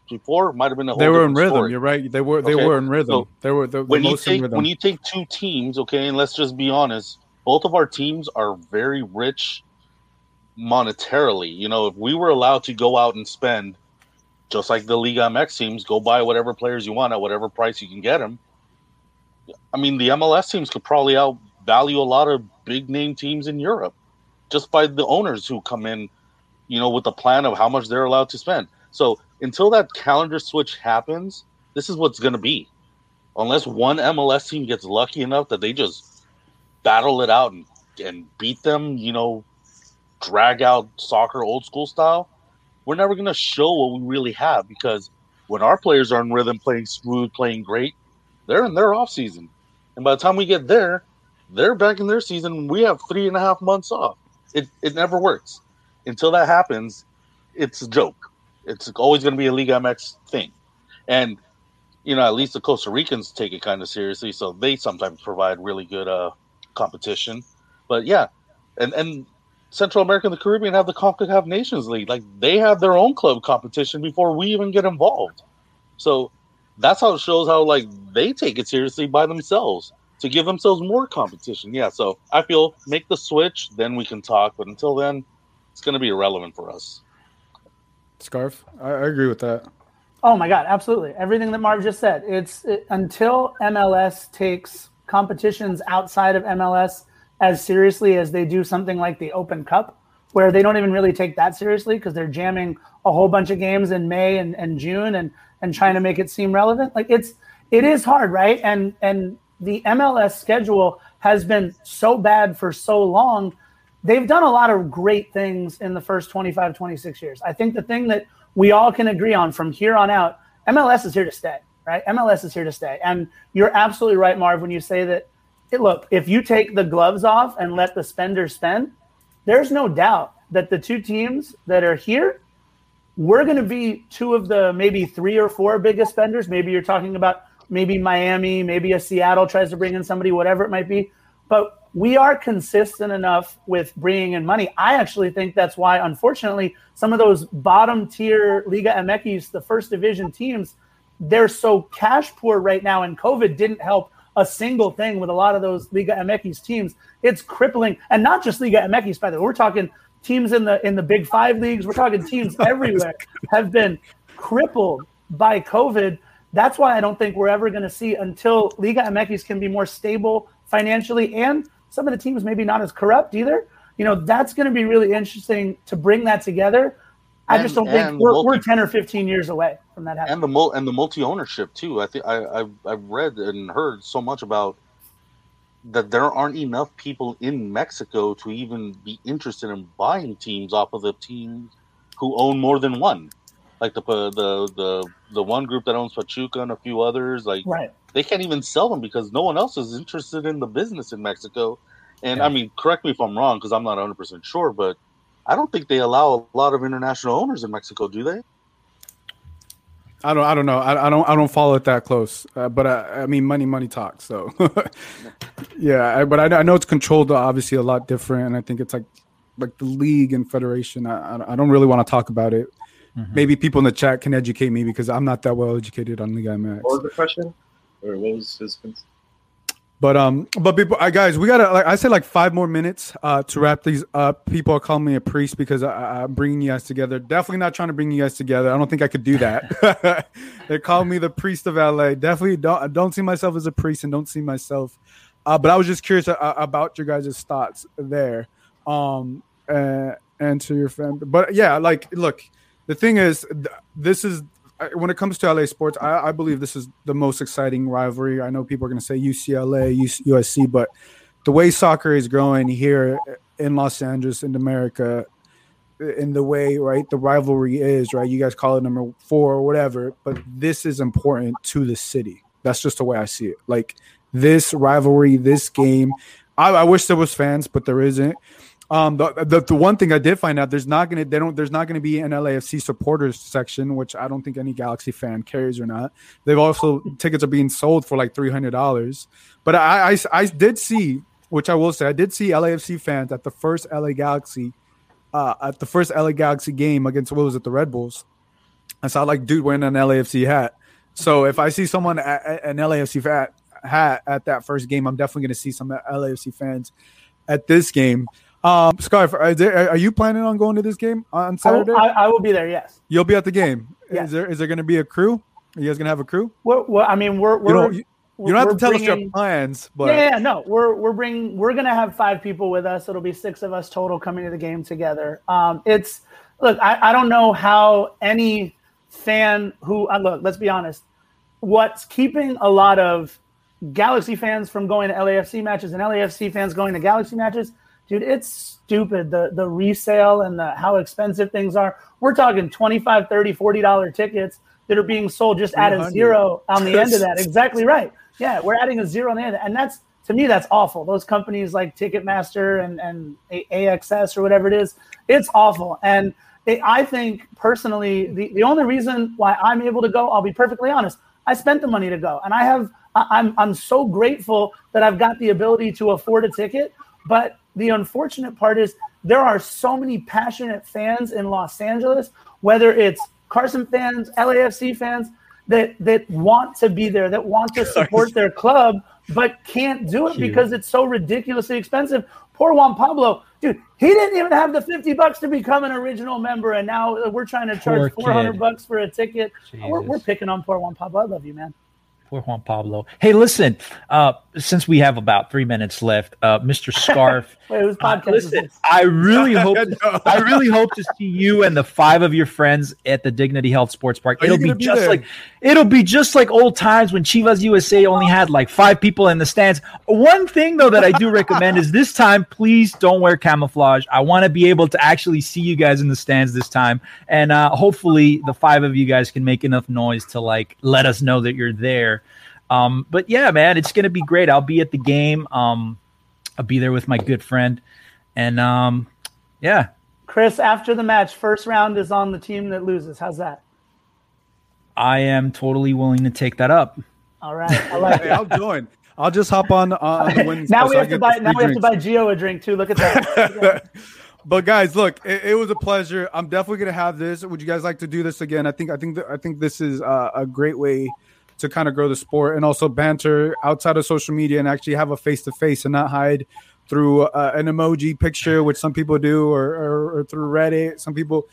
before, might have been a whole. They were in rhythm. Story. You're right. They were. They okay? were in rhythm. So they were the, the when you take when you take two teams, okay, and let's just be honest, both of our teams are very rich monetarily. You know, if we were allowed to go out and spend, just like the Liga MX teams, go buy whatever players you want at whatever price you can get them. I mean, the MLS teams could probably outvalue a lot of big name teams in Europe just by the owners who come in you know, with the plan of how much they're allowed to spend. So until that calendar switch happens, this is what's going to be. Unless one MLS team gets lucky enough that they just battle it out and, and beat them, you know, drag out soccer old school style, we're never going to show what we really have because when our players are in rhythm, playing smooth, playing great, they're in their off season, and by the time we get there, they're back in their season. We have three and a half months off. It it never works until that happens. It's a joke. It's always going to be a Liga MX thing, and you know at least the Costa Ricans take it kind of seriously, so they sometimes provide really good uh competition. But yeah, and and Central America and the Caribbean have the CONCACAF Nations League. Like they have their own club competition before we even get involved. So that's how it shows how like they take it seriously by themselves to give themselves more competition. Yeah, so I feel make the switch, then we can talk. But until then, it's going to be irrelevant for us. Scarf, I, I, agree with that. Oh my god, absolutely! Everything that Marv just said. It's it, until MLS takes competitions outside of MLS as seriously as they do something like the Open Cup, where they don't even really take that seriously because they're jamming a whole bunch of games in May and, and June and and trying to make it seem relevant. Like it's it is hard, right? And and the MLS schedule has been so bad for so long. They've done a lot of great things in the first 25, 26 years. I think the thing that we all can agree on from here on out, MLS is here to stay, right? MLS is here to stay. And you're absolutely right, Marv, when you say that, it, look, if you take the gloves off and let the spenders spend, there's no doubt that the two teams that are here, we're going to be two of the maybe three or four biggest spenders. Maybe you're talking about maybe Miami, maybe a Seattle tries to bring in somebody, whatever it might be. But we are consistent enough with bringing in money. I actually think that's why, unfortunately, some of those bottom tier Liga MX, the first division teams, they're so cash poor right now, and COVID didn't help a single thing with a lot of those Liga MX teams. It's crippling, and not just Liga MX. By the way, we're talking teams in the in the Big Five leagues. We're talking teams everywhere have been crippled by COVID that's why I don't think we're ever going to see until Liga MX can be more stable financially and some of the teams maybe not as corrupt either. You know, that's going to be really interesting to bring that together. I just don't think we're, multi- we're 10 or 15 years away from that happening. And the mul- and the multi ownership too. I think I I've, I've read and heard so much about that there aren't enough people in Mexico to even be interested in buying teams off of the teams who own more than one like the the the the one group that owns Pachuca and a few others, like right. They can't even sell them because no one else is interested in the business in Mexico. And yeah. I mean, correct me if I'm wrong because I'm not 100 percent sure, but I don't think they allow a lot of international owners in Mexico, do they? I don't. I don't know. I, I don't. I don't follow it that close. Uh, but I, I mean, money, money talks. So, yeah. I, but I, I know it's controlled obviously a lot different, and I think it's like like the league and federation. I, I don't really want to talk about it Mm-hmm. Maybe people in the chat can educate me because I'm not that well educated on Liga MX. What was the question? Or what was his? But um, but people, I, guys, we gotta like I said like five more minutes uh to wrap these up. People are calling me a priest because I, am bringing you guys together. Definitely not trying to bring you guys together. I don't think I could do that. they call me the priest of LA. Definitely don't don't see myself as a priest and don't see myself. Uh, but I was just curious uh, about your guys' thoughts there. Um, uh, and to your friend, but yeah, like look, the thing is, this is when it comes to LA sports, I, I, believe this is the most exciting rivalry. I know people are going to say UCLA, USC, but the way soccer is growing here in Los Angeles, in America, in the way right the rivalry is right. You guys call it number four or whatever, but this is important to the city. That's just the way I see it. Like this rivalry, this game. I, I wish there was fans, but there isn't. Um, the, the, the one thing I did find out there's not gonna they don't there's not gonna be an LAFC supporters section, which I don't think any Galaxy fan cares or not. They've also tickets are being sold for like three hundred dollars. But I, I I did see, which I will say, I did see LAFC fans at the first LA Galaxy, uh, at the first LA Galaxy game against what was it, the Red Bulls. I saw like dude wearing an LAFC hat. So if I see someone at, an LAFC hat hat at that first game, I'm definitely to see some LAFC fans at this game. Um, Scarf, are, there, are, you planning on going to this game on Saturday? I will, I, I will be there. Yes. You'll be at the game. Yes. Is there is there going to be a crew? Are you guys going to have a crew? Well, well I mean, we're, we're you don't, you, you don't have to tell bringing, us your plans, but yeah, yeah, no, we're we're bringing we're going to have five people with us. It'll be six of us total coming to the game together. Um, it's look, I, I don't know how any fan who uh, look. Let's be honest. What's keeping a lot of Galaxy fans from going to LAFC matches and LAFC fans going to Galaxy matches dude, it's stupid. The the resale and the how expensive things are. We're talking 25, 30, 40 dollar tickets that are being sold. Just add a zero on the end of that. Exactly right. Yeah, we're adding a zero on the end, and that's to me that's awful. Those companies like Ticketmaster and and AXS or whatever it is, it's awful. And it, I think personally, the the only reason why I'm able to go, I'll be perfectly honest, I spent the money to go, and I have. I'm I'm so grateful that I've got the ability to afford a ticket. But the unfortunate part is there are so many passionate fans in Los Angeles, whether it's Carson fans, LAFC fans, that that want to be there, that want to support their club, but can't do it Cute. because it's so ridiculously expensive. Poor Juan Pablo, dude, he didn't even have the 50 bucks to become an original member, and now we're trying to charge 400 bucks for a ticket. We're, we're, picking on poor Juan Pablo. I love you, man. Poor Juan Pablo. Hey, listen, uh, since we have about three minutes left, uh, Mr. Scarf. Wait, uh, listen, I really hope to, I really hope to see you and the five of your friends at the Dignity Health Sports Park. Are it'll be, be just there? like it'll be just like old times when Chivas USA only had like five people in the stands. One thing though that I do recommend is this time, please don't wear camouflage. I want to be able to actually see you guys in the stands this time, and uh, hopefully the five of you guys can make enough noise to like let us know that you're there. Um, but yeah, man, it's gonna be great. I'll be at the game. Um, I'll be there with my good friend, and um, yeah. Chris, after the match, first round is on the team that loses. How's that? I am totally willing to take that up. All right, I like hey, I'll join. I'll just hop on, uh, on the wins. now we have to buy. Now we have to buy Gio a drink too. Look at that. but guys, look, it, it, was a pleasure. I'm definitely gonna have this. Would you guys like to do this again? I think I think th- I think this is uh, a great way to kind of grow the sport and also banter outside of social media and actually have a face to face and not hide through uh, an emoji picture, which some people do, or, or, or, through Reddit. Some people,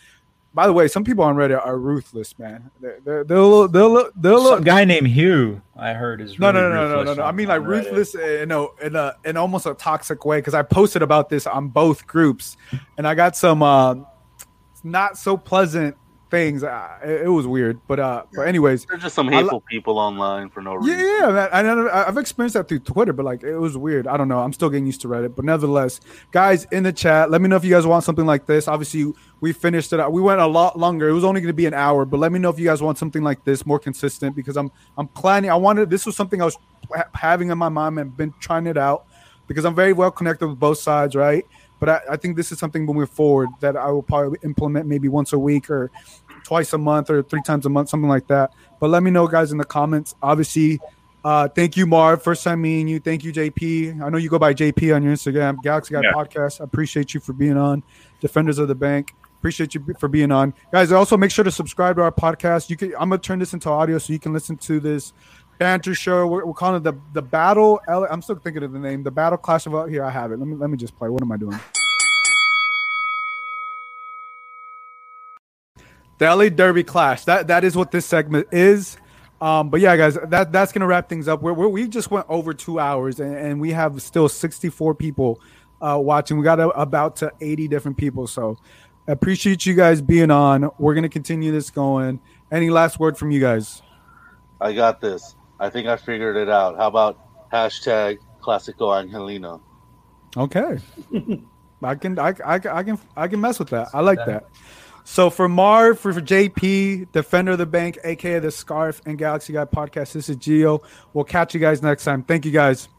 by the way, some people on Reddit are ruthless, man. They're, they'll they'll they'll look. guy named Hugh I heard is no no no no no no. I mean like ruthless in a in a in almost a toxic way because I posted about this on both groups, and I got some uh, not so pleasant things. Uh, it, was weird, but uh, but anyways, there's just some hateful people online for no reason. Yeah, yeah, I, I've experienced that through Twitter, but like it was weird. I don't know. I'm still getting used to Reddit, but nevertheless, guys in the chat, let me know if you guys want something like this. Obviously, we finished it. We went a lot longer. It was only going to be an hour, but let me know if you guys want something like this, more consistent, because I'm I'm planning. I wanted this was something I was having in my mind and been trying it out because I'm very well connected with both sides, right? But I, I, think this is something moving forward that I will probably implement maybe once a week or twice a month or three times a month, something like that. But let me know, guys, in the comments. Obviously, uh, thank you, Marv. First time meeting you. Thank you, JP. I know you go by JP on your Instagram. Galaxy Guy yeah. Podcast. I appreciate you for being on. Defenders of the Bank. Appreciate you for being on, guys. Also, make sure to subscribe to our podcast. You can. I'm gonna turn this into audio so you can listen to this banter show. We're, we're calling it the the battle. I'm still thinking of the name. The battle clash of here. I have it. Let me let me just play. What am I doing? The LA Derby Clash. That that is what this segment is. Um, but yeah, guys, that that's gonna wrap things up. We're, we're we just went over two hours, and, and we have still 64 people uh, watching. We got a, about to 80 different people. So appreciate you guys being on. We're gonna continue this going. Any last word from you guys? I got this. I think I figured it out. How about hashtag Classico Angelino? Okay, I can I, I, I can I can mess with that. I like that. So for Marv, for, for JP, Defender of the Bank, aka the Scarf and Galaxy Guy podcast, this is Geo. We'll catch you guys next time. Thank you guys.